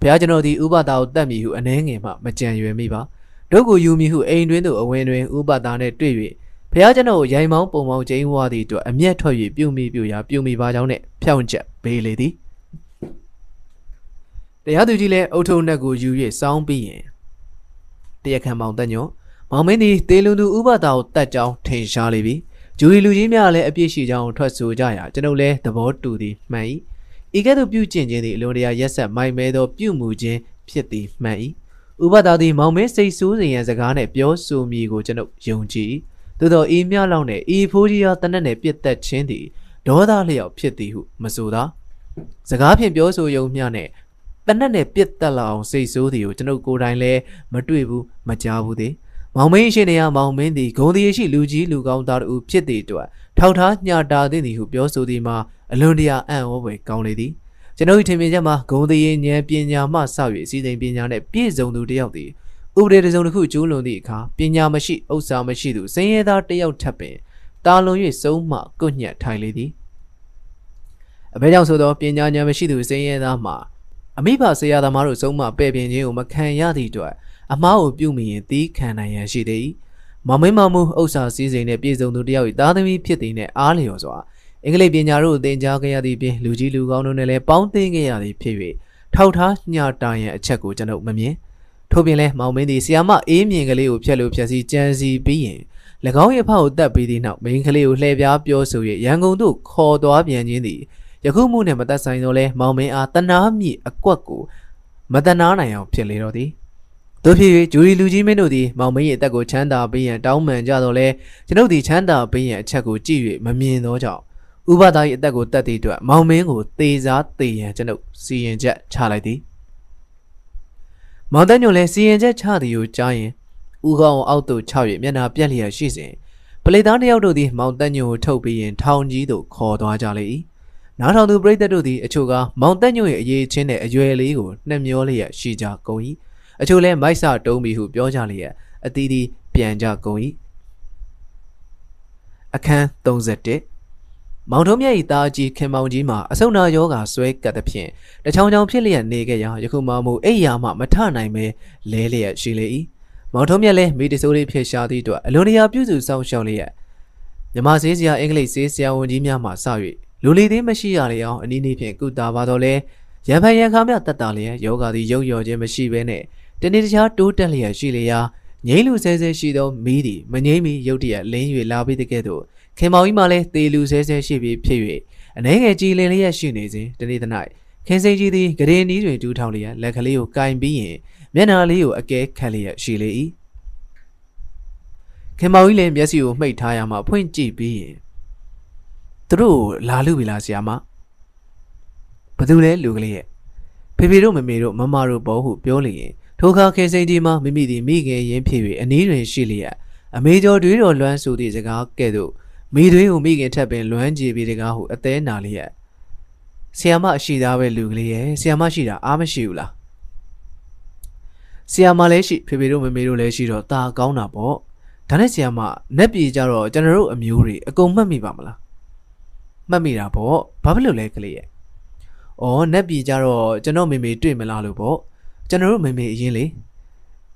ဘုရားကျွန်တော်သည်ဥပဒါကိုတတ်မိဟုအနှဲငယ်မှမကြံရွယ်မိပါတို့ကိုယူမိဟုအိမ်တွင်သို့အဝင်တွင်ဥပဒါနှင့်တွေ့၍ဘုရားကျွန်တော်ကိုရိုင်မောင်းပုံမောင်းကျင်းဝါသည့်အတွက်အမျက်ထွက်၍ပြုမိပြုရာပြုမိပါကြောင်းနဲ့ဖြောင့်ချက်ပေးလေသည် တရားသူကြီးလည်းအုတ်ထုံနှက်ကိုယူ၍စောင်းပြီးရင်တရားခံမောင်တက်ညောမောင်မင်းသည်တေလွန်သူဥပဒါကိုတတ်ကြောင်းထင်ရှားလေပြီဂျူရီလူကြီးများလည်းအပြစ်ရှိကြောင်းထွက်ဆိုကြရာကျွန်ုပ်လည်းသဘောတူသည်မှန်၏ဤကဲ့သို့ပြုကျင့်ခြင်းသည်အလွန်တရာရက်ဆက်မိုက်မဲသောပြုမှုခြင်းဖြစ်သည်မှန်၏ဥပဒါသည်မောင်မင်းစိတ်ဆိုးစေရန်စကားနှင့်ပြောဆိုမည်ကိုကျွန်ုပ်ယုံကြည်သို့သောဤမြလောက်နှင့်ဤဖိုးကြီးအားတနက်နှင့်ပြစ်သက်ခြင်းသည်ဒေါသလျောက်ဖြစ်သည်ဟုမဆိုသာစကားဖြင့်ပြောဆိုယုံမျှနှင့် တနက်နဲ့ပြစ်တက်လာအောင်စိတ်ဆိုးသည်ကိုကျွန်ုပ်ကိုယ်တိုင်လည်းမတွေ့ဘူးမကြားဘူးသည်မောင်မင်းရှိနေရမောင်မင်းသည်ဂုံတည်ရှိလူကြီးလူကောင်းသားတို့ဖြစ်သည်အတွက်ထောက်ထားညတာသည်သည်ဟုပြောဆိုသည်မှာအလွန်တရာအံ့ဩဖွယ်ကောင်းလေသည်ကျွန်ုပ်ထင်မြင်ချက်မှာဂုံတည်ဉာဏ်ပညာမှစ၍စီစဉ်ပညာနဲ့ပြည့်စုံသူတစ်ယောက်သည်ဥပဒေတစ်စုံတစ်ခုကျိုးလွန်သည့်အခါပညာမရှိဥစ္စာမရှိသူစင်ရဲသားတစ်ယောက်ထပ်ပင်တာလွန်၍စုံမှကုညက်ထိုင်လေသည်အဘဲကြောင့်ဆိုသောပညာဉာဏ်မရှိသူစင်ရဲသားမှာ အမိဘဆရာသမားတို့စုံမှပဲ့ပြင်ခြင်းကိုမခံရသည့်အတွက်အမားကိုပြုမိရင်သီးခံနိုင်ရန်ရှိသည်။မောင်မင်းမောင်မှုဥစ္စာစည်းစိမ်နဲ့ပြည်စုံသူတယောက်၏သားသမီးဖြစ်သည်နဲ့အားလျော်စွာအင်္ဂလိပ်ပညာတို့သင်ကြားခဲ့ရသည့်ပြင်လူကြီးလူကောင်းတို့နဲ့လည်းပေါင်းသင်ခဲ့ရသည်ဖြစ်၍ထောက်ထားညတာရန်အချက်ကိုကျွန်ုပ်မမြင်ထို့ပြင်လဲမောင်မင်းသည်ဆီယာမအေးမြင်ကလေးကိုဖျက်လို့ဖျက်စီကြံစီပြီးရင်၎င်းရဲ့အဖေကိုတတ်ပြီးသည့်နောက်မိန်းကလေးကိုလှည့်ပြားပြောဆို၍ရန်ကုန်သို့ခေါ်သွားပြန်ခြင်းသည် ယခုမှုနှင့်မသက်ဆိုင်တော့လဲမောင်မင်းအားတနာမြစ်အကွက်ကိုမတနာနိုင်အောင်ဖြစ်လေတော့သည်တို့ဖြစ်၍ဂျူရီလူကြီးမင်းတို့သည်မောင်မင်းရဲ့အသက်ကိုချမ်းသာပေးရန်တောင်းပန်ကြတော့လဲကျွန်ုပ်သည်ချမ်းသာပေးရန်အချက်ကိုကြည့်၍မမြင်သောကြောင့်ဥပဒါ၏အသက်ကိုတတ်သည့်အတွက်မောင်မင်းကိုသေစားသေရန်ကျွန်ုပ်စီရင်ချက်ချလိုက်သည်မောင်တညွန့်လည်းစီရင်ချက်ချသည်ကိုကြားရင်ဥကောင်းအောက်သို့ချ၍မျက်နှာပြက်လျက်ရှိစဉ်ပလေသားတယောက်တို့သည်မောင်တညွန့်ကိုထုတ်ပြီးရင်ထောင်ကြီးသို့ခေါ်သွားကြလေ၏ နားထောင်သူပရိသတ်တို့သည်အချို့ကမောင်တက်ညွန့်ရဲ့အရေးချင်းတဲ့အရွယ်လေးကိုနှမျောလျက်ရှိကြကုန်၏အချို့လည်းမိုက်ဆတုံးပြီးဟုပြောကြလျက်အသီးသီးပြန်ကြကုန်၏အခန်း31မောင်ထုံးမြတ်၏သားကြီးခင်မောင်ကြီးမှာအဆုနာယောဂါဆွဲကပ်သဖြင့်တချောင်းချောင်းဖြစ်လျက်နေခဲ့ရာယခုမှမူအိယာမှမထနိုင်ပဲလဲလျက်ရှိလေ၏မောင်ထုံးမြတ်လည်းမိတဆိုးလေးဖြစ်ရှာသည့်အတွက်အလွန်တရာပြုစုဆောင်ရှောက်လျက်မြမဆေးစရာအင်္ဂလိပ်ဆေးဆရာဝန်ကြီးများမှစ၍ လူလီသေးမရှိရလေအောင်အနည်းနည်းဖြင့်ကုသပါတော့လဲရံဖန်ရံခါမြတက်တာလျက်ယောဂါသည်ရုပ်ရော်ခြင်းမရှိဘဲနဲ့တနေ့တခြားတိုးတက်လျက်ရှိလျာငိမ့်လူဆဲဆဲရှိသောမီးသည်မငိမ့်မီရုတ်တရက်လင်း၍လာပြီးတဲ့ကဲ့သို့ခင်မောင်ကြီးမှလည်းတေလူဆဲဆဲရှိပြီးဖြစ်၍အနေငယ်ကြည်လင်လျက်ရှိနေစဉ်တနေ့တ၌ခင်စိန်ကြီးသည်ဂရေနီးတွင်တူးထောင်လျက်လက်ကလေးကိုကင်ပြီးရင်မျက်နှာလေးကိုအကဲခတ်လျက်ရှိလေ၏ခင်မောင်ကြီးလည်းမျက်စိကိုမှိတ်ထားရမှဖွင့်ကြည့်ပြီးရင် သူတို့လာလူပြီလားဆရာမဘသူလဲလူကလေးရဲ့ဖေဖေတို့မမေတို့မမတို့ဘောဟုပြောလျင်ထိုအခါခင်စိန်ကြီးမှမိမိသည်မိခင်ရင်းဖြစ်၍အနည်းတွင်ရှိလျက်အမေကျော်တွေးတော်လွမ်းဆိုသည့်စကားကဲ့သို့မိသွေးကိုမိခင်ထက်ပင်လွမ်းကြည့်ပြီးတကားဟုအသေးနာလျက်ဆီယာမရှိသားပဲလူကလေးရဲ့ဆီယာမရှိတာအားမရှိဘူးလားဆီယာမလည်းရှိဖေဖေတို့မမေတို့လည်းရှိတော့ตาကောင်းတာပေါ့ဒါနဲ့ဆီယာမနက်ပြေကြတော့ကျွန်တော်တို့အမျိုးတွေအကုန်မှတ်မိပါမလား မှတ်မိတာပေါ့ဘာဖြစ်လို့လဲကလေးရဲ့ဩနက်ပြေကြတော့ကျွန်တော်မေမေတွေ့မလားလို့ပေါ့ကျွန်တော်တို့မေမေအရင်လေ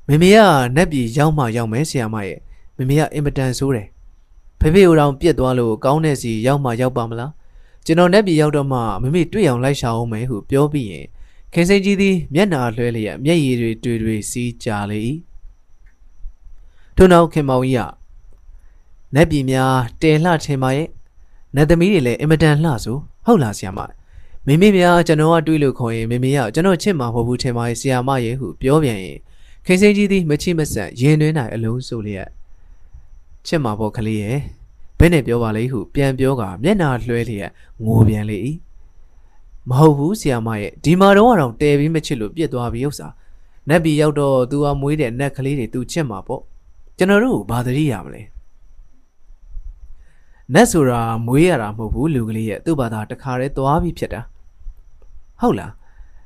မေမေကနက်ပြေရောက်မှရောက်မယ်ဆီယာမရဲ့မေမေကအင်မတန်ဆိုးတယ်ဖေဖေကိုတောင်ပြက်သွားလို့ကောင်းတဲ့စီရောက်မှရောက်ပါမလားကျွန်တော်နဲ့ပြည်ရောက်တော့မှမမေတွေ့အောင်လိုက်ရှာအောင်မယ်ဟုပြောပြီးရင်ခင်စိန်ကြီးသည်မျက်နှာလွှဲလျက်မျက်ရည်တွေတွေ့တွေ့စီးကြလေ၏ထို့နောက်ခင်မောင်ကြီးကနက်ပြည်များတဲလှထင်ပါရဲ့ နတ်သမီးတွေလည်းအင်မတန်လှဆိုဟုတ်လားဆရာမမိမိများကျွန်တော်ကတွေးလို့ခေါ်ရင်မိမိကကျွန်တော်ချစ်မှာမဟုတ်ဘူးထင်ပါရဲ့ဆရာမရဲ့ဟုပြောပြန်ရင်ခင်စိန်ကြီးသည်မချိမဆန်ရင်တွင်း၌အလုံးဆိုလျက်ချစ်မှာပေါ့ကလေးရဲ့ဘယ်နဲ့ပြောပါလဲဟုပြန်ပြောကမျက်နာလွှဲလျက်ငိုပြန်လေ၏မဟုတ်ဘူးဆီယာမရဲ့ဒီမှာတော့တော့တဲပြီးမချစ်လို့ပြစ်သွားပြီဥစ္စာနတ်ပြည်ရောက်တော့ तू ကမွေးတဲ့နတ်ကလေးတွေ तू ချစ်မှာပေါ့ကျွန်တော်တို့ဘာသတိရမလဲ နတ်ဆိုတာမွေးရတာမဟုတ်ဘူးလူကလေးရဲ့သူ့ဘာသာတခါတည်းသွားပြီးဖြစ်တာဟုတ်လား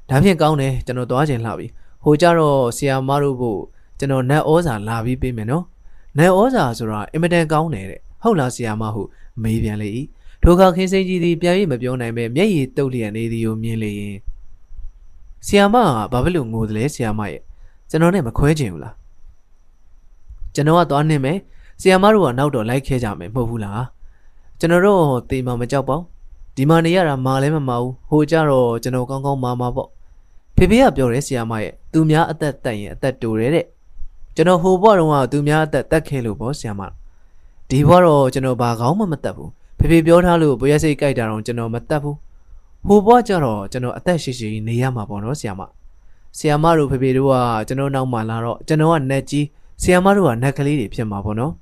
ဒါဖြင့်ကောင်းတယ်ကျွန်တော်သွားခြင်းလှပြီဟိုကြတော့ဆီယာမတို့ဖို့ကျွန်တော်နတ်ဩဇာလာပြီးပေးမယ်နော်နတ်ဩဇာဆိုတာအင်မတန်ကောင်းတယ်တဲ့ဟုတ်လားဆီယာမဟုမေးပြန်လေ၏ထိုအခါခင်းစိန်ကြီးသည်ပြန်၍မပြောနိုင်ပဲမျက်ရည်တုပ်လျက်နေသည်ကိုမြင်လေရင်ဆီယာမကဘာဖြစ်လို့ငိုသလဲဆီယာမရဲ့ကျွန်တော်နဲ့မခွဲချင်ဘူးလားကျွန်တော်ကသွားနေမယ်ဆီယာမတို့ကနောက်တော့လိုက်ခဲကြမယ်မဟုတ်ဘူးလား ကျွန်တော်တို့တေးမမကြောက်ပါဘူးဒီမှာနေရတာမာလည်းမမဘူးဟိုကြတော့ကျွန်တော်ကောင်းကောင်းမာမာပေါ့ဖေဖေကပြောတယ်ဆီယာမရဲ့သူများအသက်တက်ရင်အသက်တူတယ်တဲ့ကျွန်တော်ဟိုဘွားတော့ကသူများအသက်တက်ခဲလို့ပေါ့ဆီယာမဒီဘွားတော့ကျွန်တော်ဘာကောင်းမှမတက်ဘူးဖေဖေပြောထားလို့ဘွေရစိတ်ကြိုက်တာတော့ကျွန်တော်မတက်ဘူးဟိုဘွားကြတော့ကျွန်တော်အသက်ရှိရှိနေရမှာပေါ့နော်ဆီယာမဆီယာမတို့ဖေဖေတို့ကကျွန်တော်နောက်မှလာတော့ကျွန်တော်ကနက်ကြီးဆီယာမတို့ကနက်ကလေးတွေဖြစ်မှာပေါ့နော်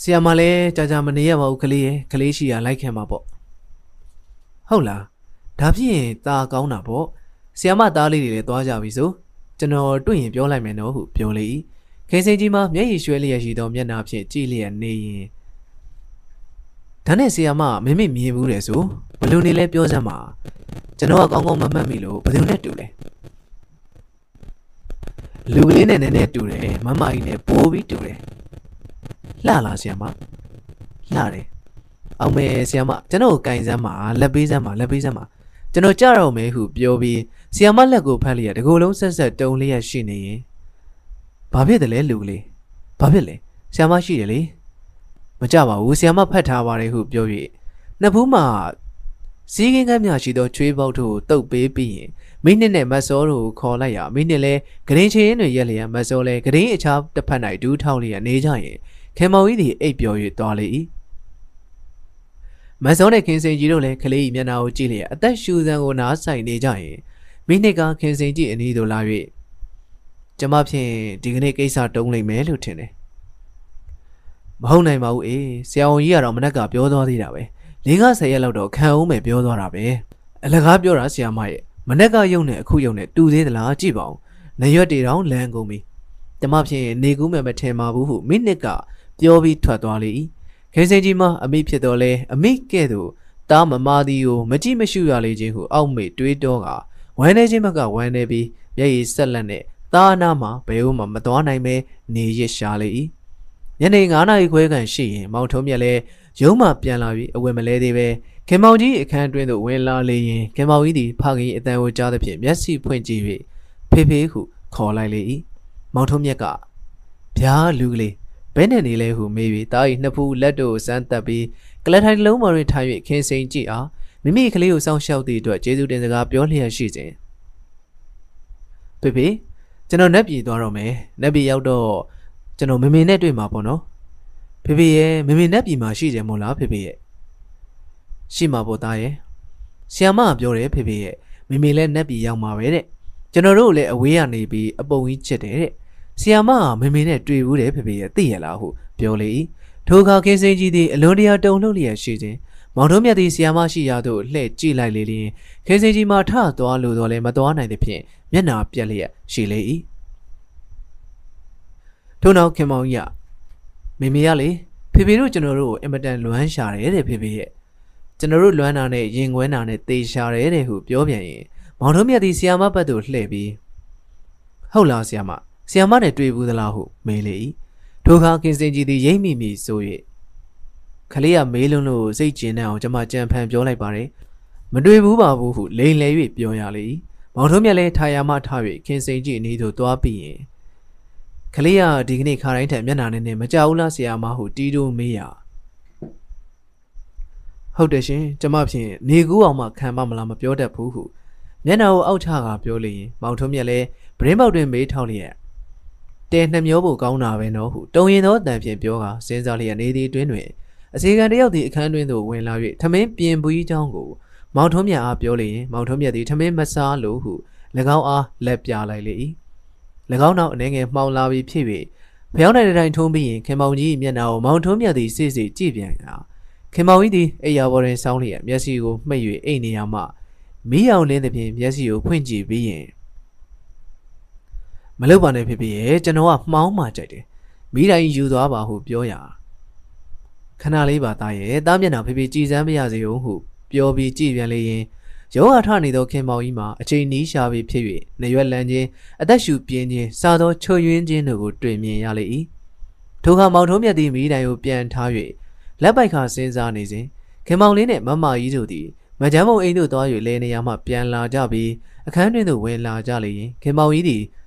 ဆီယာမလည်းကြာကြာမနေရပါဘူးကလေးရဲ့ကလေးရှိရလိုက်ခင်မှာပေါ့ဟုတ်လားဒါဖြစ်ရင်ตาကောင်းတာပေါ့ဆီယာမသားလေးတွေလည်းသွားကြပြီဆိုကျွန်တော်တွေ့ရင်ပြောလိုက်မယ်နော်ဟုပြောလေ၏ခေစိန်ကြီးမှာမျက်ရည်ရွှဲလျက်ရှိသောမျက်နှာဖြင့်ကြည့်လျက်နေရင်ဒါနဲ့ဆီယာမမမေမြင်ဘူးတယ်ဆိုဘလို့နေလဲပြောစမ်းပါကျွန်တော်ကကောင်းကောင်းမမှတ်မိလို့ဘယ်သူနဲ့တူလဲလူကလေးနဲ့နည်းနည်းတူတယ်မမကြီးနဲ့ပိုးပြီးတူတယ် လှလားဆီယာမလှတယ်အောင်မဲဆီယာမကျွန်တော်ကိုကင်စမ်းပါလက်ပေးစမ်းပါလက်ပေးစမ်းပါကျွန်တော်ကြတော့မယ်ဟုပြောပြီးဆီယာမလက်ကိုဖတ်လျက်တကူလုံးဆက်ဆက်တုံလျက်ရှိနေရင်ဘာဖြစ်တယ်လဲလူကလေးဘာဖြစ်လဲဆီယာမရှိတယ်လေမကြပါဘူးဆီယာမဖတ်ထားပါတယ်ဟုပြော၍နှစ်ဖူးမှာစီးကင်းကမ်းများရှိသောချွေးပေါက်တို့တုပ်ပေးပြီးရင်မိနစ်နဲ့မတ်စောတို့ခေါ်လိုက်ရမိနစ်လဲဂရင်းချင်းတွေရက်လျက်မတ်စောလဲဂရင်းအခြားတစ်ဖက်၌ဒူးထောက်လျက်နေကြရင် ခင်မောင်ကြီးသည်အိပ်ပျော်၍သွားလေ၏မတ်စောနဲ့ခင်စင်ကြီးတို့လည်းကလေး၏မျက်နှာကိုကြည့်လျက်အသက်ရှူစံကိုနားဆိုင်နေကြရင်မိနစ်ကခင်စင်ကြီးအနီးသို့လာ၍ကျမဖြင့်ဒီကနေ့ကိစ္စတုံးလိမ့်မယ်လို့ထင်တယ်မဟုတ်နိုင်ပါဘူးအေးဆရာဝန်ကြီးကတော့မနက်ကပြောသွားသေးတာပဲ၄က10ရက်လောက်တော့ခံအောင်မယ်ပြောသွားတာပဲအလကားပြောတာဆရာမရဲ့မနက်ကယုံနဲ့အခုယုံနဲ့တူသေးသလားကြည့်ပါဦးနရွက်တွေတောင်လမ်းကုန်ပြီကျမဖြင့်နေကူးမယ်မထင်ပါဘူးဟုမိနစ်က ပြောပြီးထွက်သွားလေ၏ခေစင်ကြီးမအမိဖြစ်တော်လဲအမိကဲ့သို့တားမမာသည်ကိုမကြည့်မရှုရလေခြင်းဟုအောက်မေ့တွေးတောကဝမ်းနေခြင်းဘက်ကဝမ်းနေပြီးမျက်ရည်ဆက်လက်နဲ့သားနာမှာဘယ်ဦးမှမသွားနိုင်ပဲနေရရှာလေ၏ညနေ9နာရီခွဲခန့်ရှိရင်မောင်ထုံးမြက်လည်းရုံးမှပြန်လာပြီးအဝယ်မလဲသေးပဲခင်မောင်ကြီးအခန်းတွင်းသို့ဝင်လာလေရင်ခင်မောင်ကြီးသည်ဖခင်အတန်ကိုကြားသဖြင့်မျက်စိဖွင့်ကြည့်၍ဖေဖေဟုခေါ်လိုက်လေ၏မောင်ထုံးမြတ်ကဗျာလူကလေး ဘဲနဲ့နေလဲဟုမေး၍တား၏နှစ်ဖူးလက်တို့စမ်းတက်ပြီးကလထိုင်လုံးပေါ်တွင်ထိုင်၍ခင်းစိန်ကြည့်အားမိမိကလေးကိုစောင့်ရှောက်သည့်အတွက်ကျေးဇူးတင်စကားပြောလျက်ရှိစဉ်ဖေဖေကျွန်တော်နက်ပြည်သွားတော့မယ်နက်ပြည်ရောက်တော့ကျွန်တော်မမေနဲ့တွေ့မှာပေါ့နော်ဖေဖေရဲ့မမေနက်ပြည်မှာရှိတယ်မို့လားဖေဖေရဲ့ရှိမှာပေါ့သားရဲ့ဆီယမကပြောတယ်ဖေဖေရဲ့မမေလည်းနက်ပြည်ရောက်မှာပဲတဲ့ကျွန်တော်တို့လည်းအဝေးကနေပြီးအပုံကြီးချစ်တယ်တဲ့ ဆီယမကမမေနဲ့တွေ့ဘူးတယ်ဖေဖေရဲ့သိရလားဟုပြောလေ၏ထိုအခါခင်းစင်းကြီးသည်အလွန်တရာတုန်လှုပ်လျက်ရှိခြင်းမောင်တို့မြတ်သည်ဆီယမရှိရာသို့လှည့်ကြည့်လိုက်လေလျင်ခင်းစင်းကြီးမှထသွားလို့တော့လည်းမသွားနိုင်သဖြင့်မျက်နာပြက်လျက်ရှိလေ၏ထို့နောက်ခင်မောင်ကြီးကမေမေကလေဖေဖေတို့ကျွန်တော်တို့ကိုအင်မတန်လွမ်းရှာတယ်တဲ့ဖေဖေရဲ့ကျွန်တော်တို့လွမ်းတာနဲ့ရင်ခွဲတာနဲ့တေရှာတယ်တဲ့ဟုပြောပြန်ရင်မောင်တို့မြတ်သည်ဆီယမဘက်သို့လှည့်ပြီးဟုတ်လားဆီယမ ဆီယမနဲ့တွေ့ဘူးသလားဟုမေးလေ၏ထိုအခါကင်စင်ကြီးသည်ရိမ့်မိမိဆို၍ခလေးကမေးလုံးလို့စိတ်ကျဉ်တဲ့အောင်ကျွန်မကြံဖန်ပြောလိုက်ပါတယ်မတွေ့ဘူးပါဘူးဟုလိန်လဲ၍ပြောရလေ၏မောင်တို့မြတ်လည်းထာယာမထ၍ကင်စင်ကြီးအနီးသို့သွားပြီးရင်ခလေးကဒီကနေ့ခါတိုင်းထက်မျက်နှာနဲ့နဲ့မကြဘူးလားဆရာမဟုတီးတိုးမေးရဟုတ်တယ်ရှင်ကျမဖြင့်နေကူးအောင်မှခံမမလားမပြောတတ်ဘူးဟုမျက်နှာကိုအောက်ချကပြောလေရင်မောင်ထုံးမြက်လည်းဗရင်းပေါက်တွင်မေးထောက်လျက် တဲနှမျောဖို့ကောင်းတာပဲနော်ဟုတုံရင်သောတန်ဖြင့်ပြောကစဉ်းစားလျက်နေသည့်အတွင်းတွင်အစီကံတယောက်သည်အခန်းတွင်သို့ဝင်လာ၍ထမင်းပြင်ပူးကြီးချောင်းကိုမောင်ထုံးမြတ်အားပြောလျင်မောင်ထုံးမြတ်သည်ထမင်းမစားလို့ဟု၎င်းအားလက်ပြလိုက်လေ၏၎င်းနောက်အနေငယ်မှောင်လာပြီးဖြစ်၍ဖျောင်းနိုင်တဲ့တိုင်ထုံးပြီးရင်ခင်မောင်ကြီးမျက်နှာကိုမောင်ထုံးမြတ်သည်စိစိကြည့်ပြန်ကခင်မောင်ကြီးသည်အိယာပေါ်တွင်ဆောင်းလျက်မျက်စိကိုမှိတ်၍အိတ်နေရမှမီးရောင်လင်းသည်ဖြင့်မျက်စိကိုဖွင့်ကြည့်ပြီးရင် မလုပ်ပါနဲ့ဖြစ်ဖြစ်ရဲ့ကျွန်တော်ကမှောင်းမှကြိုက်တယ်မိတိုင်းယူသွားပါဟုပြောရာခဏလေးပါသားရဲ့တားမျက်နှာဖေဖေကြည်စမ်းမရစေဦးဟုပြောပြီးကြည်ပြန်လေရင်ရောဂါထနေသောခင်မောင်ကြီးမှာအချိန်နီးရှာပြီးဖြစ်၍နေရွက်လန်းခြင်းအသက်ရှူပြင်းခြင်းစားသောချွယွင်းခြင်းတို့ကိုတွေ့မြင်ရလေ၏ထိုအခါမောင်ထုံးမြတ်သည်မိတိုင်ကိုပြန်ထား၍လက်ပိုက်ခါစဉ်းစားနေစဉ်ခင်မောင်လေးနှင့်မမကြီးတို့သည်မကြမ်းမုံအိမ်သို့သွား၍လဲနေရမှပြန်လာကြပြီးအခန်းတွင်သို့ဝင်လာကြလေရင်ခင်မောင်ကြီးသည်၎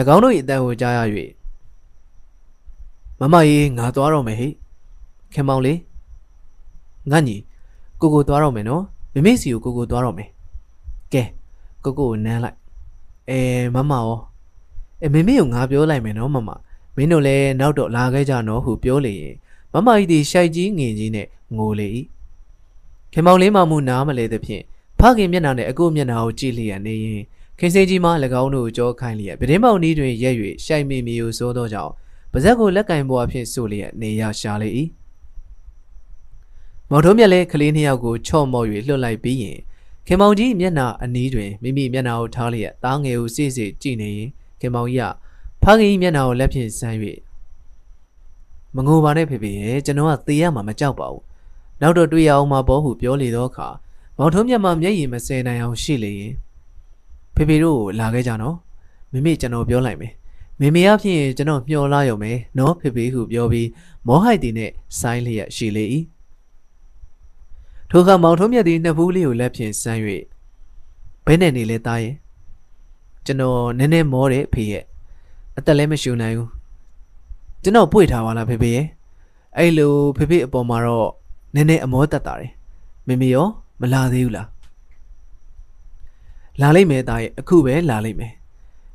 င်းတို့၏အတန်ကိုကြားရ၍မမကြီးငါသွားတော့မယ်ဟိခင်မောင်လေးငါညီကိုကိုသွားတော့မယ်နော်မမေစီကိုကိုကိုသွားတော့မယ်ကဲကိုကိုကိုနမ်းလိုက်အဲမမရောအဲမမေကိုငါပြောလိုက်မယ်နော်မမမင်းတို့လည်းနောက်တော့လာခဲ့ကြနော်ဟုပြောလေရင်မမကြီးဒီရှိုက်ကြီးငင်ကြီးနဲ့ငိုလေ၏ခင်မောင်လေးမမှုနားမလဲသဖြင့်ဖခင်မျက်နှာနဲ့အကိုမျက်နှာကိုကြည့်လျက်နေရင် ခင်စိန်ကြီးမှ၎င်းတို့ကိုကြောခိုင်းလျက်ပြတင်းပေါင်နီးတွင်ရက်၍ရှိုက်မိမိကိုစိုးသောကြောင့်ပါဇက်ကိုလက်ကင်ပေါ်အဖြစ်ဆိုလျက်နေရရှာလေ၏မော်တော်မြက်လည်းကလေးနှစ်ယောက်ကိုချော့မော့၍လွတ်လိုက်ပြီးရင်ခင်မောင်ကြီးမျက်နှာအနီးတွင်မိမိမျက်နှာကိုထားလျက်သားငယ်ကိုစိစိကြည့်နေရင်ခင်မောင်ကြီးကဖခင်ကြီးမျက်နှာကိုလက်ဖြင့်ဆမ်း၍မငိုပါနဲ့ဖေဖေရဲ့ကျွန်တော်ကသေရမှာမကြောက်ပါဘူးနောက်တော့တွေ့ရအောင်မပေါ်ဟုပြောလေတော့အခါမောင်ထုံးမြတ်မှမျက်ရည်မစဲနိုင်အောင်ရှိလေရင် ဖေဖေတို့လာခဲ့ကြနော်မိမိကျွန်တော်ပြောလိုက်မယ်မေမေအဖြစ်ကျွန်တော်မျှော်လာရုံပဲနော်ဖေဖေဟုပြောပြီးမောဟိုက်တီနဲ့ဆိုင်းလျက်ရှိလေ၏ထိုအခါမောင်ထုံးမြတ်သည်နှစ်ဘူးလေးကိုလက်ဖြင့်ဆမ်း၍ဘဲနဲ့နေလဲသားရဲ့ကျွန်တော်နည်းနည်းမောတယ်ဖေရဲ့အသက်လည်းမရှူနိုင်ဘူးကျွန်တော်ပွေထားပါလားဖေဖေရဲ့အဲ့လိုဖေဖေအပေါ်မှာတော့နည်းနည်းအမောတက်တာတယ်မေမေရောမလာသေးဘူးလား လာလိမ့်မယ်သားရဲ့အခုပဲလာလိမ့်မယ်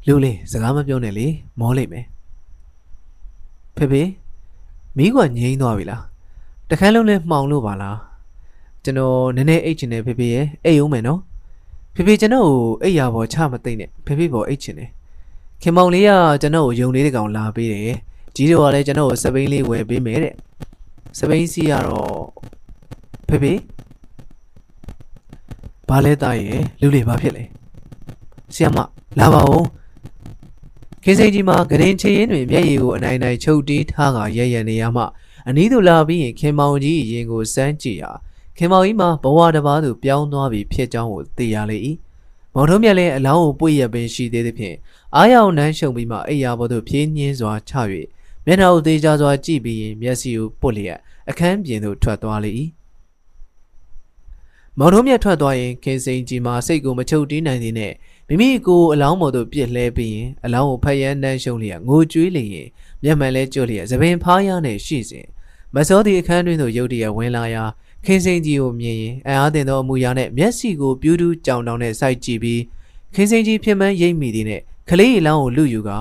လူလေးစကားမပြောနဲ့လေမောလိမ့်မယ်ဖေဖေမိကငြိမ်းသွားပြီလားတခန်းလုံးလဲမှောင်လို့ပါလားကျွန်တော်နည်းနည်းအိတ်ချင်တယ်ဖေဖေရဲ့အိတ်အောင်မယ်နော်ဖေဖေကျွန်တော်ကိုအိတ်ရပေါ်ချမသိမ့်နဲ့ဖေဖေပေါ်အိတ်ချင်တယ်ခင်မောင်လေးကကျွန်တော်ကိုယုံလေးတကောင်လာပေးတယ်ကြီးတော်ကလည်းကျွန်တော်ကိုစပိန်လေးဝယ်ပေးမယ်တဲ့စပိန်စီကတော့ဖေဖေ ဘာလဲတာရဲ့လူလေးဘာဖြစ်လဲဆီယမလာပါဦးခင်းစိန်ကြီးမှာဂရင်ချေရင်တွင်မျက်ရည်ကိုအနိုင်နိုင်ချုပ်တီးထားကရရနေရမှအနီးသို့လာပြီးရင်ခင်မောင်ကြီးရင်ကိုစမ်းကြည့်ရာခင်မောင်ကြီးမှာဘဝတစ်ပါးသို့ပြောင်းသွားပြီဖြစ်ကြောင်းကိုသိရလေ၏မောင်တို့မြက်လည်းအလောင်းကိုပွေရပင်ရှိသေးသဖြင့်အားရအောင်နှမ်းရှုံပြီးမှအိယာဘော်သို့ဖြင်းညင်းစွာချ၍မျက်နှာကိုသေးချစွာကြည့်ပြီးရင်မျက်စိကိုပုတ်လျက်အခန်းပြင်သို့ထွက်သွားလေ၏ မောင်တို့မြက်ထွက်သွားရင်ခင်စိန်ကြီးမှာစိတ်ကိုမချုပ်တီးနိုင်သေးနဲ့မိမိကိုယ်အလောင်းပေါ်သို့ပြစ်လဲပြီးရင်အလောင်းကိုဖယန်းနှမ်းရှုံးလျက်ငိုကြွေးလျင်မျက်မှန်လဲကျွတ်လျက်သပင်ဖားရနဲ့ရှိစဉ်မစောသည့်အခန်းတွင်သို့ရုတ်တရက်ဝင်လာရာခင်းစိန်ကြီးကိုမြင်ရင်အံ့အားသင့်သောအမူအရာနဲ့မျက်စိကိုပြူးတူးကြောင်တောင်နဲ့စိုက်ကြည့်ပြီးခင်းစိန်ကြီးဖြစ်မှန်းရိပ်မိသည်နဲ့ကလေးအလောင်းကိုလူယူကာ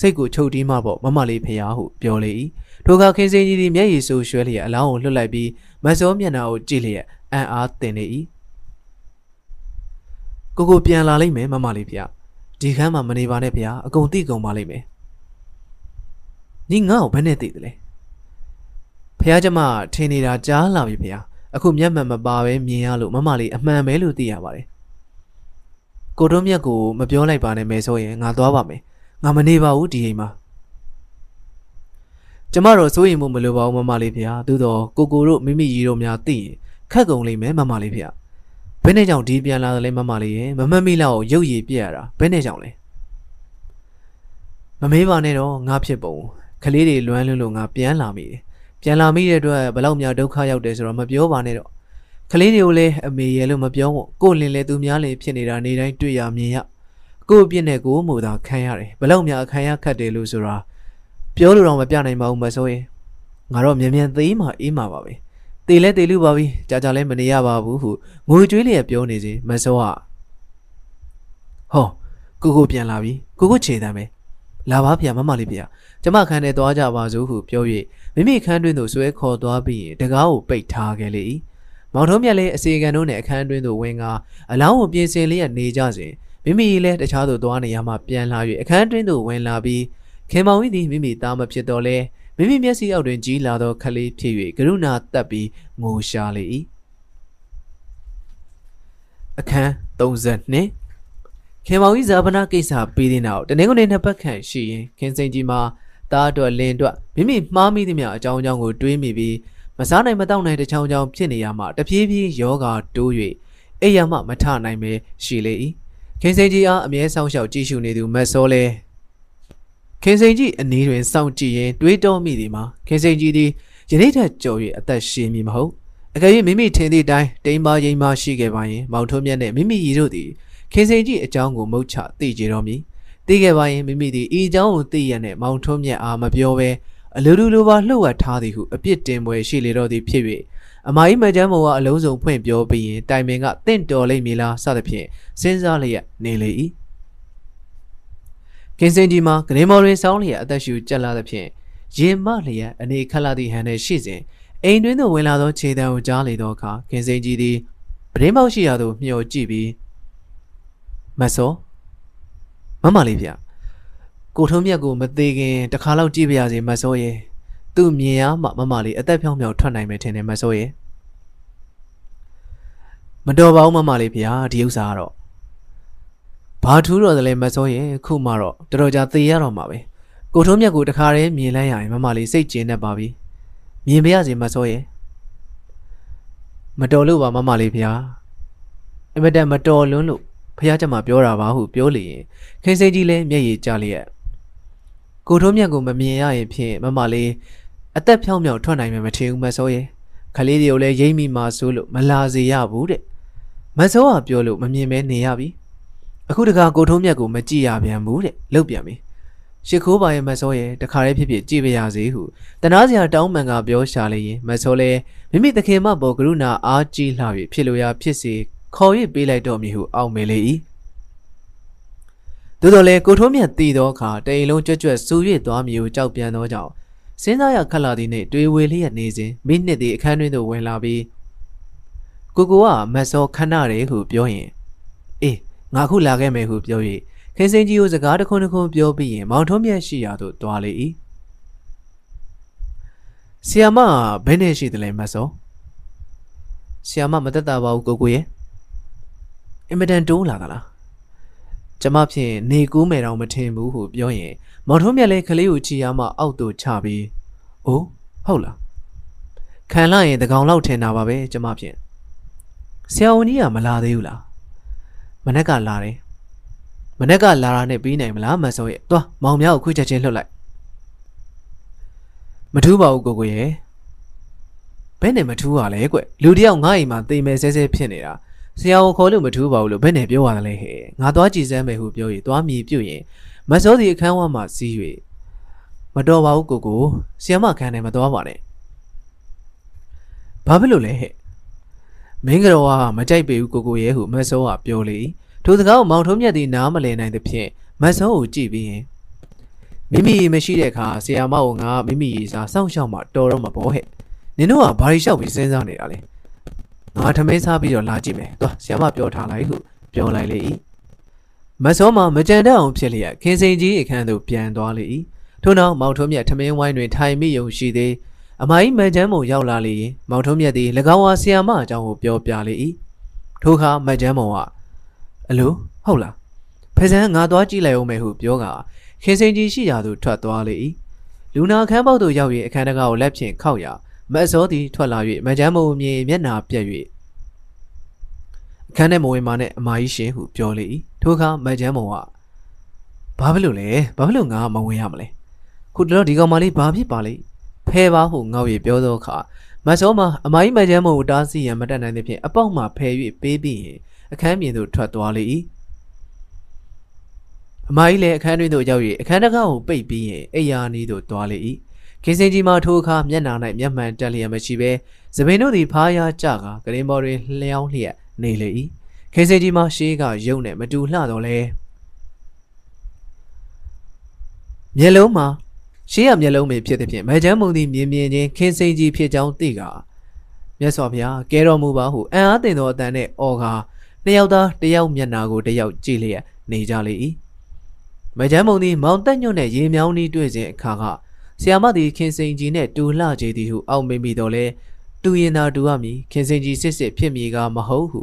စိတ်ကိုချုပ်တီးမှပေါ့မမလေးဖျားဟုပြောလေ၏ထိုကခင်းစိန်ကြီးသည်မျက်ရည်ဆိုးရွှဲလျက်အလောင်းကိုလွတ်လိုက်ပြီးမစောမျက်နှာကိုကြည့်လျက် အံ့အားသင့်နေ၏ကိုကိုပြန်လာလိမ့်မယ်မမလေးဖျားဒီခန်းမှာမနေပါနဲ့ဖျားအကုန်သိကုန်ပါလိမ့်မယ်ညီငါ့ကိုဘယ်နဲ့သိတယ်လဲဖះကျမထင်နေတာကြားလာပြီဖះအခုမျက်မှန်မပါပဲမြင်ရလို့မမလေးအမှန်ပဲလို့သိရပါတယ်ကိုတုံးမြတ်ကိုမပြောလိုက်ပါနဲ့မယ်ဆိုရင်ငါသွားပါမယ်ငါမနေပါဘူးဒီအိမ်မှာကျမတော့စိုးရိမ်မှုမလိုပါဘူးမမလေးဖះသို့တော့ကိုကိုတို့မိမိရီတို့များသိရင် ခက်ကုန်လိမ့်မယ်မမလေးဖះဘယ်နဲ့ကြောင့်ဒီပြန်လာတယ်လဲမမလေးရဲ့မမမိလောက်ရုပ်ရည်ပြက်ရတာဘယ်နဲ့ကြောင့်လဲမမေးပါနဲ့တော့ငါဖြစ်ပုံကလေးတွေလွမ်းလွန်းလို့ငါပြန်လာမိတယ်ပြန်လာမိတဲ့အတွက်ဘလောက်များဒုက္ခရောက်တယ်ဆိုတော့မပြောပါနဲ့တော့ကလေးတွေကိုလည်းအမေရဲ့လို့မပြောဘူးကိုလင်လေသူများလေဖြစ်နေတာနေတိုင်းတွေ့ရမြင်ရကိုအပြစ်နဲ့ကိုမူတာခံရတယ်ဘလောက်များခံရခတ်တယ်လို့ဆိုတာပြောလို့တော့မပြနိုင်ပါဘူးမဆိုရင်ငါတော့မြန်မြန်သေးမှအေးမှာပါပဲ တေလဲတေလူပါပြီကြာကြာလဲမနေရပါဘူးဟုငိုကြွေးလျက်ပြောနေစီမဆိုးကဟောကိုကိုပြန်လာပြီကိုကိုခြေတမ်းပဲလာပါဗျာမမလေးဗျာကျမခန်းထဲသွားကြပါစို့ဟုပြော၍မိမိခန်းတွင်သို့ဆွဲခေါ်သွားပြီးရင်တကားကိုပိတ်ထားခဲ့လေ၏မောင်ထုံးမြတ်လည်းအစီကံတို့နဲ့အခန်းတွင်သို့ဝင်ကာအလောင်းကိုပြင်ဆင်လျက်နေကြစဉ်မိမိလည်းတခြားသို့သွားနေရမှပြန်လာ၍အခန်းတွင်သို့ဝင်လာပြီးခင်မောင်ဝင်းသည်မိမိသားမဖြစ်တော့လဲ မိမိမျက်စိအောက်တွင်ကြီးလာသောခလေးဖြစ်၍ကရုဏာတက်ပြီးငိုရှာလေ၏အခန်း32ခင်မောင်ကြီးဇာပနာကိစ္စပြီးတဲ့နောက်တနင်္ဂနွေနှစ်ပတ်ခန့်ရှိရင်ခင်စိန်ကြီးမှာသားအတွက်လင်းအတွက်မိမိမှားမိသမျှအကြောင်းအကြောင်းကိုတွေးမိပြီးမစားနိုင်မတောက်နိုင်တဲ့ချောင်းချောင်းဖြစ်နေရမှတပြေးပြေးယောဂါတိုး၍အိယာမှမထနိုင်ပဲရှိလေ၏ခင်စိန်ကြီးအားအမြဲဆောင်ရှောက်ကြည့်ရှုနေသူမက်စောလဲ ခင်စိန်ကြီးအနေတွင်စောင့်ကြည့်ရင်တွေးတောမိသည်မှာခင်စိန်ကြီးသည်ယနေ့ထက်ကြော်၍အသက်ရှင်မည်မဟုတ်အကယ်၍မိမိထင်သည့်အတိုင်းတိမ်ပါရင်ပါရှိခဲ့ပါရင်မောင်ထွန်းမြတ်နှင့်မိမိရီတို့သည်ခင်စိန်ကြီးအကြောင်းကိုမုတ်ချသိကြတော်မူသိခဲ့ပါရင်မိမိသည်ဤအကြောင်းကိုသိရတဲ့မောင်ထွန်းမြတ်အားမပြောဘဲအလူလူလိုပါလှုပ်ဝက်ထားသည်ဟုအပြစ်တင်ပွဲရှိလေတော့သည်ဖြစ်၍အမကြီးမကျမ်းမောကအလုံးစုံဖွင့်ပြောပြီးရင်တိုင်ပင်ကတင့်တော်လိမ့်မည်လားစသဖြင့်စဉ်းစားလျက်နေလေ၏ ကင်းစင်ဒီမှာဂရင်းမော်တွင်ဆောင်းလျက်အသက်ရှူကြက်လာသဖြင့်ရင်မလျက်အနေခက်လာသည့်ဟန်နှင့်ရှိစဉ်အိမ်တွင်သို့ဝင်လာသောခြေတံကိုကြားလေသောအခါကင်းစင်ကြီးသည်ပရင်းပေါက်ရှိရာသို့မျှော်ကြည့်ပြီးမဆောမမလေးဗျကိုထုံးမြတ်ကိုမသေးခင်တခါလောက်ကြည့်ပါရစေမဆောရဲ့သူ့မြင်ရမှမမလေးအသက်ဖြောင်းဖြောင်းထွက်နိုင်မယ်ထင်တယ်မဆောရဲ့မတော်ပါဘူးမမလေးဗျာဒီဥစ္စာကတော့ ဘာထူးတော့တယ်လဲမစောရဲ့ခုမှတော့တော်တော်ကြာသေရတော့မှာပဲကိုထုံးမြတ်ကိုတခါတည်းမြင်လိုက်ရရင်မမလေးစိတ်ကျဉ်နေပါပြီမြင်ပါရစေမစောရဲ့မတော်လို့ပါမမလေးဗျာအမတန်မတော်လွန်းလို့ဖះကျမပြောတာပါဟုပြောလေရင်ခင်စိန်ကြီးလည်းမျက်ရည်ကျလျက်ကိုထုံးမြတ်ကိုမမြင်ရရင်ဖြင့်မမလေးအသက်ဖြောင်းဖြောင်းထွက်နိုင်မယ်မထင်ဘူးမစောရဲ့ခလေးတွေကိုလည်းရိမ့်မိမှာဆိုလို့မလာစေရဘူးတဲ့မစောကပြောလို့မမြင်မဲနေရပြီ အခုတခါကိုထုံးမြတ်ကိုမကြည့်ရပြန်ဘူးတဲ့လုတ်ပြန်ပြီရှ िख ိုးပါရဲ့မစောရဲ့တခါတည်းဖြစ်ဖြစ်ကြည့်ပါရစေဟုတနာစရာတောင်းပန်ကပြောရှာလေရင်မစောလဲမိမိသခင်မပေါ်ကရုဏာအားကြီးလှပြီဖြစ်လို့ရဖြစ်စေခေါ်၍ပေးလိုက်တော့မည်ဟုအောက်မေလေ၏သို့တော်လည်းကိုထုံးမြတ်တည်သောအခါတိမ်လုံးကြွကြွဆူ၍သွားမည်ဟုကြောက်ပြန်သောကြောင့်စဉ်းစားရခက်လာသည်နှင့်တွေးဝေလျက်နေစဉ်မိနစ်သည်အခန်းတွင်သို့ဝင်လာပြီးကိုကိုကမတ်စောခဏတည်းဟုပြောရင်အေး ငါခုလာခဲ့မယ်ဟုပြော၍ခင်စင်ကြီးကိုစကားတခွန်းတခွန်းပြောပြီးရင်မောင်ထုံးမြတ်ရှိရာသို့တွားလေ၏ဆီယာမဘယ်နဲ့ရှိတယ်လဲမတ်စောဆီယာမမတက်တာပါဘူးကိုကိုရဲ့အင်မတန်တိုးလာသလားကျမဖြင့်နေကူးမယ်တော့မထင်ဘူးဟုပြောရင်မောင်ထုံးမြတ်လည်းကလေးကိုချီရမှအောက်သို့ချပြီးအိုးဟုတ်လားခံလိုက်ရင်တကောင်လောက်ထင်တာပါပဲကျမဖြင့်ဆရာဝန်ကြီးကမလာသေးဘူးလား မနေ့ကလာတယ်မနေ့ကလာတာနဲ့ပြီးနိုင်မလားမဆောရဲ့သွားမောင်များကိုခွေးချက်ချင်းလှုပ်လိုက်မထူးပါဘူးကိုကိုရဲ့ဘယ်နဲ့မထူးပါလဲကွလူတယောက်ငါ့အိမ်မှာတေမယ်ဆဲဆဲဖြစ်နေတာဆရာကိုခေါ်လို့မထူးပါဘူးလို့ဘယ်နဲ့ပြောရသလဲဟဲ့ငါသွားကြည်စမ်းမယ်ဟုပြော၍သွားမြည်ပြုတ်ရင်မစောသည်အခန်းဝမှစီး၍မတော်ပါဘူးကိုကိုဆရာမခန်းထဲမသွားပါနဲ့ဘာဖြစ်လို့လဲဟဲ့ မင်းကတော့ကမကြိုက်ပေဘူးကိုကိုရဲ့ဟုမစောကပြောလေထိုစကားကိုမောင်ထုံးမြတ်သည်နားမလည်နိုင်သဖြင့်မစောကိုကြည့်ပြီးရင်မိမိမရှိတဲ့အခါဆရာမကိုငါမိမိရေးစားစောင့်ရှောက်မှတော်တော့မှာပေါ့ဟဲ့နင်တို့ကဘာရီလျှောက်ပြီးစဉ်းစားနေတာလဲငါထမင်းစားပြီးတော့လာကြည့်မယ်သွားဆရာမပြောထားလိုက်ဟုပြောလိုက်လေ၏မစောမှမကြံတတ်အောင်ဖြစ်လျက်ခင်စိန်ကြီးအခန်းသို့ပြန်သွားလေ၏ထို့နောက်မောင်ထုံးမြတ်ထမင်းဝိုင်းတွင်ထိုင်မိယုံရှိသေး အမကြီးမန်ချမ်းမုံရောက်လာလေရင်မောင်ထုံးမြတ်သည်၎င်းဟာဆီယာမအကြောင်းကိုပြောပြလေ၏ထိုအခါမန်ချမ်းမုံကအလိုဟုတ်လားဖဇန်းငါသွားကြည့်လိုက်အောင်မယ်ဟုပြောကာခင်စိန်ကြီးရှိရာသို့ထွက်သွားလေ၏လူနာခန်းပေါက်သို့ရောက်၍အခန်းတကားကိုလက်ဖြင့်ခောက်ရာမတ်စောသည်ထွက်လာ၍မန်ချမ်းမုံမြင်မျက်နာပြက်၍အခန်းထဲမဝင်မနဲ့အမကြီးရှင်ဟုပြောလေ၏ထိုအခါမန်ချမ်းမုံကဘာဖြစ်လို့လဲဘာဖြစ်လို့ငါမဝင်ရမလဲခုတော့ဒီကောင်မလေးဘာဖြစ်ပါလိမ့် ဖဲပါဟုငေါ့၍ပြောသောအခါမတ်စောမှာအမိုင်းမကျမ်းမကိုတားဆီးရန်မတက်နိုင်သဖြင့်အပေါက်မှဖဲ၍ပေးပြီးရင်အခန်းပြင်သို့ထွက်သွားလေ၏အမိုင်းလည်းအခန်းတွင်သို့ရောက်၍အခန်းတကားကိုပိတ်ပြီးရင်အိယာနီးသို့သွားလေ၏ခင်စင်ကြီးမှထိုအခါမျက်နှာ၌မျက်မှန်တက်လျက်မရှိဘဲသပင်တို့သည်ဖားရကြကာကရင်ပေါ်တွင်လျှောင်းလျက်နေလေ၏ခင်စင်ကြီးမှရှေးကရုံနဲ့မတူလှတော့လဲမျက်လုံးမှာ ရှေးရမျက်လုံးပင်ဖြစ်သည်ဖြင့်မချမ်းမုံသည်မြင်မြင်ချင်းခင်းစိန်ကြီးဖြစ်ကြောင်းသိကာမြတ်စွာဘုရားကဲတော်မူပါဟုအံ့အားသင့်သောအတန်နဲ့အော်ကာနှစ်ယောက်သားတစ်ယောက်မျက်နာကိုတစ်ယောက်ကြည့်လျက်နေကြလေ၏မချမ်းမုံသည်မောင်တက်ညွန့်နဲ့ရေမြောင်းဤတွေ့စဉ်အခါကဆီယာမသည်ခင်စိန်ကြီးနဲ့တူလှကြသည်ဟုအောက်မေးမိတော့လဲတူရင်သာတူရမည်ခင်စိန်ကြီးစစ်စစ်ဖြစ်မည်ကမဟုတ်ဟု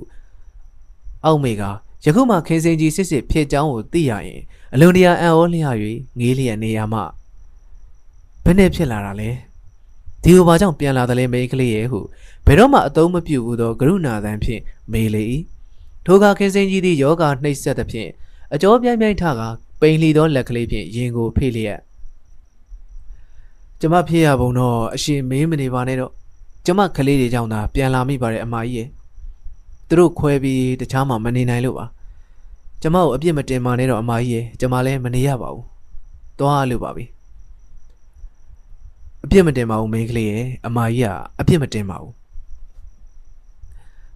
အောက်မေကယခုမှခင်စိန်ကြီးစစ်စစ်ဖြစ်ကြောင်းကိုသိရရင်အလွန်တရာအံ့ဩလျ၍ငေးလျက်နေရမှ ဘယ်နဲ့ဖြစ်လာတာလဲဒီလိုဘာကြောင့်ပြန်လာတယ်လဲမိန်းကလေးရဲ့ဟုဘယ်တော့မှအသုံးမပြုဘူးသောကရုဏာသံဖြင့်မေးလေ၏ထိုကခင်စင်ကြီးသည်ယောဂနှိပ်စက်သဖြင့်အကျော်ပြိုင်ပြိုင်ထကပိန်လီသောလက်ကလေးဖြင့်ရင်ကိုဖေးလျက်ကျမဖြစ်ရပုံတော့အရှင်မင်းမနေပါနဲ့တော့ကျမကလေးတွေကြောင့်သာပြန်လာမိပါတယ်အမကြီးရဲ့သူတို့ခွဲပြီးတခြားမှမနေနိုင်လို့ပါကျမကိုအပြစ်မတင်ပါနဲ့တော့အမကြီးရဲ့ကျမလည်းမနေရပါဘူးသွားလို့ပါပြီ အပြစ်မတင်ပါဘူးမိန်းကလေးရဲ့အမကြီးကအပြစ်မတင်ပါဘူး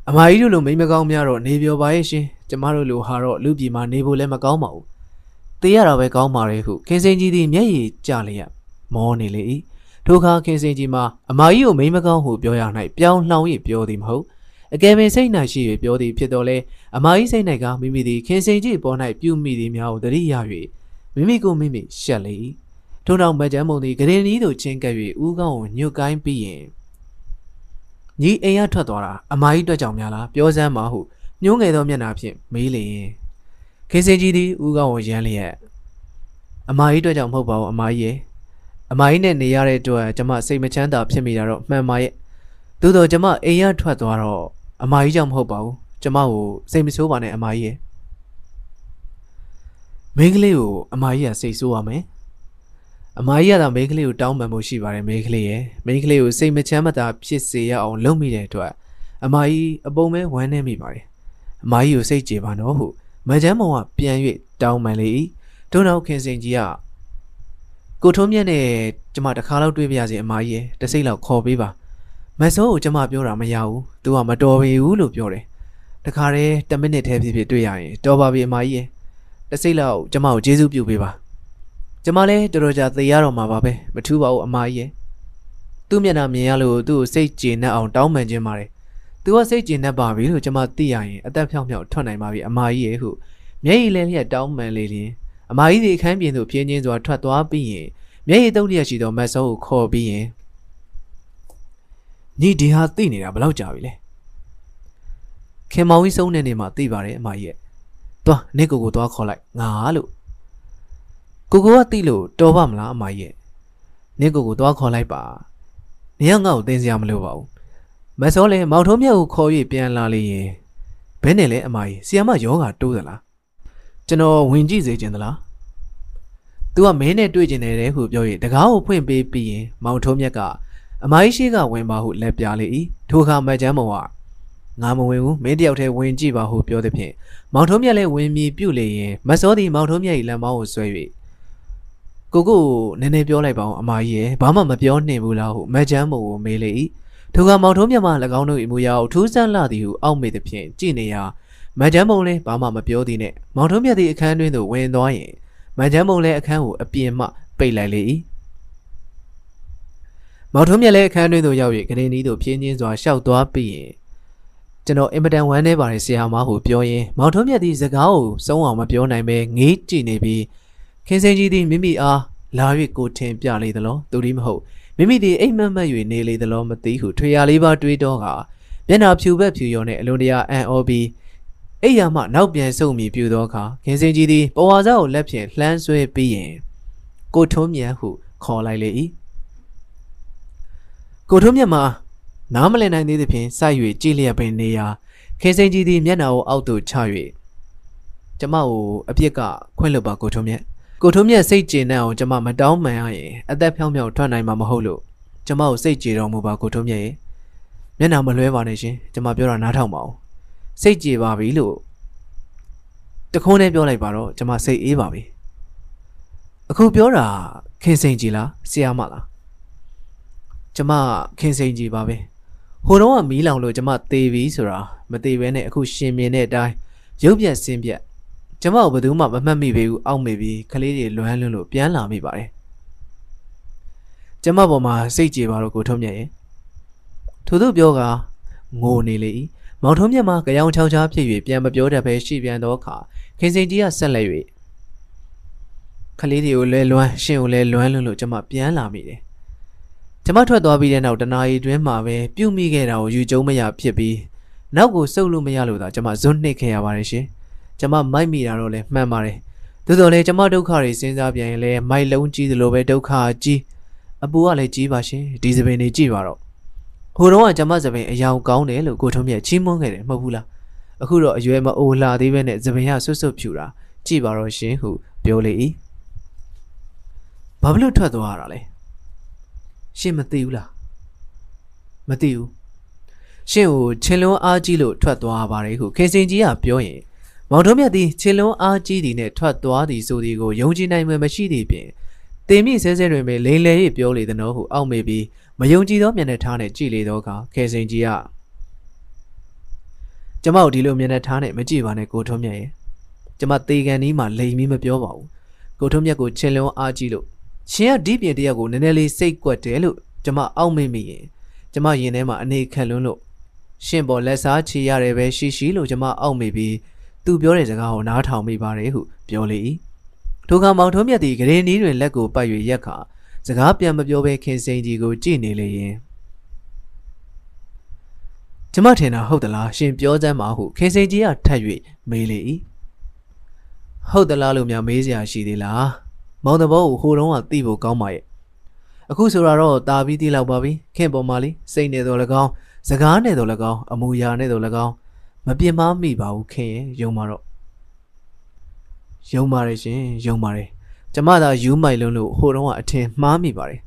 အမကြီးတို့လိုမိန်းမကောင်းများတော့နေပြောပါရဲ့ရှင်ကျမတို့လိုဟာတော့လူပြည်မှာနေဖို့လည်းမကောင်းပါဘူးတေးရတာပဲကောင်းပါရဲ့ဟုခင်စင်ကြီးသည်မျက်ရည်ကျလျက်မောနေလေ၏ထိုအခါခင်စင်ကြီးမှာအမကြီးကိုမိန်းမကောင်းဟုပြောရ၌ပြောင်းလှောင်၍ပြောသည်မဟုတ်အကယ်ပင်စိတ်၌ရှိ၍ပြောသည်ဖြစ်တော်လဲအမကြီးစိတ်၌ကမိမိသည်ခင်စင်ကြီးပေါ်၌ပြုမိသည်များကိုတတိယ၍မိမိကိုမိမိရှက်လေ၏ ထို့နောက်မကြမ်းမုံသည်ဂရင်နီးသို့ချင်းကပ်၍ဦးကောင်းကိုညှို့ကိုင်းပြီးရင်ညီအိမ်ရထွက်သွားတာအမကြီးအတွက်ကြောင့်များလားပြောစမ်းပါဟုညှိုးငယ်သောမျက်နှာဖြင့်မေးလျင်ခင်စင်ကြီးသည်ဦးကောင်းကိုရမ်းလျက်အမကြီးအတွက်ကြောင့်မဟုတ်ပါဘူးအမကြီးရဲ့အမကြီးနဲ့နေရတဲ့အတွက်ကျမစိတ်မချမ်းသာဖြစ်မိတာတော့မှန်ပါရဲ့သို့တော့ကျမအိမ်ရထွက်သွားတော့အမကြီးကြောင့်မဟုတ်ပါဘူးကျမကိုစိတ်မဆိုးပါနဲ့အမကြီးရဲ့မင်းကလေးကိုအမကြီးကစိတ်ဆိုးရမယ် အမကြီးကတော့မိန်းကလေးကိုတောင်းပန်မှုရှိပါတယ်မိန်းကလေးရဲ့မိန်းကလေးကိုစိတ်မချမ်းမသာဖြစ်စေရအောင်လုပ်မိတဲ့အတွက်အမကြီးအပုံမဲဝမ်းနေမိပါတယ်အမကြီးကိုစိတ်ကြေပါနော်ဟုမချမ်းမောင်ကပြန်၍တောင်းပန်လေ၏ထို့နောက်ခင်စင်ကြီးကကိုထုံးမြတ်နဲ့ကျမတခါလောက်တွေ့ပြရစီအမကြီးရဲ့တစိမ့်လောက်ခေါ်ပေးပါမဆိုးကိုကျမပြောတာမရဘူး။ तू ကမတော်ပြီဘူးလို့ပြောတယ်။တခါတည်း10မိနစ်တည်းဖြစ်ဖြစ်တွေ့ရရင်တော်ပါပြီအမကြီးရဲ့။တစိမ့်လောက်ကျမကိုကျေးဇူးပြုပေးပါ။ ကျမလည်းတော်တော်ကြာသေရတော့မှာပါပဲမထူးပါဘူးအမကြီးရဲ့သူ့မျက်နှာမြင်ရလို့သူ့ကိုစိတ်ကျေနပ်အောင်တောင်းပန်ခြင်းပါတယ်သူကစိတ်ကျေနပ်ပါပြီလို့ကျမသိရရင်အသက်ဖြောင်းဖြောင်းထွက်နိုင်ပါပြီအမကြီးရဲ့ဟုမျက်ရည်လည်းလျက်တောင်းပန်လေလျင်အမကြီးဒီအခန်းပြင်သို့ပြင်းချင်းစွာထွက်သွားပြီးရင်မျက်ရည်တုံးလျက်ရှိသောမတ်စောကိုခေါ်ပြီးရင်ညီဒီဟာသိနေတာဘယ်လောက်ကြာပြီလဲခင်မောင်ကြီးဆုံးတဲ့နေ့မှာသိပါတယ်အမကြီးရဲ့သွားနေကိုကိုသွားခေါ်လိုက်ငါလို့ ကိုကိုကတိလို့တော်ပါမလားအမကြီးရဲ့နင့်ကိုကိုသွားခေါ်လိုက်ပါနင်ကငါ့ကိုသိစရာမလိုပါဘူးမစောလဲမောင်ထုံးမြတ်ကိုခေါ်၍ပြန်လာလေရင်ဘဲနဲ့လဲအမကြီးဆီယမယောဂတိုးသလားကျွန်တော်ဝင်ကြည့်စေချင်သလား तू ကမင်းနဲ့တွေ့ကျင်တယ်တဲ့ ဟုပြော၍တကားကိုဖွင့်ပေးပြီးရင်မောင်ထုံးမြတ်ကအမကြီးရှိကဝင်ပါဟုလက်ပြလေ၏ထိုအခါမတ်ချမ်းမောင်ကငါမဝင်ဘူးမင်းတယောက်တည်းဝင်ကြည့်ပါဟုပြောသည်ဖြင့်မောင်ထုံးမြတ်လည်းဝင်မြည်ပြုတ်လေရင်မစောသည်မောင်ထုံးမြတ်၏လက်မောင်းကိုဆွဲ၍ ကိုကိုနည်းနည်းပြောလိုက်ပါအောင်အမကြီးရဲ့ဘာမှမပြောနှင်ဘူးလားဟုမက်ချမ်းမို့ကိုမေးလေ၏ထိုကမောင်ထုံးမြတ်မှ၎င်းတို့၏မူရာကိုထူးဆန်းလာသည်ဟုအောက်မေ့သည်ဖြင့်ကြည်နေရာမက်ချမ်းမုံလည်းဘာမှမပြောသည်နှင့်မောင်ထုံးမြတ်သည်အခန်းတွင်သို့ဝင်သွားရင်မက်ချမ်းမုံလည်းအခန်းကိုအပြင်မှပိတ်လိုက်လေ၏မောင်ထုံးမြတ်လည်းအခန်းတွင်သို့ရောက်၍ဂရင်ဒီသို့ဖြင်းချင်းစွာရှောက်သွားပြီးရင်ကျွန်တော်အင်မတန်ဝမ်းနေပါတယ်ဆရာမဟုပြောရင်မောင်ထုံးမြတ်သည်စကားကိုစုံအောင်မပြောနိုင်ပဲငေးကြည့်နေပြီး ခင်စင်ကြီးသည်မိမိအားလာ၍ကိုထင်ပြလေသလောသူဒီမဟုတ်မိမိသည်အိမ်မက်မက်၍နေလေသလောမသိဟုထွေရလေးပါတွေးတော့ကမျက်နှာဖြူဘက်ဖြူရောနှင့်အလွန်တရာအံ့ဩပြီးအိယာမှနောက်ပြန်ဆုပ်မိပြူသောအခါခင်စင်ကြီးသည်ပဝါစားကိုလက်ဖြင့်လှမ်းဆွဲပြီးရင်ကိုထုံးမြတ်ဟုခေါ်လိုက်လေ၏ကိုထုံးမြတ်မှာနားမလည်နိုင်သေးသဖြင့်စိုက်၍ကြည်လျက်ပင်နေရာခေစိန်ကြီးသည်မျက်နှာကိုအောက်သို့ချ၍ကျမကိုအပြစ်ကခွင့်လွတ်ပါကိုထုံးမြတ် ကိုထုံးမြတ်စိတ်ကျေနပ်အောင်ကျမမတောင်းပန်ရရင်အသက်ဖြောင်းဖြောင်းထွက်နိုင်မှာမဟုတ်လို့ကျမကိုစိတ်ကြေတော်မူပါကိုထုံးမြတ်ရဲ့မျက်နှာမလွဲပါနဲ့ရှင်ကျမပြောတာနားထောင်ပါဦးစိတ်ကြေပါပြီလို့တခုံးနဲ့ပြောလိုက်ပါတော့ကျမစိတ်အေးပါပြီအခုပြောတာခင်စိန်ကြီးလားဆရာမလားကျမခင်စိန်ကြီးပါပဲဟိုတော့ကမီးလောင်လို့ကျမသေပြီဆိုတာမသေးဘဲနဲ့အခုရှင်မြင်တဲ့အတိုင်းရုပ်ပြက်ဆင်းပြက် ကျမကိုဘယ်သူမှမမှတ်မိပေဘူးအောက်မေပြီးကလေးတွေလွမ်းလွန်းလို့ပြန်လာမိပါတယ်ကျမပေါ်မှာစိတ်ကြေပါတော့ကိုထုံးမြတ်ရဲ့ထို့သူပြောကငိုနေလေ၏မောင်ထုံးမြတ်မှာကြောင်ချောင်းချားဖြစ်၍ပြန်မပြောတတ်ဘဲရှိပြန်သောအခါခင်စိန်ကြီးကဆက်လက်၍ကလေးတွေကိုလဲလွမ်းရှင်ကိုလဲလွမ်းလွန်းလို့ကျမပြန်လာမိတယ်ကျမထွက်သွားပြီးတဲ့နောက်တနာရီတွင်းမှာပဲပြုတ်မိခဲ့တာကိုယူကျုံမရဖြစ်ပြီးနောက်ကိုစုပ်လို့မရလို့သာကျမဇွတ်နှိပ်ခဲ့ရပါတယ်ရှင် ကျမမိုက်မိတာတော့လည်းမှန်ပါတယ်သို့တော်လည်းကျမဒုက္ခတွေစဉ်းစားပြန်ရင်လည်းမိုက်လုံးကြီးသလိုပဲဒုက္ခကြီးအပူကလည်းကြီးပါရှင်ဒီစပင်တွေကြည့်ပါတော့ဟိုတော့ကကျမစပင်အယောင်ကောင်းတယ်လို့ကိုထုံးမြတ်ချီးမွမ်းခဲ့တယ်မဟုတ်ဘူးလားအခုတော့အရွယ်မအိုလာသေးပဲနဲ့စပင်ကဆွတ်ဆွတ်ဖြူတာကြည့်ပါတော့ရှင်ဟုပြောလေ၏ဘာဖြစ်လို့ထွက်သွားရတာလဲရှင်မသိဘူးလားမသိဘူးရှင်ကိုချင်းလွန်းအားကြီးလို့ထွက်သွားပါတယ်ဟုခင်စင်ကြီးကပြောရင် မောင်တော်မြတ်သည်ချင်းလွန်းအားကြီးသည်နဲ့ထွက်သွားသည်ဆိုသည်ကိုယုံကြည်နိုင်မှမရှိသည့်ပြင်တင်မိဆဲဆဲတွင်ပဲလိန်လေ၍ပြောလေသနောဟုအောက်မေပြီးမယုံကြည်သောမျက်နှာထားနဲ့ကြည့်လေသောအခါခေစင်ကြီးကကျမတို့ဒီလိုမျက်နှာထားနဲ့မကြည့်ပါနဲ့ကိုထုံးမြတ်ရဲ့ကျမတေကန်ဒီမှာလိန်ပြီးမပြောပါဘူးကိုထုံးမြတ်ကိုချင်းလွန်းအားကြီးလို့ရှင်ကဒီပြင်တယောက်ကိုနည်းနည်းလေးစိတ်ကွက်တယ်လို့ကျမအောက်မေ့မိရင်ကျမရင်ထဲမှာအနေခံလွန်းလို့ရှင်ပေါ်လက်စားချီရတယ်ပဲရှိရှိလို့ကျမအောက်မေ့ပြီး သူပြောတဲ့စကားကိုနားထောင်မိပါတယ်ဟုပြောလေ၏ထိုကမောင်ထုံးမြတ်သည်ဂရင်နီးတွင်လက်ကိုပတ်၍ရက်ခါစကားပြန်မပြောဘဲခင်စိန်ကြီးကိုကြည့်နေလေရင်ကျမထင်တာဟုတ်သလားရှင်ပြောစမ်းပါဟုခင်စိန်ကြီးကထပ်၍မေးလေ၏ဟုတ်သလားလို့များမေးစရာရှိသေးလားမောင်တဘောကိုဟိုတုန်းကသိဖို့ကောင်းပါရဲ့အခုဆိုတာတော့တာပြီးသိလောက်ပါပြီခင်ပေါ်မှာလေစိတ်နေတော်၎င်းစကားနဲ့တော်၎င်းအမူအရာနဲ့တော်၎င်း မပြင်းမမိပါဘူးခင်ရဲ့ယုံပါတော့ယုံပါတယ်ရှင်ယုံပါတယ်ကျမသာယူမိုက်လုံးလို့ဟိုတုန်းကအထင်မှားမိပါတယ်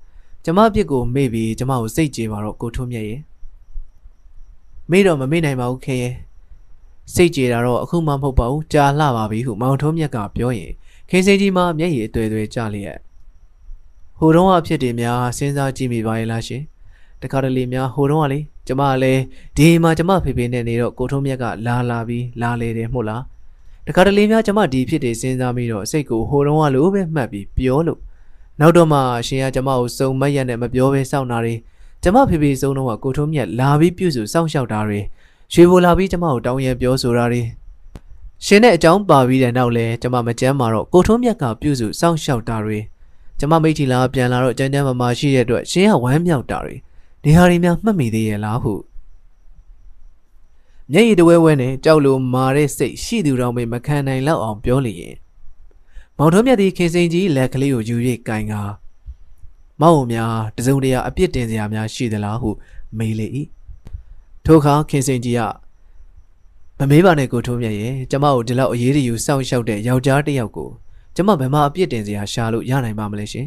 ကျမအပြစ်ကိုမေ့ပြီးကျမကိုစိတ်ကြေပါတော့ကိုထွန်းမြတ်ရဲ့မေ့တော့မမေ့နိုင်ပါဘူးခင်ရဲ့စိတ်ကြေတာတော့အခုမှမဟုတ်ပါဘူးကြာလှပါပြီဟုမောင်ထုံးမြတ်ကပြောရင်ခင်စိန်ကြီးမှမျက်ရည်အသွေးသွေးကျလျက်ဟိုတုန်းကအဖြစ်တွေများစဉ်းစားကြည့်မိပါရဲ့လားရှင် တခါတလေများဟိုတုန်းကလေကျမလည်းဒီမှာကျမဖေဖေနဲ့နေတော့ကိုထုံးမြတ်ကလာလာပြီးလာလေတယ်မို့လားတခါတလေများကျမဒီဖြစ်တွေစဉ်းစားပြီးတော့စိတ်ကိုဟိုတုန်းကလိုပဲမှတ်ပြီးပြောလို့နောက်တော့မှရှင်ကကျမကိုစုံမက်ရက်နဲ့မပြောဘဲစောင့်တာတွေကျမဖေဖေဆုံးတော့ကကိုထုံးမြတ်လာပြီးပြုစုစောင့်ရှောက်တာတွေရွှေဘိုလာပြီးကျမကိုတောင်းရပြောဆိုတာတွေရှင်နဲ့အကြောင်းပါပြီးတဲ့နောက်လဲကျမမကြမ်းမာတော့ကိုထုံးမြတ်ကပြုစုစောင့်ရှောက်တာတွေကျမမိထီလာပြန်လာတော့ကြမ်းကြမ်းမာမာရှိတဲ့အတွက်ရှင်ကဝမ်းမြောက်တာတွေ ဒီဟာတွေများမှတ်မိသေးရဲ့လားဟုမျက်ရည်တဝဲဝဲနဲ့ကြောက်လို့မာတဲ့စိတ်ရှိသူတော်မေမခံနိုင်လောက်အောင်ပြောလျင်မောင်ထုံးမြတ်သည်ခင်စိန်ကြီးလက်ကလေးကိုယူ၍ကင်ကားမောင်များတစုံတရာအပြစ်တင်စရာများရှိသလားဟုမေးလေ၏ထိုအခါခင်စိန်ကြီးကမမေးပါနဲ့ကိုထုံးမြတ်ရဲ့ကျမကိုဒီလောက်အရေးတယူစောင့်ရှောက်တဲ့ယောက်ျားတစ်ယောက်ကိုကျမဘယ်မှာအပြစ်တင်စရာရှာလို့ရနိုင်ပါမလဲရှင်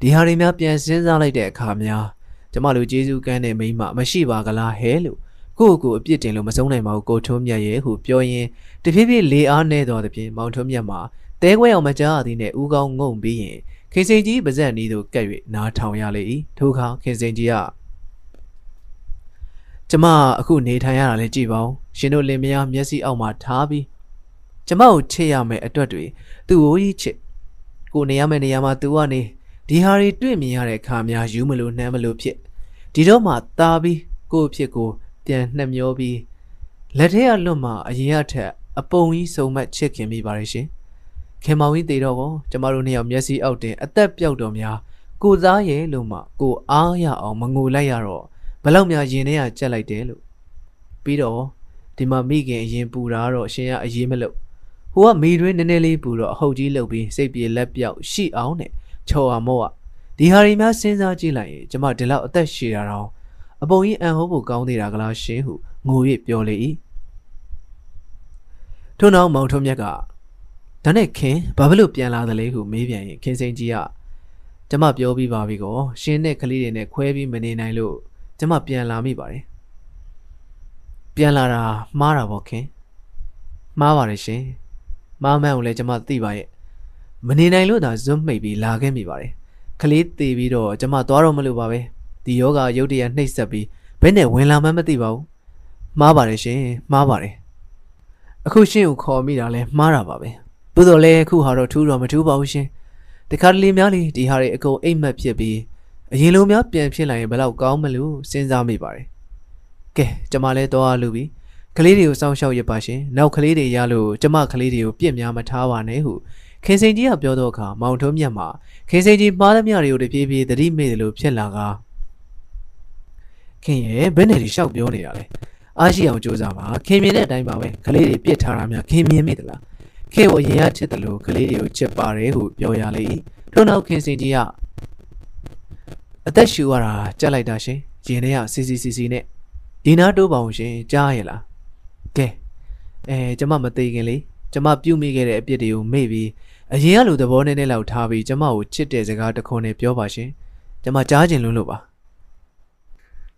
ဒီဟာတွေများပြန်စဉ်းစားလိုက်တဲ့အခါများ ကျမလိုကျေးဇူးကမ်းတဲ့မိန်းမမရှိပါကလားဟဲလို့ကိုယ့်ကိုယ်အပြစ်တင်လို့မဆုံးနိုင်ပါဘူးကိုထွန်းမြတ်ရဲ့ဟုပြောရင်းတဖြည်းဖြည်းလေအားနေတော်သဖြင့်မောင်ထွန်းမြတ်မှာတဲခွဲအောင်မကြားရသည်နှင့်ဦးကောင်းငုံပြီးရင်ခင်စိန်ကြီးပါဇက်နီးသို့ကပ်၍နားထောင်ရလေ၏ထိုအခါခင်စိန်ကြီးကကျမအခုနေထိုင်ရတာလဲကြည်ပါဦးရှင်တို့လင်မယားမျက်စိအောက်မှာထားပြီးကျမကိုချစ်ရမယ်အတွက်တွေသူ့ကိုကြီးချစ်ကိုနေရမယ့်နေရာမှာသူကနေ ဒီဟာတွေတွေ့မြင်ရတဲ့အခါများယူမလို့နှမ်းမလို့ဖြစ်ဒီတော့မှတာပြီးကို့ဖြစ်ကိုပြန်နှက်မျောပြီးလက်ထဲကလွတ်မှအရင်ကထက်အပုံကြီးစုံမက်ချစ်ခင်မိပါရဲ့ရှင်ခင်မောင်ကြီးတေတော့ကောကျမတို့နှစ်ယောက်မျက်စိအောက်တင်အသက်ပြောက်တော်များကိုသားရဲ့လို့မှကိုအားရအောင်မငိုလိုက်ရတော့ဘလောက်များရင်ထဲကကြက်လိုက်တယ်လို့ပြီးတော့ဒီမှာမိခင်အရင်ပူတာတော့အရှင်ကအရေးမလို့ဟိုကမိတွင်းနည်းနည်းလေးပူတော့အဟုတ်ကြီးလှုပ်ပြီးစိတ်ပြေလက်ပြောက်ရှိအောင်နဲ့ ချော်အောင်မော့ဒီဟာရီများစဉ်းစားကြည့်လိုက်ရင်ကျမဒီလောက်အသက်ရှည်တာတော့အပုံကြီးအန်ဟိုးဖို့ကောင်းသေးတာကလားရှင်ဟုငို၍ပြောလေ၏ထို့နောက်မောင်ထုံးမြက်ကဒါနဲ့ခင်ဘာဖြစ်လို့ပြန်လာသလဲဟုမေးပြန်ရင်ခင်စိန်ကြီးကကျမပြောပြီးပါပြီကောရှင်နဲ့ကလေးတွေနဲ့ခွဲပြီးမနေနိုင်လို့ကျမပြန်လာမိပါတယ်ပြန်လာတာမှားတာပေါ့ခင်မှားပါတယ်ရှင်မှားမှန်းကိုလည်းကျမသိပါရဲ့ မနေနိုင်လို့သာဇွတ်မိတ်ပြီးလာခဲ့မိပါတယ်ကလေးတေပြီးတော့ကျမသွားတော့မလို့ပါပဲဒီယောဂရုတ်တရက်နှိပ်စက်ပြီးဘယ်နဲ့ဝင်လာမှန်းမသိပါဘူးမှားပါတယ်ရှင်မှားပါတယ်အခုရှင်းကိုခေါ်မိတာလဲမှားတာပါပဲသို့တော်လဲအခုဟာတော့ထူးတော့မထူးပါဘူးရှင်တခါတလေများလေဒီဟာတွေအကုန်အိမ်မက်ဖြစ်ပြီးအရင်လိုများပြန်ဖြစ်လာရင်ဘယ်တော့ကောင်းမလို့စဉ်းစားမိပါတယ်ကဲကျမလဲတော့လူပြီကလေးတွေကိုစောင့်ရှောက်ရပါရှင်နောက်ကလေးတွေရလို့ကျမကလေးတွေကိုပြစ်များမထားပါနဲ့ဟု ခင်စိန်ကြီးကပြောတော့အခါမောင်ထုံးမြတ်မှာခင်စိန်ကြီးမှားသမျှတွေကိုတပြေးပြေးသတိမေ့တယ်လို့ဖြစ်လာကခင်ရဲ့ဘယ်နဲ့ဒီရှောက်ပြောနေတာလဲအားရှိအောင်ကြိုးစားပါခင်မြင်တဲ့အတိုင်းပါပဲကလေးတွေပြစ်ထားတာများခင်မြင်မိသလားခင်ကိုအရင်ကချစ်တယ်လို့ကလေးတွေကိုချစ်ပါတယ်ဟုပြောရလေထို့နောက်ခင်စိန်ကြီးကအသက်ရှူရတာကြက်လိုက်တာရှင်ရင်ထဲကစီစီစီစီနဲ့ဒီနာတိုးပါအောင်ရှင်ကြားရလားကဲအဲကျမမသေးခင်လေကျမပြုတ်မိခဲ့တဲ့အပြစ်တွေကိုမေ့ပြီး အရင်ကလိုသဘောနည်းနည်းလောက်ထားပြီးကျမကိုချစ်တဲ့စကားတစ်ခွန်းနဲ့ပြောပါရှင်ကျမကြားကျင်လွန်းလို့ပါ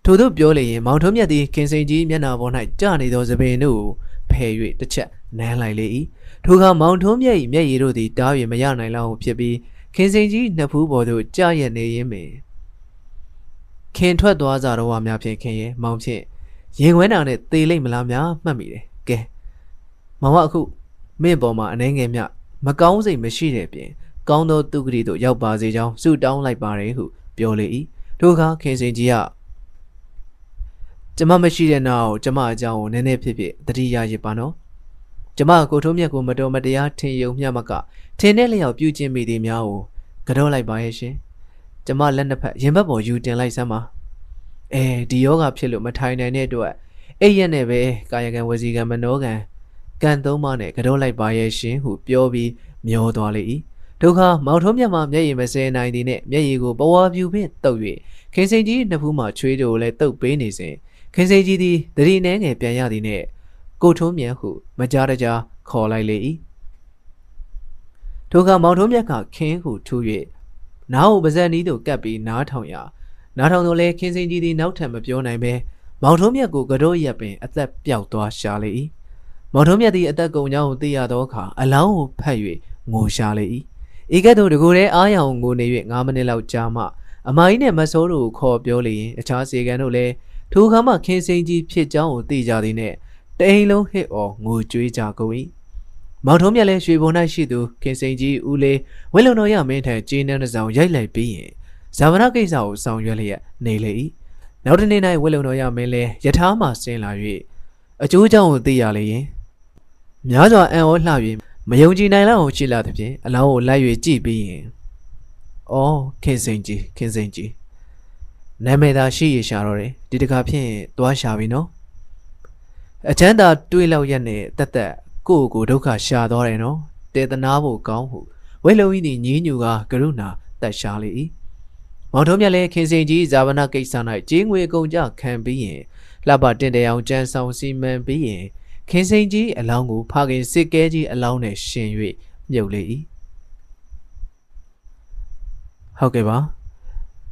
ထို့သို့ပြောလေရင်မောင်ထုံးမြတ်သည်ခင်စိန်ကြီးမျက်နှာပေါ်၌ကြာနေသောသပင်တို့ကိုဖယ်၍တစ်ချက်နမ်းလိုက်လေ၏ထိုအခါမောင်ထုံးမြတ်၏မျက်ရည်တို့သည်တား၍မရနိုင်လောက်ဖြစ်ပြီးခင်စိန်ကြီးနှစ်ဖူးပေါ်သို့ကြာရနေရင်းပင်ခင်ထွက်သွားကြတော့ဝါများဖြင့်ခင်ရဲ့မောင်ဖြင့်ရင်ခွဲနာနဲ့သေလိမ့်မလားများမှတ်မိတယ်ကဲမောင်ကအခုမင်းပေါ်မှာအနှဲငယ်မြ မကောင်းစိတ်မရှိတဲ့ပြင်ကောင်းသောသူကတိတို့ရောက်ပါစေကြောင်းဆုတောင်းလိုက်ပါတယ်ဟုပြောလေ၏ထိုအခါခင်စင်ကြီးကကျမမရှိတဲ့နောက်ကျမအကြောင်းကိုနည်းနည်းဖြစ်ဖြစ်တတိယရစ်ပါနော်ကျမကိုထုံးမြတ်ကိုမတော်မတရားထင်ယုံမျှမကထင်တဲ့လျောက်ပြုကျင့်မိသည်များကိုကြောလိုက်ပါရဲ့ရှင်ကျမလက်နှစ်ဖက်ရင်ဘတ်ပေါ်ယူတင်လိုက်စမ်းပါအဲဒီယောဂဖြစ်လို့မထိုင်နိုင်တဲ့အတွက်အဲ့ရက်နဲ့ပဲကာယကံဝစီကံမနောကံ ကံသုံးပါးနဲ့ကြောလိုက်ပါရဲ့ရှင်ဟုပြောပြီးမျောသွားလေ၏ဒုက္ခမောင်ထုံးမြတ်မှမျက်ရည်မစဲနိုင်သည်နှင့်မျက်ရည်ကိုဘဝပြူဖြင့်တုပ်၍ခင်စိန်ကြီးနှစ်ဖူးမှချွေးတို့လည်းတုပ်ပေးနေစဉ်ခင်စိန်ကြီးသည်တတိနှဲငယ်ပြန်ရသည်နှင့်ကိုထုံးမြတ်ဟုမကြားတကြားခေါ်လိုက်လေ၏ဒုက္ခမောင်ထုံးမြတ်ကခင်းဟုထူ၍နားကိုပါဇက်နီးသို့ကပ်ပြီးနားထောင်ရာနားထောင်တော့လဲခင်းစင်ကြီးသည်နောက်ထပ်မပြောနိုင်ပဲမောင်ထုံးမြတ်ကိုကတော့ရက်ပင်အသက်ပျောက်သွားရှာလေ၏ မောင်ထုံးမြတ်သည်အသက်ကုန်ကြောင်းကိုသိရသောအခါအလောင်းကိုဖတ်၍ငိုရှာလေ၏ဤကဲ့သို့တကူတဲ့အားရအောင်ငိုနေ၍9မိနစ်လောက်ကြာမှအမကြီးနဲ့မဆိုးတို့ကိုခေါ်ပြောလေရင်အခြားစေကန်တို့လည်းထိုအခါမှခင်းစင်ကြီးဖြစ်ကြောင်းကိုသိကြသည်နှင့်တအိမ်လုံးဟစ်အော်ငိုကြွေးကြကုန်၏မောင်ထုံးမြတ်လည်းရွှေဘုံ၌ရှိသူခင်စိန်ကြီးဦးလေးဝင်းလုံတော်ရမင်းထံကျင်းနှန်းတစ်စောင်ရိုက်လိုက်ပြီးရင်ဇာဝနာကိစ္စကိုဆောင်ရွက်လျက်နေလေ၏နောက်တနေ့၌ဝင်းလုံတော်ရမင်းလည်းယထာမှဆင်းလာ၍အကျိုးကြောင့်ကိုသိရလေရင် များစွာအံ့ဩလှ၍မယုံကြည်နိုင်လောက်အောင်ရှိလာသဖြင့်အလောင်းကိုလိုက်၍ကြည့်ပြီးရင်အော်ခင်စိန်ကြီးခင်စိန်ကြီးနာမည်သာရှိရရှာတော့တယ်ဒီတခါဖြင့်သွားရှာပြီနော်အချမ်းသာတွေးလောက်ရက်နဲ့တက်တက်ကိုယ့်ကိုဒုက္ခရှာသွားတယ်နော်တေသနာဖို့ကောင်းဟုဝဲလုံးကြီးညီညူကကရုဏာတက်ရှာလေ၏မောင်ထုံးမြတ်လည်းခင်စင်ကြီးဇာဝနာကိစ္စ၌ဂျင်းငွေကုန်ကြခံပြီးရင်လှပတင့်တယ်အောင်ကြမ်းဆောင်စီမံပြီးရင် ခင်စိန်ကြီးအလောင်းကိုဖခင်စစ်ကဲကြီးအလောင်းနဲ့ရှင်၍မြုပ်လေ၏ဟုတ်ကဲ့ပါ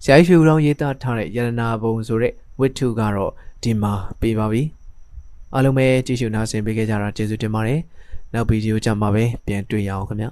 ဆရာကြီးဖြူတော်ရေးသားထားတဲ့ယရနာဘုံဆိုတဲ့ဝိတ္ထုကတော့ဒီမှာပြပါပြီ။အားလုံးပဲကြည့်ရှုနားဆင်ပေးခဲ့ကြတာကျေးဇူးတင်ပါတယ်နောက်ဗီဒီယိုကြမှာပဲပြန်တွေ့ရအောင်ခင်ဗျာ